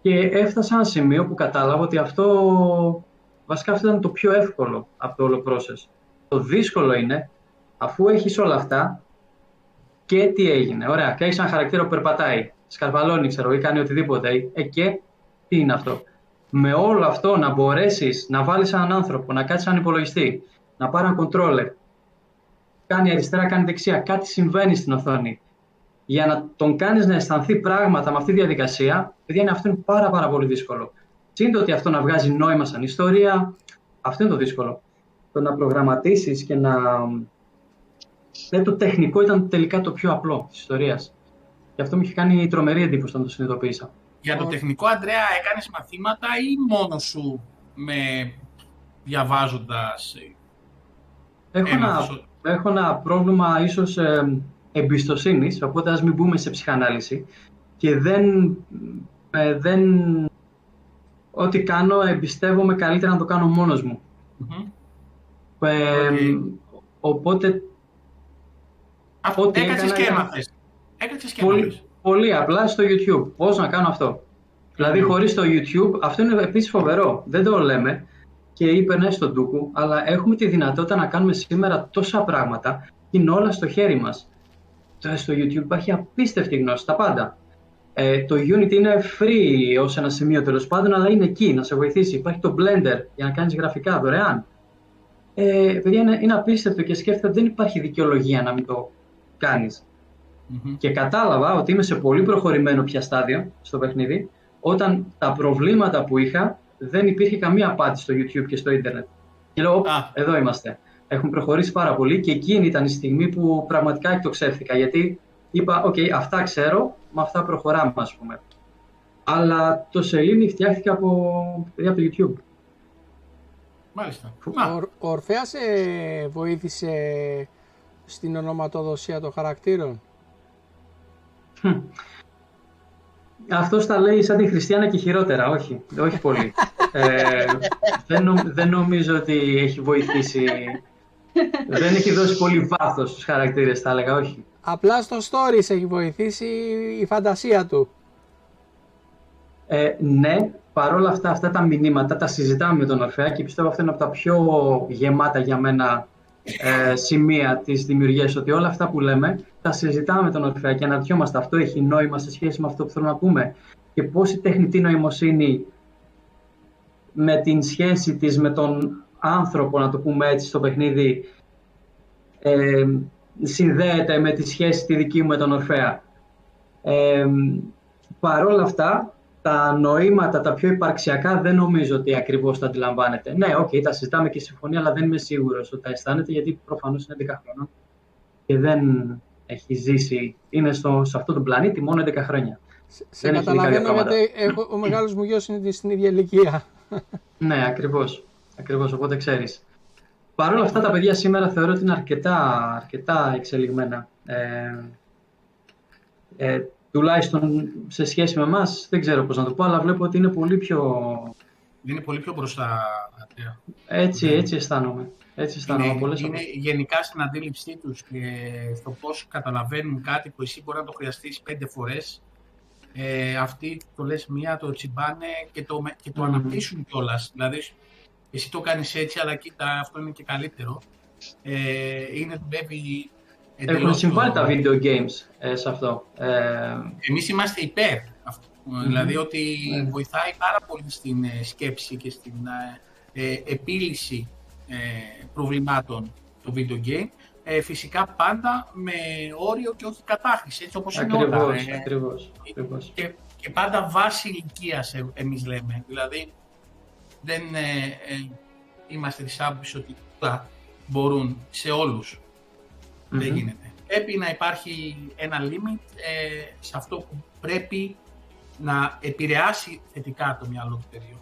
Και έφτασα σε ένα σημείο που κατάλαβα ότι αυτό, βασικά αυτό ήταν το πιο εύκολο από το όλο process. Το δύσκολο είναι, αφού έχεις όλα αυτά, και τι έγινε. Ωραία, και έχεις ένα χαρακτήρα που περπατάει, σκαρβαλώνει, ξέρω, ή κάνει οτιδήποτε. Ε, και τι είναι αυτό. Με όλο αυτό να μπορέσεις να βάλεις έναν άνθρωπο, να κάτσεις έναν υπολογιστή, να πάρει ένα controller, κάνει αριστερά, κάνει δεξιά, κάτι συμβαίνει στην οθόνη. Για να τον κάνεις να αισθανθεί πράγματα με αυτή τη διαδικασία, παιδιά, είναι αυτό είναι πάρα, πάρα πολύ δύσκολο. Συν το ότι αυτό να βγάζει νόημα σαν ιστορία, αυτό είναι το δύσκολο. Το να προγραμματίσεις και να Δηλαδή το τεχνικό ήταν τελικά το πιο απλό της ιστορίας. Και αυτό μου είχε κάνει τρομερή εντύπωση όταν το συνειδητοποίησα. Για το τεχνικό, Αντρέα, έκανες μαθήματα ή μόνος σου με διαβάζοντας ε, Έχω ένα, έμαθες ο- έχω ένα πρόβλημα ίσως ε, εμπιστοσύνης, οπότε ας μην μπούμε σε ψυχανάλυση. Και δεν, ε, δεν... Ό,τι κάνω εμπιστεύομαι καλύτερα να το κάνω μόνος μου. Μμμ. Ε, Οκ. Οπότε Αυτό Ό,τι έκανες έκανα και ήταν- έμαθες. Έκανες και πολύ, έμαθες. πολύ απλά στο YouTube. Πώς να κάνω αυτό. Δηλαδή, χωρίς το YouTube, αυτό είναι επίσης φοβερό. Δεν το λέμε και είπε ναι στον Τούκου, αλλά έχουμε τη δυνατότητα να κάνουμε σήμερα τόσα πράγματα και είναι όλα στο χέρι μας. Το- Στο YouTube υπάρχει απίστευτη γνώση, τα πάντα. Ε, το Unity είναι free ως ένα σημείο τέλος πάντων, αλλά είναι εκεί να σε βοηθήσει. Υπάρχει το Blender για να κάνεις γραφικά δωρεάν. Ε, παιδιά, είναι, είναι απίστευτο και σκέφτεται ότι δεν υπάρχει δικαιολογία να μην το κάνεις. Μμμ. Και κατάλαβα ότι είμαι σε πολύ προχωρημένο πια στάδιο στο παιχνίδι, όταν τα προβλήματα που είχα δεν υπήρχε καμία απάντηση στο YouTube και στο ίντερνετ. Και λέω, «Οπ, Α. εδώ είμαστε. Έχουμε προχωρήσει πάρα πολύ και εκείνη ήταν η στιγμή που πραγματικά εκτοξεύτηκα. Γιατί είπα, οκ, αυτά ξέρω, με αυτά προχωράμε, ας πούμε. Αλλά το σελήνη φτιάχτηκε από, παιδιά, από το YouTube. Μάλιστα. Ο, Να, ο Ορφέας σε βοήθησε στην ονοματοδοσία των χαρακτήρων; Αυτός τα λέει σαν τη Χριστιανά και χειρότερα, όχι, όχι πολύ. Ε, δεν, νομ- δεν νομίζω ότι έχει βοηθήσει. δεν έχει δώσει πολύ βάθος στους χαρακτήρες, θα έλεγα, όχι. Απλά στο stories έχει βοηθήσει η φαντασία του. Ε, ναι, παρόλα αυτά, αυτά τα μηνύματα τα συζητάμε με τον Ορφέα και πιστεύω αυτό είναι από τα πιο γεμάτα για μένα ε, σημεία της δημιουργίας, ότι όλα αυτά που λέμε τα συζητάμε με τον Ορφέα και αναρωτιόμαστε αυτό έχει νόημα σε σχέση με αυτό που θέλουμε να πούμε; Και πώς η τεχνητή νοημοσύνη με την σχέση της με τον άνθρωπο, να το πούμε έτσι, στο παιχνίδι ε, συνδέεται με τη σχέση τη δική μου με τον Ορφέα; Ε, Παρ' όλα αυτά, τα νοήματα, τα πιο υπαρξιακά, δεν νομίζω ότι ακριβώς τα αντιλαμβάνεται. Ναι, οκ, τα συζητάμε και συμφωνία, αλλά δεν είμαι σίγουρος ότι τα αισθάνεται, γιατί προφανώς είναι 10 χρόνια και δεν έχει ζήσει, είναι στο, σε αυτό το πλανήτη μόνο 11 χρόνια. Σε- Σε Δεν έχει δει καταλαβαίνω κάποια γιατί έχω, ο μεγάλος μου γιος είναι στην ίδια ηλικία. Ναι, ακριβώς. Ακριβώς, οπότε ξέρεις. Παρ' όλα αυτά, τα παιδιά σήμερα θεωρώ ότι είναι αρκετά, αρκετά εξελιγμένα. Ε, ε, τουλάχιστον σε σχέση με εμάς, δεν ξέρω πώς να το πω, αλλά βλέπω ότι είναι πολύ πιο... Είναι πολύ πιο μπροστά, Αντρέα. Έτσι, έτσι αισθάνομαι. Έτσι αισθάνομαι Είναι, πολλές είναι γενικά στην αντίληψή τους και στο πώς καταλαβαίνουν κάτι που εσύ μπορεί να το χρειαστείς πέντε φορές. Ε, αυτοί το λες μία, το τσιμπάνε και το, με- και το Μμμ. αναπτύσσουν κιόλας. Δηλαδή, εσύ το κάνεις έτσι, αλλά κοίτα, αυτό είναι και καλύτερο. Ε, είναι δουλεύει Έχουν εντελώς συμβάλει το- τα video games ε, σε αυτό. Ε, Εμείς είμαστε υπέρ αυτού. Δηλαδή ότι Ναι. βοηθάει πάρα πολύ στην ε, σκέψη και στην ε, ε, επίλυση ε, προβλημάτων το video game. Ε, φυσικά πάντα με όριο και όχι κατάχρηση, έτσι όπως είναι όλα. ακριβώς, ε, ακριβώς, ακριβώς. και, και πάντα βάση ηλικίας εμείς λέμε. Δηλαδή δεν ε, ε, είμαστε της άποψης ότι τα μπορούν σε όλους. Δεν Μμμ. γίνεται. Πρέπει να υπάρχει ένα limit ε, σε αυτό που πρέπει να επηρεάσει θετικά το μυαλό του παιδιού.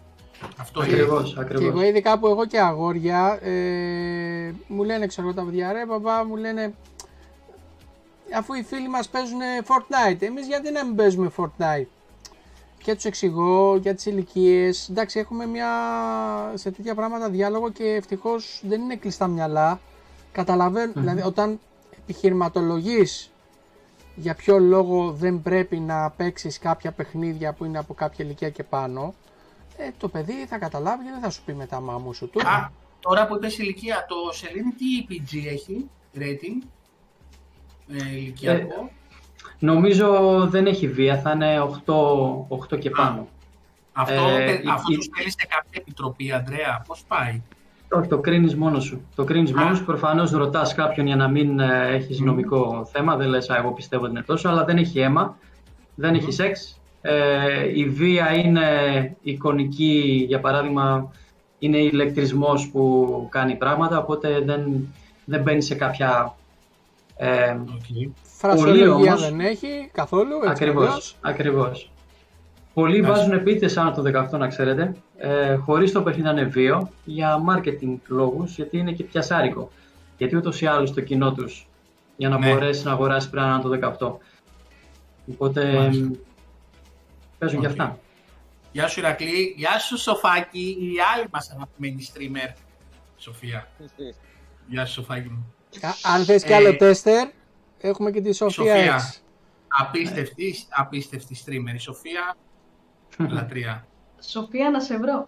Αυτό είναι. Ακριβώς, Και ακριβώς. εγώ ειδικά που έχω και αγόρια, ε, μου λένε ξέρω τα παιδιά, ρε μπαμπά, μου λένε αφού οι φίλοι μας παίζουν Fortnite, εμείς γιατί να μην παίζουμε Fortnite; Και τους εξηγώ για τις ηλικίες. Εντάξει, έχουμε μια σε τέτοια πράγματα διάλογο και ευτυχώς δεν είναι κλειστά μυαλά. Καταλαβαίνουν, δηλαδή όταν επιχειρηματολογείς για ποιο λόγο δεν πρέπει να παίξεις κάποια παιχνίδια που είναι από κάποια ηλικία και πάνω, ε, το παιδί θα καταλάβει και δεν θα σου πει μετά μάμου σου του. Α, τώρα που είπες ηλικία, το Σελήνη τι EPG έχει, rating, ε, ηλικιακό; Νομίζω δεν έχει βία, θα είναι 8, 8 και πάνω. αυτό ε, ε, η- αυτό η- το στέλνεις σε κάποια επιτροπή, Ανδρέα, πώς πάει; Όχι, το κρίνεις μόνος σου. Το κρίνεις Α. μόνος σου. Προφανώς ρωτάς κάποιον για να μην έχεις νομικό θέμα. Δεν λες, εγώ πιστεύω ότι είναι τόσο, αλλά δεν έχει αίμα, δεν έχει σεξ. Ε, η βία είναι εικονική, για παράδειγμα, είναι ηλεκτρισμός που κάνει πράγματα, οπότε δεν, δεν μπαίνει σε κάποια. Ε, Okay. Φρασιολογία όμως- δεν έχει καθόλου. Έτσι Ακριβώς, αλλιώς. ακριβώς. Πολλοί Εντάξει. βάζουν επίτηδες άνω το 18, να ξέρετε, ε, χωρίς το παιχνίδι να είναι βίαιο, για marketing λόγους, γιατί είναι και πιασάρικο. Γιατί ούτως ή άλλως το κοινό τους, για να Ναι. μπορέσει να αγοράσει πρέπει να είναι άνω το 18. Οπότε Μάλιστα. μ, παίζουν και Οκ. αυτά. Γεια σου Ηρακλή, γεια σου Σοφάκη, η άλλη μας αγαπημένη streamer, Σοφία. Γεια σου Σοφάκη μου. Α- Αν θες κι Ε, άλλο τέστερ, έχουμε και τη Σοφία Σοφία. X. Απίστευτης, απίστευτη streamer η Σοφία. Λατρεία. Σοφία, να σε βρω.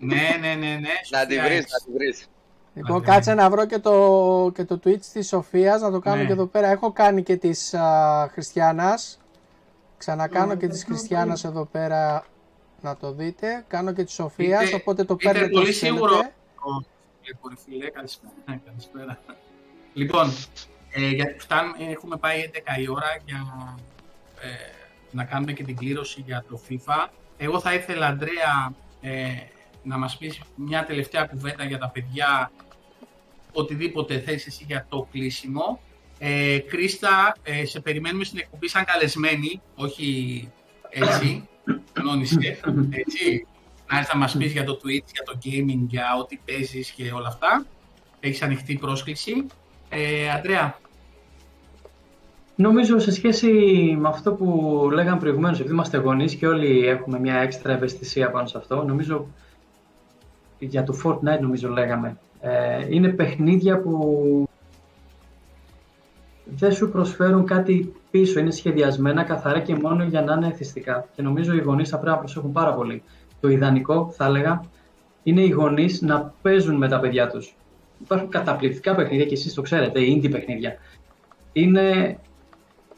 ναι, ναι, ναι, ναι. Να τη Σοφία βρεις, X. να τη βρεις. Λοιπόν, Άντε, κάτσε να βρω και το, και το Twitch της Σοφίας, να το κάνω Ναι. και εδώ πέρα. Έχω κάνει και της α, Χριστιανάς. Ξανακάνω και της Χριστιανάς εδώ πέρα να το δείτε. Κάνω και της Σοφίας, Είτε- οπότε το είτε παίρνετε πολύ όσοι θέλετε. σίγουρο. Ω, Λοιπόν, φίλε, καλησπέρα. καλησπέρα. Λοιπόν, ε, για, φτάνουμε, έχουμε πάει 11 η ώρα για ε, να κάνουμε και την κλήρωση για το FIFA. Εγώ θα ήθελα, Αντρέα, ε, να μας πεις μια τελευταία κουβέντα για τα παιδιά, οτιδήποτε θες εσύ για το κλείσιμο. Ε, Κρίστα, ε, σε περιμένουμε στην εκπομπή σαν καλεσμένη, όχι έτσι, κανόνισε, έτσι. Να έρθει να μας πεις για το Twitch, για το gaming, για ό,τι παίζεις και όλα αυτά. Έχεις ανοιχτή πρόσκληση. Ε, Αντρέα, Νομίζω σε σχέση με αυτό που λέγαμε προηγουμένως, επειδή είμαστε γονείς και όλοι έχουμε μια έξτρα ευαισθησία πάνω σε αυτό, νομίζω για το Fortnite νομίζω λέγαμε. Ε, είναι παιχνίδια που δεν σου προσφέρουν κάτι πίσω, είναι σχεδιασμένα καθαρά και μόνο για να είναι εθιστικά. Και νομίζω οι γονείς θα πρέπει να προσέχουν πάρα πολύ. Το ιδανικό, θα έλεγα, είναι οι γονείς να παίζουν με τα παιδιά τους. Υπάρχουν καταπληκτικά παιχνίδια και εσείς το ξέρετε, οι indie παιχνίδια. Είναι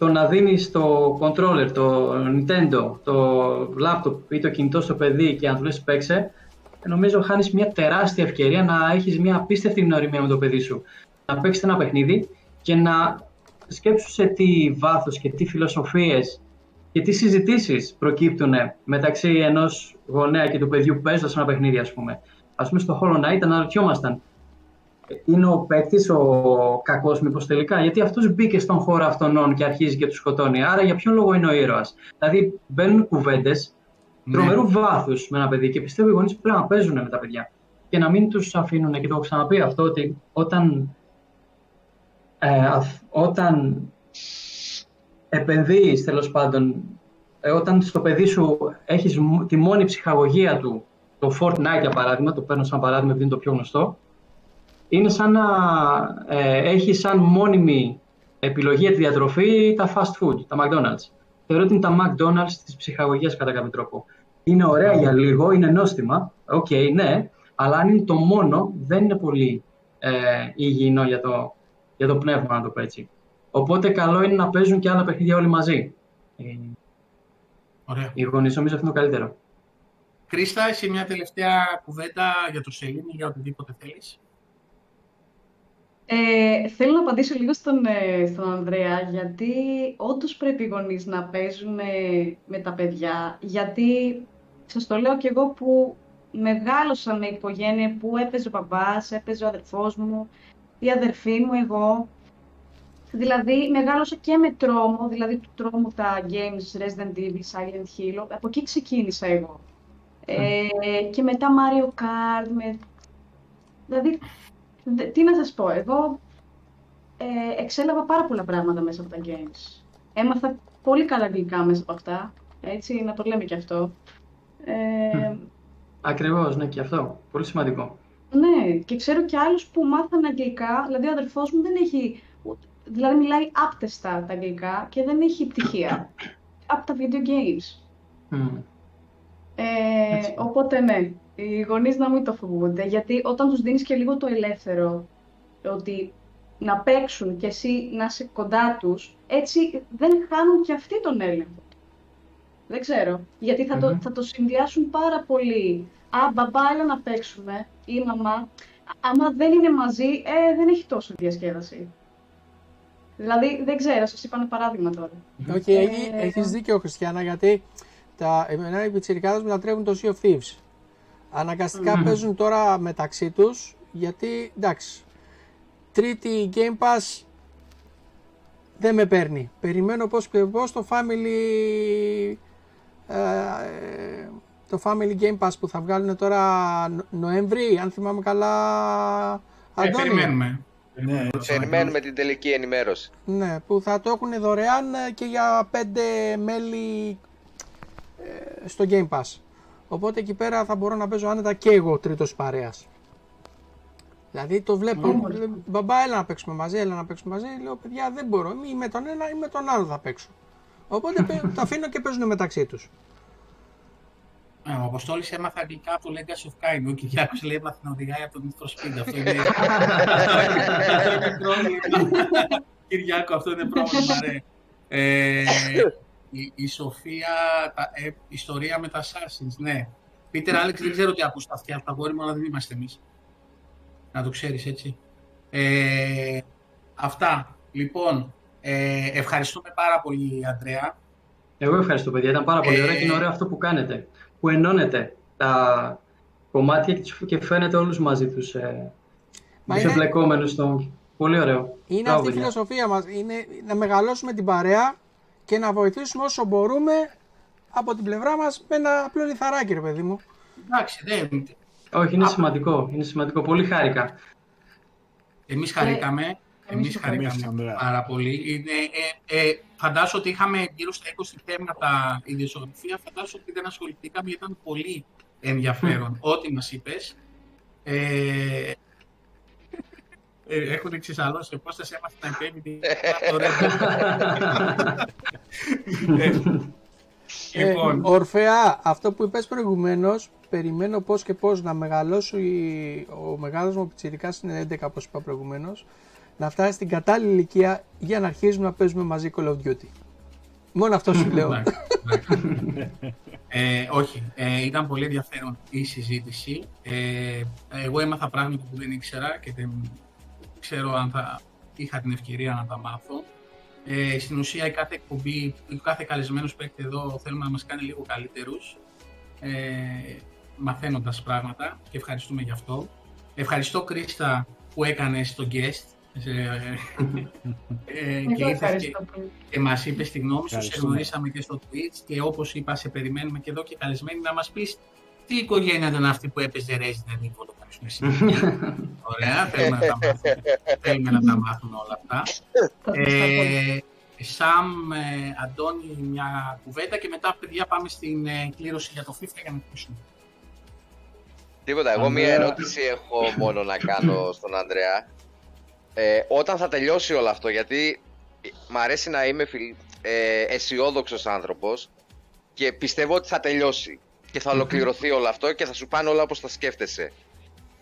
το να δίνεις το controller, το Nintendo, το laptop ή το κινητό στο παιδί και να του λες παίξε, νομίζω χάνεις μια τεράστια ευκαιρία να έχεις μια απίστευτη γνωριμία με το παιδί σου. Να παίξεις ένα παιχνίδι και να σκέψου σε τι βάθος και τι φιλοσοφίες και τι συζητήσεις προκύπτουν μεταξύ ενός γονέα και του παιδιού που παίζοντα ένα παιχνίδι, ας πούμε. Α πούμε, στο Hollow Knight αναρωτιόμασταν, είναι ο παίκτης ο κακός, μήπως τελικά. Γιατί αυτός μπήκε στον χώρο αυτών και αρχίζει και τους σκοτώνει. Άρα, για ποιον λόγο είναι ο ήρωας; Δηλαδή, μπαίνουν κουβέντες ναι. τρομερού βάθους με ένα παιδί και πιστεύω οι γονείς πρέπει να παίζουν με τα παιδιά. Και να μην τους αφήνουν, και το έχω ξαναπεί αυτό, ότι όταν, ε, όταν επενδύεις τέλος πάντων, ε, όταν στο παιδί σου έχεις τη μόνη ψυχαγωγία του, το Fortnite για παράδειγμα, το παίρνω σαν παράδειγμα επειδή είναι το πιο γνωστό, είναι σαν να ε, έχει σαν μόνιμη επιλογή για τη διατροφή τα fast food, τα McDonald's. Θεωρώ ότι είναι τα McDonald's της ψυχαγωγίας κατά κάποιο τρόπο. Είναι ωραία για λίγο, είναι νόστιμα, οκ, okay, ναι, αλλά αν είναι το μόνο, δεν είναι πολύ ε, υγιεινό για το, για το πνεύμα, να το πω έτσι. Οπότε καλό είναι να παίζουν και άλλα παιχνίδια όλοι μαζί. Ε, ωραία. Οι γονείς νομίζω αυτό είναι το καλύτερο. Κρίστα, εσύ μια τελευταία κουβέντα για το Σελήνη, για οτιδήποτε θέλεις. Ε, θέλω να απαντήσω λίγο στον, ε, στον Ανδρέα, γιατί όντως πρέπει οι γονείς να παίζουν ε, με τα παιδιά, γιατί σας το λέω κι εγώ που μεγάλωσα με οικογένεια που έπαιζε ο μπαμπάς, έπαιζε ο αδερφός μου, η αδερφή μου, εγώ. Δηλαδή, μεγάλωσα και με τρόμο, δηλαδή του τρόμου τα games Resident Evil, Silent Hill, από εκεί ξεκίνησα εγώ. Ε, και μετά Mario Kart, με... δηλαδή τι να σας πω, εγώ ε, εξέλαβα πάρα πολλά πράγματα μέσα από τα games. Έμαθα πολύ καλά αγγλικά μέσα από αυτά, έτσι, να το λέμε και αυτό. Ε, Ακριβώς, ναι, και αυτό. Πολύ σημαντικό. Ναι, και ξέρω και άλλους που μάθαν αγγλικά, δηλαδή ο αδερφός μου δεν έχει, δηλαδή μιλάει άπτεστα τα αγγλικά και δεν έχει πτυχία από τα video games. Ε, οπότε ναι, οι γονείς να μην το φοβούνται, γιατί όταν τους δίνεις και λίγο το ελεύθερο, ότι να παίξουν και εσύ να είσαι κοντά τους, έτσι δεν χάνουν και αυτοί τον έλεγχο. Δεν ξέρω, γιατί θα, το, θα το συνδυάσουν πάρα πολύ. Α, μπαμπά, έλα να παίξουμε, ή μαμά. Άμα δεν είναι μαζί, ε, δεν έχει τόσο διασκέδαση. Δηλαδή, δεν ξέρω, σας είπα ένα παράδειγμα τώρα. Okay, ε, έχεις δίκιο, Χριστιανά, γιατί τα, εμένα οι πιτσιρικάδες μετατρέπουν το Sea of Thieves. Αναγκαστικά παίζουν τώρα μεταξύ τους, γιατί εντάξει, τρίτη Game Pass δεν με παίρνει. Περιμένω πώς και πώς το Family, ε, το Family Game Pass που θα βγάλουν τώρα Νοέμβρη, αν θυμάμαι καλά, ε, περιμένουμε. Ναι, περιμένουμε την τελική ενημέρωση. Ναι, που θα το έχουν δωρεάν και για πέντε μέλη ε, στο Game Pass. Οπότε εκεί πέρα θα μπορώ να παίζω άνετα και εγώ τρίτος παρέας. Δηλαδή το βλέπω. Mm. Μπαμπά, έλα να παίξουμε μαζί, έλα να παίξουμε μαζί. Λέω παιδιά δεν μπορώ. Ή με τον ένα ή με τον άλλο θα παίξω. Οπότε το αφήνω και παίζουν μεταξύ τους. Ε, ο Αποστόλης έμαθα αγγλικά από το Legacy of Kain. Ο Κυριάκος λέει έμαθα να οδηγάει από τον Need for Αυτό είναι, πρόβλημα. Κυριάκο, αυτό είναι πρόβλημα. Ε, η, η Σοφία, τα, ε, ιστορία με τα Assassins, ναι. Πίτερ Άλεξ, δεν ξέρω τι ακούς τα αυτιά από τα γόρι μου, αλλά δεν είμαστε εμείς. Να το ξέρεις έτσι. Ε, αυτά. Λοιπόν, ε, ευχαριστούμε πάρα πολύ, Αντρέα. Εγώ ευχαριστώ, παιδιά. Ήταν πάρα πολύ ωραίο και είναι ωραίο αυτό που κάνετε. Που ενώνετε τα κομμάτια και φαίνεται όλους μαζί τους ε, τους εμπλεκόμενους στον... Πολύ ωραίο. Είναι αυτή η φιλοσοφία μας. Είναι να μεγαλώσουμε την παρέα και να βοηθήσουμε όσο μπορούμε από την πλευρά μας με ένα απλό λιθαράκι, ρε παιδί μου. Εντάξει, δεν... Όχι, είναι σημαντικό. Είναι σημαντικό. Πολύ χάρηκα. Εμείς χαρήκαμε. Εμείς χαρήκαμε πάρα πολύ. Είναι, ε, ε, φαντάσου ότι είχαμε γύρω στα 20 θέματα ιδιοσιογραφία. Φαντάσου ότι δεν ασχοληθήκαμε γιατί ήταν πολύ ενδιαφέρον. Ό,τι μας είπες. Ε, ε, έχουν εξισαλώσει πώς θα σε έμαθε να επέμβει ε, λοιπόν. Ορφέα, αυτό που είπες προηγουμένως, περιμένω πώς και πώς να μεγαλώσει ο μεγάλος μου πιτσιρικάς είναι 11 όπως είπα προηγουμένως, να φτάσει στην κατάλληλη ηλικία για να αρχίσουμε να παίζουμε μαζί Call of Duty. Μόνο αυτό σου λέω. ε, όχι, ε, ήταν πολύ ενδιαφέρον η συζήτηση. Ε, εγώ έμαθα πράγματα που δεν ήξερα και δεν ξέρω αν θα είχα την ευκαιρία να τα μάθω. Ε, στην ουσία η κάθε εκπομπή, ο κάθε καλεσμένος που έχετε εδώ θέλουμε να μας κάνει λίγο καλύτερους ε, μαθαίνοντας πράγματα και ευχαριστούμε γι' αυτό. Ευχαριστώ Κρίστα που έκανες το guest ε, και, ήρθες και, και μας είπες τη γνώμη σου, σε γνωρίσαμε και στο Twitch και όπως είπα σε περιμένουμε και εδώ και καλεσμένοι να μας πεις τι οικογένεια ήταν αυτή που έπαιζε Resident Evil το Ωραία, θέλουμε να τα μάθουμε, θέλουμε να τα μάθουμε όλα αυτά. ε, Σαμ, ε, Αντώνη, μια κουβέντα και μετά, παιδιά, πάμε στην ε, κλήρωση για το FIFA για να κλείσουμε. Τίποτα, εγώ μία ερώτηση έχω μόνο να κάνω στον Ανδρέα. Ε, όταν θα τελειώσει όλο αυτό, γιατί μ' αρέσει να είμαι ε, αισιόδοξος άνθρωπος και πιστεύω ότι θα τελειώσει και θα ολοκληρωθεί όλο αυτό και θα σου πάνε όλα όπως τα σκέφτεσαι.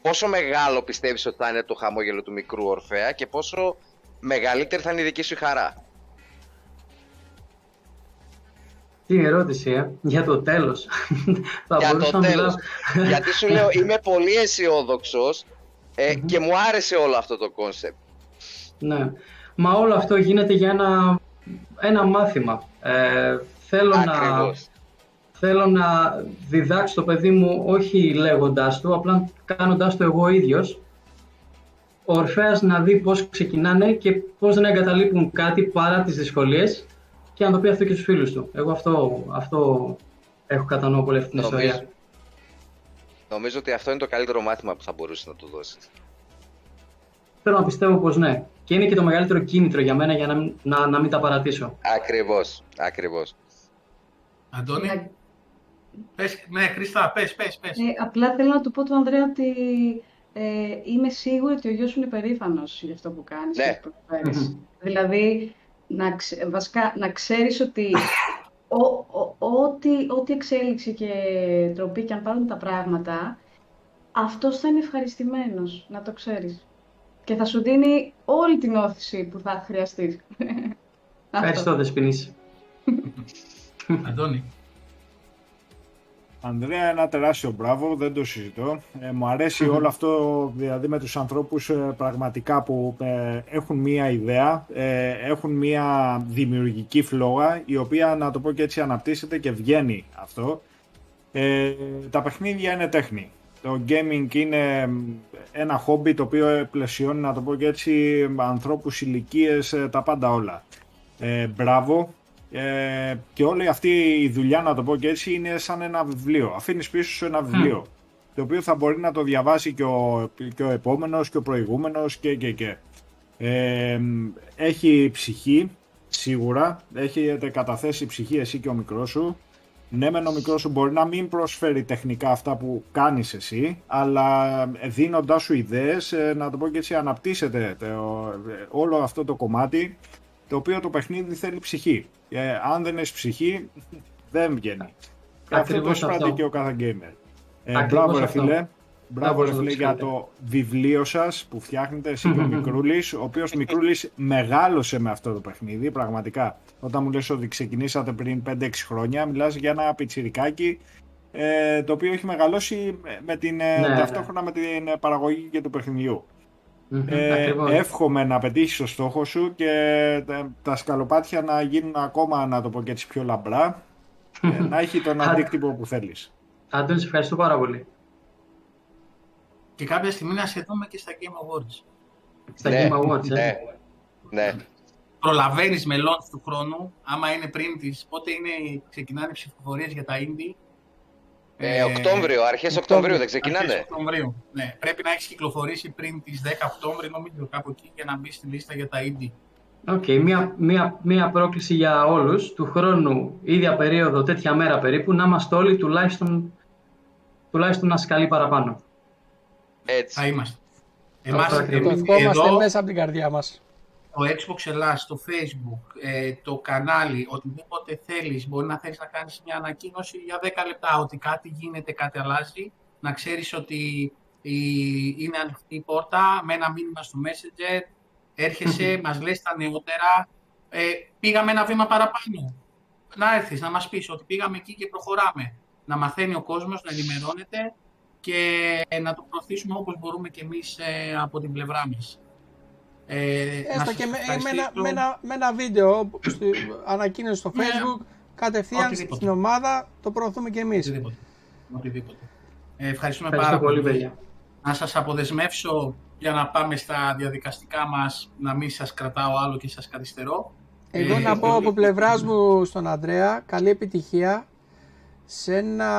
Πόσο μεγάλο πιστεύεις ότι θα είναι το χαμόγελο του μικρού Ορφέα και πόσο μεγαλύτερη θα είναι η δική σου χαρά; Τι ερώτηση, ε; για το τέλος. για το τέλος. Γιατί σου λέω, είμαι πολύ αισιόδοξος ε, και μου άρεσε όλο αυτό το κόνσεπτ. Ναι. Μα όλο αυτό γίνεται για ένα, ένα μάθημα. Ε, θέλω Ακριβώς θέλω να διδάξω το παιδί μου όχι λέγοντάς του, απλά κάνοντάς το εγώ ίδιος, ο Ορφέας να δει πώς ξεκινάνε και πώς δεν εγκαταλείπουν κάτι παρά τις δυσκολίες και να το πει αυτό και στους φίλους του. Εγώ αυτό, αυτό έχω κατά νου πολύ αυτή την ιστορία. Νομίζω ότι αυτό είναι το καλύτερο μάθημα που θα μπορούσε να του δώσεις. Θέλω να πιστεύω πως ναι. Και είναι και το μεγαλύτερο κίνητρο για μένα για να, να, να μην τα παρατήσω. Ακριβώς, ακριβώς. Αντώνη; Πες, ναι, Κρίστα, πες, πες, πες. Ε, απλά θέλω να του πω του Ανδρέα ότι ε, είμαι σίγουρη ότι ο γιος σου είναι περήφανος για αυτό που κάνεις ναι. και δηλαδή, να, ξε, βασικά, να ξέρεις ότι ό,τι, εξέλιξη και τροπή και αν πάρουν τα πράγματα, αυτός θα είναι ευχαριστημένος, να το ξέρεις. Και θα σου δίνει όλη την όθηση που θα χρειαστείς. Ευχαριστώ, Δεσποινής. Αντώνη. Ανδρέα, ένα τεράστιο μπράβο, δεν το συζητώ. Ε, μου αρεσει όλο αυτό δηλαδή με τους ανθρώπους ε, πραγματικά που ε, έχουν μία ιδέα, ε, έχουν μία δημιουργική φλόγα η οποία να το πω και έτσι αναπτύσσεται και βγαίνει αυτό. τα παιχνίδια είναι τέχνη. Το gaming είναι ένα χόμπι το οποίο πλαισιώνει να το πω και έτσι ανθρώπους, ηλικίες, τα πάντα όλα. μπράβο, ε, και όλη αυτή η δουλειά, να το πω και έτσι, είναι σαν ένα βιβλίο. Αφήνεις πίσω σου ένα βιβλίο. Το οποίο θα μπορεί να το διαβάσει και ο, και ο επόμενος και ο προηγούμενος και και και. Ε, έχει ψυχή, σίγουρα. Έχετε καταθέσει ψυχή εσύ και ο μικρός σου. Ναι, μεν ο μικρός σου μπορεί να μην προσφέρει τεχνικά αυτά που κάνεις εσύ, αλλά δίνοντάς σου ιδέες, ε, να το πω και έτσι, αναπτύσσεται όλο αυτό το κομμάτι, το οποίο το παιχνίδι θέλει ψυχή. Ε, αν δεν έχεις ψυχή, δεν βγαίνει. Αυτό το εισπράττει και ο κάθε gamer. Ε, μπράβο, ρε φίλε. Μπράβο, ρε φίλε, για το βιβλίο σας που φτιάχνετε εσύ και ο Μικρούλης, ο οποίος Μικρούλης μεγάλωσε με αυτό το παιχνίδι. Πραγματικά, όταν μου λες ότι ξεκινήσατε πριν 5-6 χρόνια, μιλάς για ένα πιτσιρικάκι ε, το οποίο έχει μεγαλώσει με την, ε, ναι, ναι. ταυτόχρονα με την παραγωγή και του παιχνιδιού ε, εύχομαι να πετύχεις το στόχο σου και τα σκαλοπάτια να γίνουν ακόμα, να το πω και έτσι, πιο λαμπρά. Ε, να έχει τον αντίκτυπο που θέλεις. Αντώνη, ευχαριστώ πάρα πολύ. Και κάποια στιγμή να σε δούμε και στα Game Awards. Στα ναι, Game Awards, ναι. Ε. ναι. Προλαβαίνεις με launch του χρόνου, άμα είναι πριν τις, πότε είναι, ξεκινάνε οι ψηφοφορίες για τα indie, ε, Οκτώβριο, αρχές Οκτωβρίου δεν ξεκινάνε; Αρχές Οκτωβρίου, ναι. Πρέπει να έχεις κυκλοφορήσει πριν τις 10 Οκτώβρη, νομίζω κάπου εκεί, για να μπεις στη λίστα για τα indie. Οκ, okay, μία, μία, μία πρόκληση για όλους, του χρόνου, ίδια περίοδο, τέτοια μέρα περίπου, να είμαστε όλοι τουλάχιστον, τουλάχιστον ένα σκαλί παραπάνω. Έτσι. Θα είμαστε. Αυτό Εμάς, ακριβώς. Το εμείς ευχόμαστε εδώ, μέσα από την καρδιά μας. Το Xbox Hellas, το Facebook, ε, το κανάλι, οτιδήποτε θέλεις, μπορεί να θέλεις να κάνεις μια ανακοίνωση για 10 λεπτά, ότι κάτι γίνεται, κάτι αλλάζει, να ξέρεις ότι η- είναι ανοιχτή η πόρτα, με ένα μήνυμα στο Messenger, έρχεσαι, μας λες τα νεότερα, ε, πήγαμε ένα βήμα παραπάνω. Να έρθεις, να μας πεις ότι πήγαμε εκεί και προχωράμε. Να μαθαίνει ο κόσμος, να ενημερώνεται και να το προωθήσουμε όπως μπορούμε και εμείς ε, από την πλευρά μας. Ε, να Έστω σας και με, με, ευχαριστήσω. ένα, με, ένα, με ένα βίντεο, στη, ανακοίνωση στο Ναι. facebook, κατευθείαν Οτιδήποτε. στην ομάδα, το προωθούμε και εμείς. Οτιδήποτε. Οτιδήποτε. Ε, ευχαριστούμε Ευχαριστώ πάρα πολύ, πολύ. παιδιά. Να σας αποδεσμεύσω για να πάμε στα διαδικαστικά μας, να μην σας κρατάω άλλο και σας καθυστερώ. Εγώ Ε, να πω από πλευράς μου στον Ανδρέα, καλή επιτυχία σε ένα,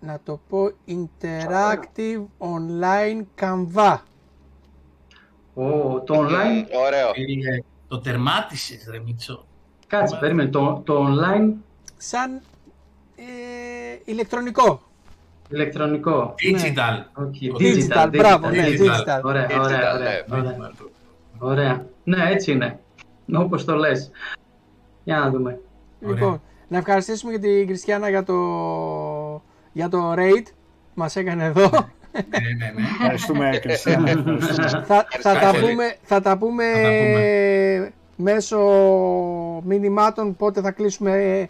να το πω, interactive online Canva. Ω, το online, Μμ, Ωραίο. Ε, το τερμάτισες ρε Μίτσο. κάτσε, περίμενε, το, το online Σαν ε, ηλεκτρονικό. ηλεκτρονικό. Digital. Όχι, Digital, μπράβο, ναι, digital. Ωραία, Digital, ωραία, ναι. ωραία, ωραία. Ωραία. Ναι, έτσι είναι. Όπως το λες. Για να δούμε. Λοιπόν, να ευχαριστήσουμε και την Κριστιανά για το, για το raid που μας έκανε εδώ. ναι, ναι, ναι. Ευχαριστούμε, Κριστιανά. Ευχαριστούμε. θα, θα, τα Ευχαριστώ. πούμε, θα τα πούμε Θα τα πούμε. μέσω μηνυμάτων πότε θα κλείσουμε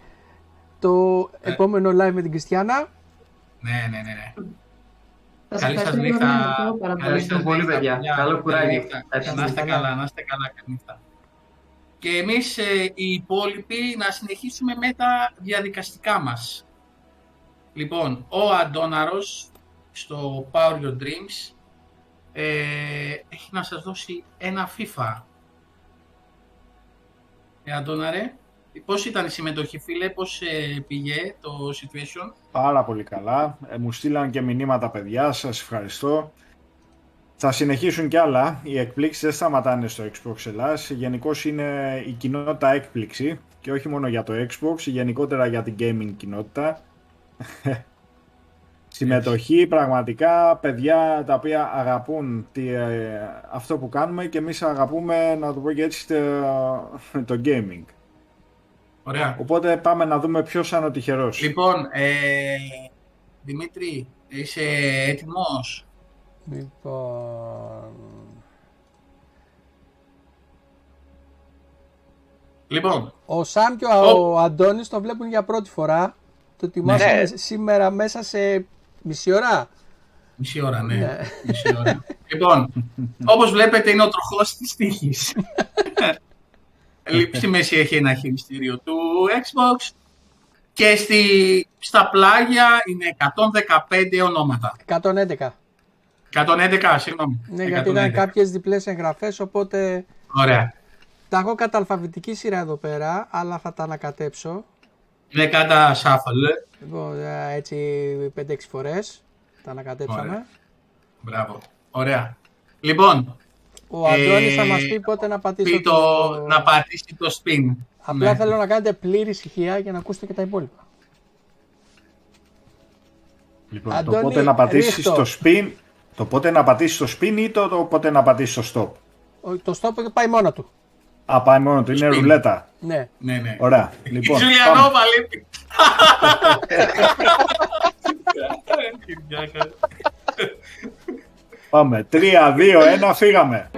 το επόμενο live με την Κριστιανά. ναι, ναι, ναι, ναι. Θα Καλή σας ευχαριστώ νύχτα. πάρα πολύ. Πάρα πολύ. Καλή σας Ευχαριστώ πολύ, νύχτα, παιδιά. Καλό κουράγιο. Καλή νύχτα. Ευχαριστώ. Να είστε Καλά. καλά, να είστε καλά. Καλή νύχτα. Και εμείς ε, οι υπόλοιποι να συνεχίσουμε με τα διαδικαστικά μας. Λοιπόν, ο Αντώναρος στο Power Your Dreams ε, έχει να σας δώσει ένα FIFA. Ε, Αντώναρε, πώς ήταν η συμμετοχή φίλε, πώς ε, πήγε το situation; Πάρα πολύ καλά. Ε, μου στείλαν και μηνύματα παιδιά, σας ευχαριστώ. Θα συνεχίσουν κι άλλα. Οι εκπλήξεις δεν σταματάνε στο Xbox Ελλάς. Γενικώς είναι η κοινότητα έκπληξη και όχι μόνο για το Xbox, γενικότερα για την gaming κοινότητα. Συμμετοχή, πραγματικά παιδιά τα οποία αγαπούν τι, ε, αυτό που κάνουμε και εμείς αγαπούμε, να το πω και έτσι, το, το gaming. Ωραία. Οπότε πάμε να δούμε ποιος είναι ο τυχερός. Λοιπόν, ε, Δημήτρη, είσαι έτοιμος; Λοιπόν, Λοιπόν, ο Σαμ και Ο- ο Αντώνης το βλέπουν για πρώτη φορά. Το ετοιμάσαμε Ναι. σήμερα μέσα σε μισή ώρα. μισή ώρα, ναι. Ναι. Μισή ώρα. λοιπόν, όπως βλέπετε είναι ο τροχός της τύχης. Στη μέση έχει ένα χειριστήριο του Xbox και στη, στα πλάγια είναι 115 ονόματα. 111. 111, συγγνώμη. Ναι, γιατί ήταν 111. κάποιες διπλές εγγραφές, οπότε Ωραία. τα έχω κατά αλφαβητική σειρά εδώ πέρα, αλλά θα τα ανακατέψω. Είναι κατά shuffle. Λοιπόν, ε, έτσι 5-6 φορές τα ανακατέψαμε. Ωραία. Μπράβο. Ωραία. Λοιπόν, Ο Αντώνης θα Ε, μας πει πότε να πατήσω πει το, να πατήσει το spin. Απλά Ναι. θέλω να κάνετε πλήρη ησυχία για να ακούσετε και τα υπόλοιπα. Λοιπόν, Αντώνη, το πότε να πατήσεις ρίχτω. το spin, το πότε να πατήσεις το spin ή το, το πότε να πατήσεις το stop. Ο- Το stop πάει μόνο του. Α, πάει μόνο του, είναι Spin. ρουλέτα. Ναι. Ναι, ναι. Ωραία. Η Λοιπόν, Ζουλιανόβα πάμε. λείπει. πάμε. 3, 2, 1, φύγαμε.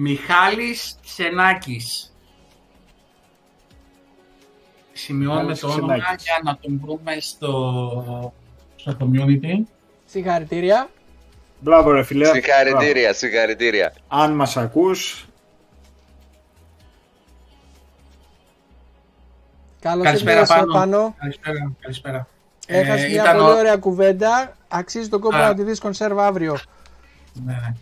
Μιχάλης Ξενάκης. Σημειώνουμε Μιχάλης το όνομα Ξενάκης. για να τον βρούμε στο, στο community. Συγχαρητήρια. Μπράβο ρε φιλέ. Συγχαρητήρια, συγχαρητήρια. Μπράβο. Αν μας ακούς, Καλώς Καλησπέρα ήρθες πάνω. πάνω. Καλησπέρα. Καλησπέρα. Έχασε Ε, μια ήταν πολύ ο- ωραία κουβέντα. Αξίζει τον κόπο Α. να τη δεις κονσέρβα αύριο. Ναι, ναι.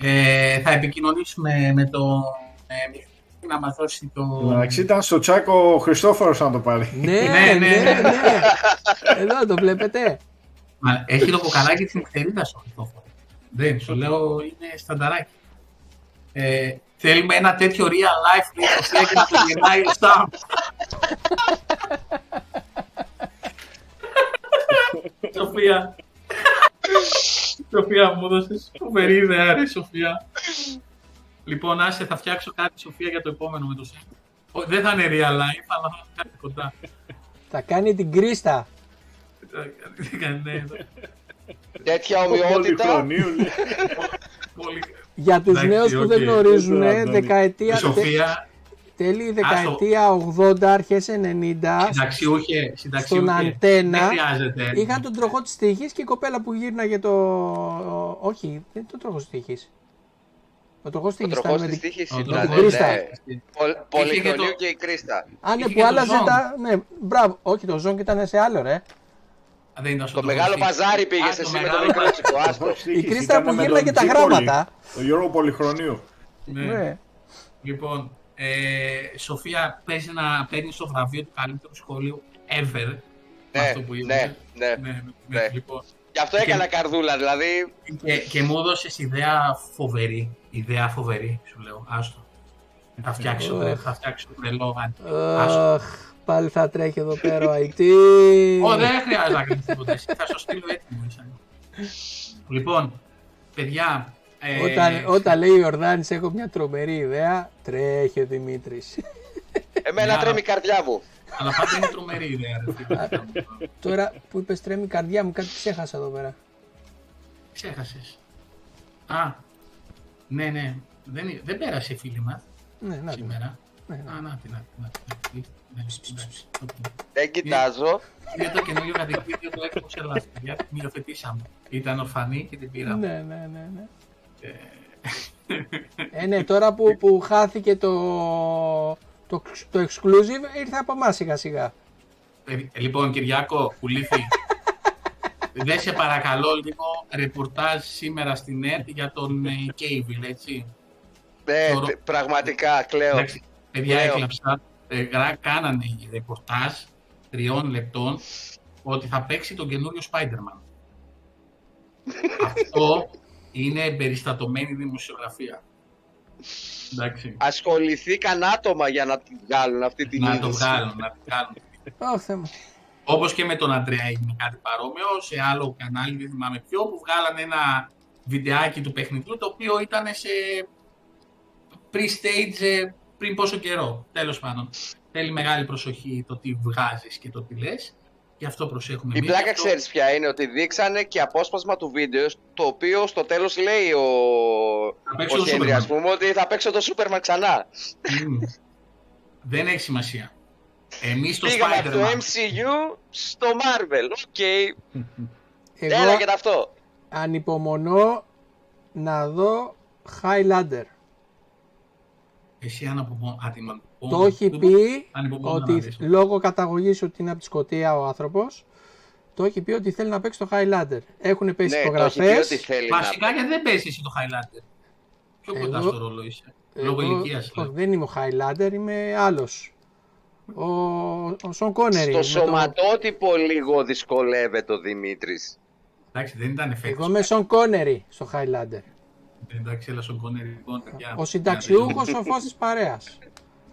Ε, θα επικοινωνήσουμε με το ε, να μας δώσει το... Εντάξει, ήταν στο τσάκο ο Χριστόφορος να το πάρει. ναι, ναι, Ναι, ναι, ναι, ναι. Εδώ το βλέπετε. Μα, έχει το κοκαλάκι της νυχτερίδας ο Χριστόφορος. Δεν, σου λέω είναι στανταράκι. Ε, θέλουμε ένα τέτοιο real life λέει η Σοφία και να το γυρνάει ο Σταμ. Σοφία. Σοφία μου έδωσες φοβερή ιδέα ρε Σοφία. Λοιπόν, άσε, θα φτιάξω κάτι Σοφία για το επόμενο με το Σταμ. Ο- Δεν θα είναι real life, αλλά θα είναι κάτι κοντά. Θα κάνει την Κρίστα. Ναι, Τέτοια ομοιότητα. Πολυχρονίου, λέει. πολύ- Για τους Εντάξει, νέους που οκ. δεν γνωρίζουν, Αντώνη. δεκαετία, Η Σοφία, τέλη δεκαετία 80, αρχές 90, συνταξιούχε, συνταξιούχε. στον αντένα, Δεν χρειάζεται. είχαν τον τροχό της τύχης και η κοπέλα που γύρναγε το... Όχι, δεν είναι το τροχός της τύχης. Ο τροχός της Ο τύχης τροχός ήταν με της την... τύχης Ο ήταν. τροχός ναι, της ναι. τύχης. Πολ- Πολυχρονίου το- και η Κρίστα. Α, ναι, είχε που και το άλλαζε ζώο. τα... Ναι, μπράβο. Όχι, το ζόγκ ήταν σε άλλο, ρε. Α, δεν ήταν Το στον μεγάλο τροχό. παζάρι Α, πήγες το εσύ με το μεγάλο μικρό παζάρι. τσικό, άστο. Η Κρίστα που γύρναγε τα γράμματα. γράμματα. Το Γιώργο Πολυχρονίου. Ναι. Ναι. Λοιπόν, ε, Σοφία παίζει να παίρνεις στο βραβείο του καλύτερου σχολείου ever. Ναι, αυτό που ναι, είδε. ναι. ναι, ναι, ναι. Λοιπόν, Γι' αυτό Και- έκανα καρδούλα, δηλαδή. και, και μου έδωσες ιδέα φοβερή. Ιδέα φοβερή, σου λέω. Άστο. Θα φτιάξω, Οχ. θα φτιάξω τρελό Άστο. Αχ, πάλι θα τρέχει εδώ πέρα ο IT. Ω, δεν χρειάζεται να κάνεις τίποτα. εσύ, Θα σου στείλω έτοιμο. ίσα. Λοιπόν, παιδιά. Ε, Όταν, όταν λέει ο Ιορδάνης έχω μια τρομερή ιδέα, τρέχει ο Δημήτρης. Εμένα Για- τρέμει η καρδιά μου. Αλλά πάντα είναι τρομερή ιδέα. Ρε, φίλε. Τώρα που είπες τρέμει η καρδιά μου, κάτι ξέχασα εδώ πέρα. Ξέχασες. Α, ναι, ναι. Δεν, δεν πέρασε η φίλη μας Ναι, να το. σήμερα. Ναι, ναι. Α, να την, να την, να την. Ναι, εντάξει, οκ. Δεν κοιτάζω. Είναι το καινούριο κατοικίδιο του Xbox Ελλάδα. παιδιά. Την υιοθετήσαμε. Ήταν ορφανή και την πήραμε. Ναι, ναι, ναι, ναι. Ε, ναι, τώρα που, που χάθηκε το, το, το exclusive, ήρθε από εμάς σιγά σιγά. Ε, Λοιπόν, Κυριάκο, πουλήθη. Δεν σε παρακαλώ λίγο ρεπορτάζ σήμερα στην ΕΡΤ για τον ε, Cable, έτσι. Ναι, Θεωρώ- τε- πραγματικά κλαίω. Εντάξει, παιδιά Λέω. έκλαψα. Ε, γρα- κάνανε ρεπορτάζ τριών λεπτών ότι θα παίξει τον καινούριο Spider-Man. Αυτό είναι εμπεριστατωμένη δημοσιογραφία. Εντάξει. Ασχοληθήκαν άτομα για να την βγάλουν αυτή την Να το είδηση. βγάλουν, να το βγάλουν. Ω, Θεέ μου. Όπως και με τον Αντρέα έγινε κάτι παρόμοιο σε άλλο κανάλι, δεν θυμάμαι ποιο, που βγάλανε ένα βιντεάκι του παιχνιδιού το οποίο ήταν σε pre-stage ε, πριν πόσο καιρό. Τέλος πάντων. Θέλει μεγάλη προσοχή το τι βγάζεις και το τι λες. Γι' αυτό προσέχουμε. Η εμείς, πλάκα γι' αυτό- ξέρεις ποια είναι, ότι δείξανε και απόσπασμα του βίντεο, το οποίο στο τέλος λέει ο, Θα παίξω ο το Χένρι, Superman. ας πούμε, ότι θα παίξω το Superman ξανά. Μμμ. Δεν έχει σημασία. Εμείς το Πήγαμε από το Spider-Man. MCU στο Marvel. Οκ, Εγώ έλα και αυτό. ανυπομονώ να δω Highlander. Εσύ αναπομονώ. Το έχει πει ανυπομονώ να ότι δεις. λόγω καταγωγής ότι είναι από τη Σκωτία ο άνθρωπος, το έχει πει ότι θέλει να παίξει το Highlander. Έχουν πέσει Ναι, το έχει πει υπογραφές. ότι θέλει να Βασικά γιατί δεν παίζει εσύ το Highlander; Πιο κοντά Εγώ- στο ρόλο είσαι. Λόγω Εγώ- ηλικία. όχι, δεν είμαι ο Highlander, είμαι άλλος. Ο, ο Σον Κόνερι. Στο με το- σωματότυπο λίγο δυσκολεύεται ο Δημήτρης. Εντάξει, δεν ήταν φέτο. Εγώ είμαι Σον Κόνερι στο Highlander. Εντάξει, έλα στον Κόνερ λοιπόν. παιδιά. Ο συνταξιούχος σοφός της παρέας.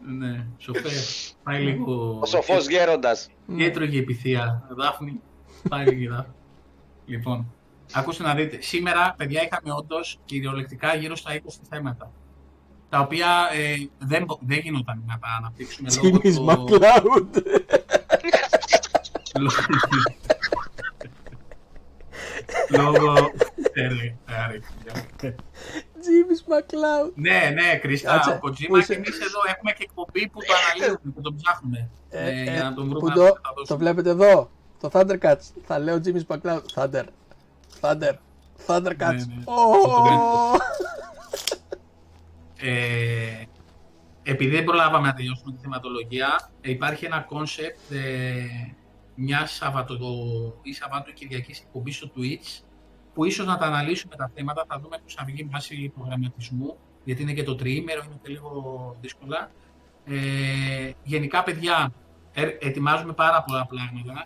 Ναι, σοφέ. Πάει λίγο. Ο σοφός γέροντας. Ναι. Και έτρωγε η πυθία. Δάφνη. Πάει λίγο δάφνη. Λοιπόν, ακούστε να δείτε. Σήμερα, παιδιά, είχαμε όντως κυριολεκτικά γύρω στα 20 θέματα. Τα οποία ε, δεν, μπο- δεν γινόταν να τα αναπτύξουμε λόγω Jimmy's του... McCloud. λόγω- Λόγω... Ε, ρε, άρε, παιδιά. Jimmy's McCloud. Ναι, ναι, Κρίστα, Κάτσε, ο πού Kojima είσαι; και εμείς εδώ έχουμε και εκπομπή που το αναλύουμε, που τον ψάχνουμε. Ε, ε, ε, για να τον βρούμε που να το, τα το δώσουμε. βλέπετε εδώ. Το Thundercats. Θα λέω Jimmy's McCloud. Thunder. Thunder. Thundercats. Ναι, ναι. Ω! Ε, επειδή δεν προλάβαμε να τελειώσουμε τη θεματολογία, ε, υπάρχει ένα κόνσεπτ ε, μια Σαββατο ή Σαββάτο-Κυριακής εκπομπή στο Twitch που ίσως να τα αναλύσουμε τα θέματα, θα δούμε πώς θα βγει βάση προγραμματισμού, γιατί είναι και το τριήμερο, είναι και λίγο δύσκολα. Ε, γενικά, παιδιά, ε, ετοιμάζουμε πάρα πολλά πράγματα,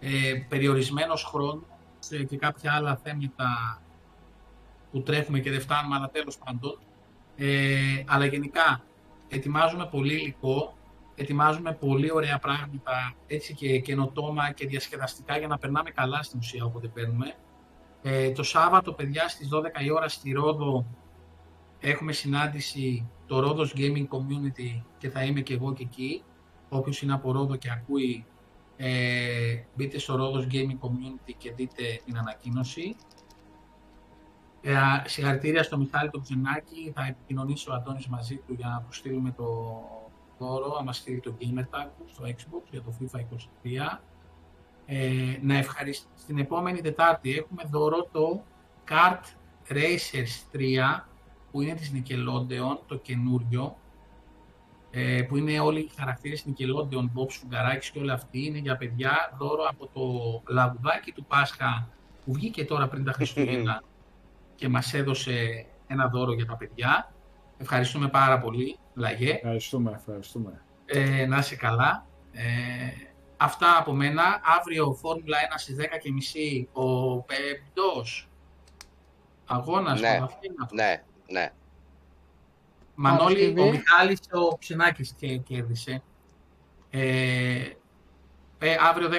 ε, περιορισμένος χρόνος ε, και κάποια άλλα θέματα που τρέχουμε και δεν φτάνουμε, αλλά τέλος πάντων. Ε, αλλά γενικά, ετοιμάζουμε πολύ υλικό, ετοιμάζουμε πολύ ωραία πράγματα, έτσι και καινοτόμα και διασκεδαστικά για να περνάμε καλά στην ουσία όποτε παίρνουμε. Ε, το Σάββατο, παιδιά, στις 12 η ώρα στη Ρόδο έχουμε συνάντηση το Ρόδος Gaming Community και θα είμαι και εγώ και εκεί. Όποιος είναι από Ρόδο και ακούει, ε, μπείτε στο Ρόδος Gaming Community και δείτε την ανακοίνωση. Ε, συγχαρητήρια στο Μιχάλη τον Ξενάκη, θα επικοινωνήσει ο Αντώνης μαζί του για να του στείλουμε το δώρο, άμα στείλει το Gamer Tag στο Xbox για το FIFA 23. Ε, να ευχαριστήσω. Στην επόμενη Τετάρτη έχουμε δώρο το Kart Racers 3 που είναι της Nickelodeon, το καινούριο ε, που είναι όλοι οι χαρακτήρες Nickelodeon, Bob Σουγκαράκης και όλα αυτοί είναι για παιδιά δώρο από το λαγουδάκι του Πάσχα που βγήκε τώρα πριν τα Χριστούγεννα και μας έδωσε ένα δώρο για τα παιδιά. Ευχαριστούμε πάρα πολύ, Λαγέ. Ευχαριστούμε, ευχαριστούμε. Ε, να είσαι καλά. Ε, αυτά από μένα. Αύριο Φόρμουλα 1 στις 10.30 ο πέμπτος αγώνας Ναι, στο Αθήνα. Ναι, ναι. Μανώλη, Παρασκευή. ο Μιχάλης ο Ξενάκης και κέρδισε. Ε, ε, αύριο 10.30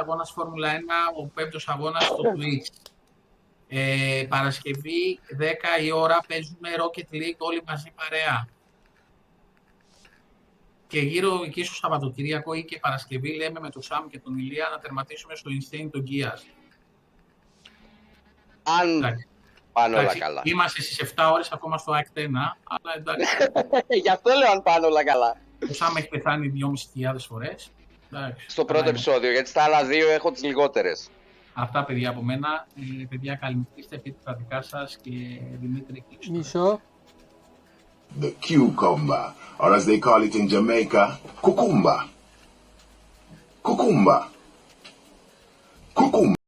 αγώνας Φόρμουλα 1, ο πέμπτος αγώνας στο Twitch. Ε, Παρασκευή 10 η ώρα παίζουμε Rocket League όλοι μαζί παρέα. Και γύρω εκεί στο Σαββατοκύριακο ή και Παρασκευή λέμε με τον Σάμ και τον Ηλία να τερματίσουμε στο Insane τον Gears. Αν Εντάξει. πάνε όλα Εντάξει, καλά. Είμαστε στις 7 ώρες ακόμα στο Act 1, αλλά εντάξει. Γι' αυτό λέω αν πάνε όλα καλά. Ο Σάμ έχει πεθάνει 2.500 φορές. Εντάξει, Στο καλά πρώτο είναι. επεισόδιο, γιατί στα άλλα δύο έχω τις λιγότερες. Αυτά παιδιά από μένα. Ε, παιδιά καληνυχτήστε, πείτε τα δικά σας και Δημήτρη κλείστο. Μισό. The cucumber, or as they call it in Jamaica, cucumba. Cucumba. Cucumba.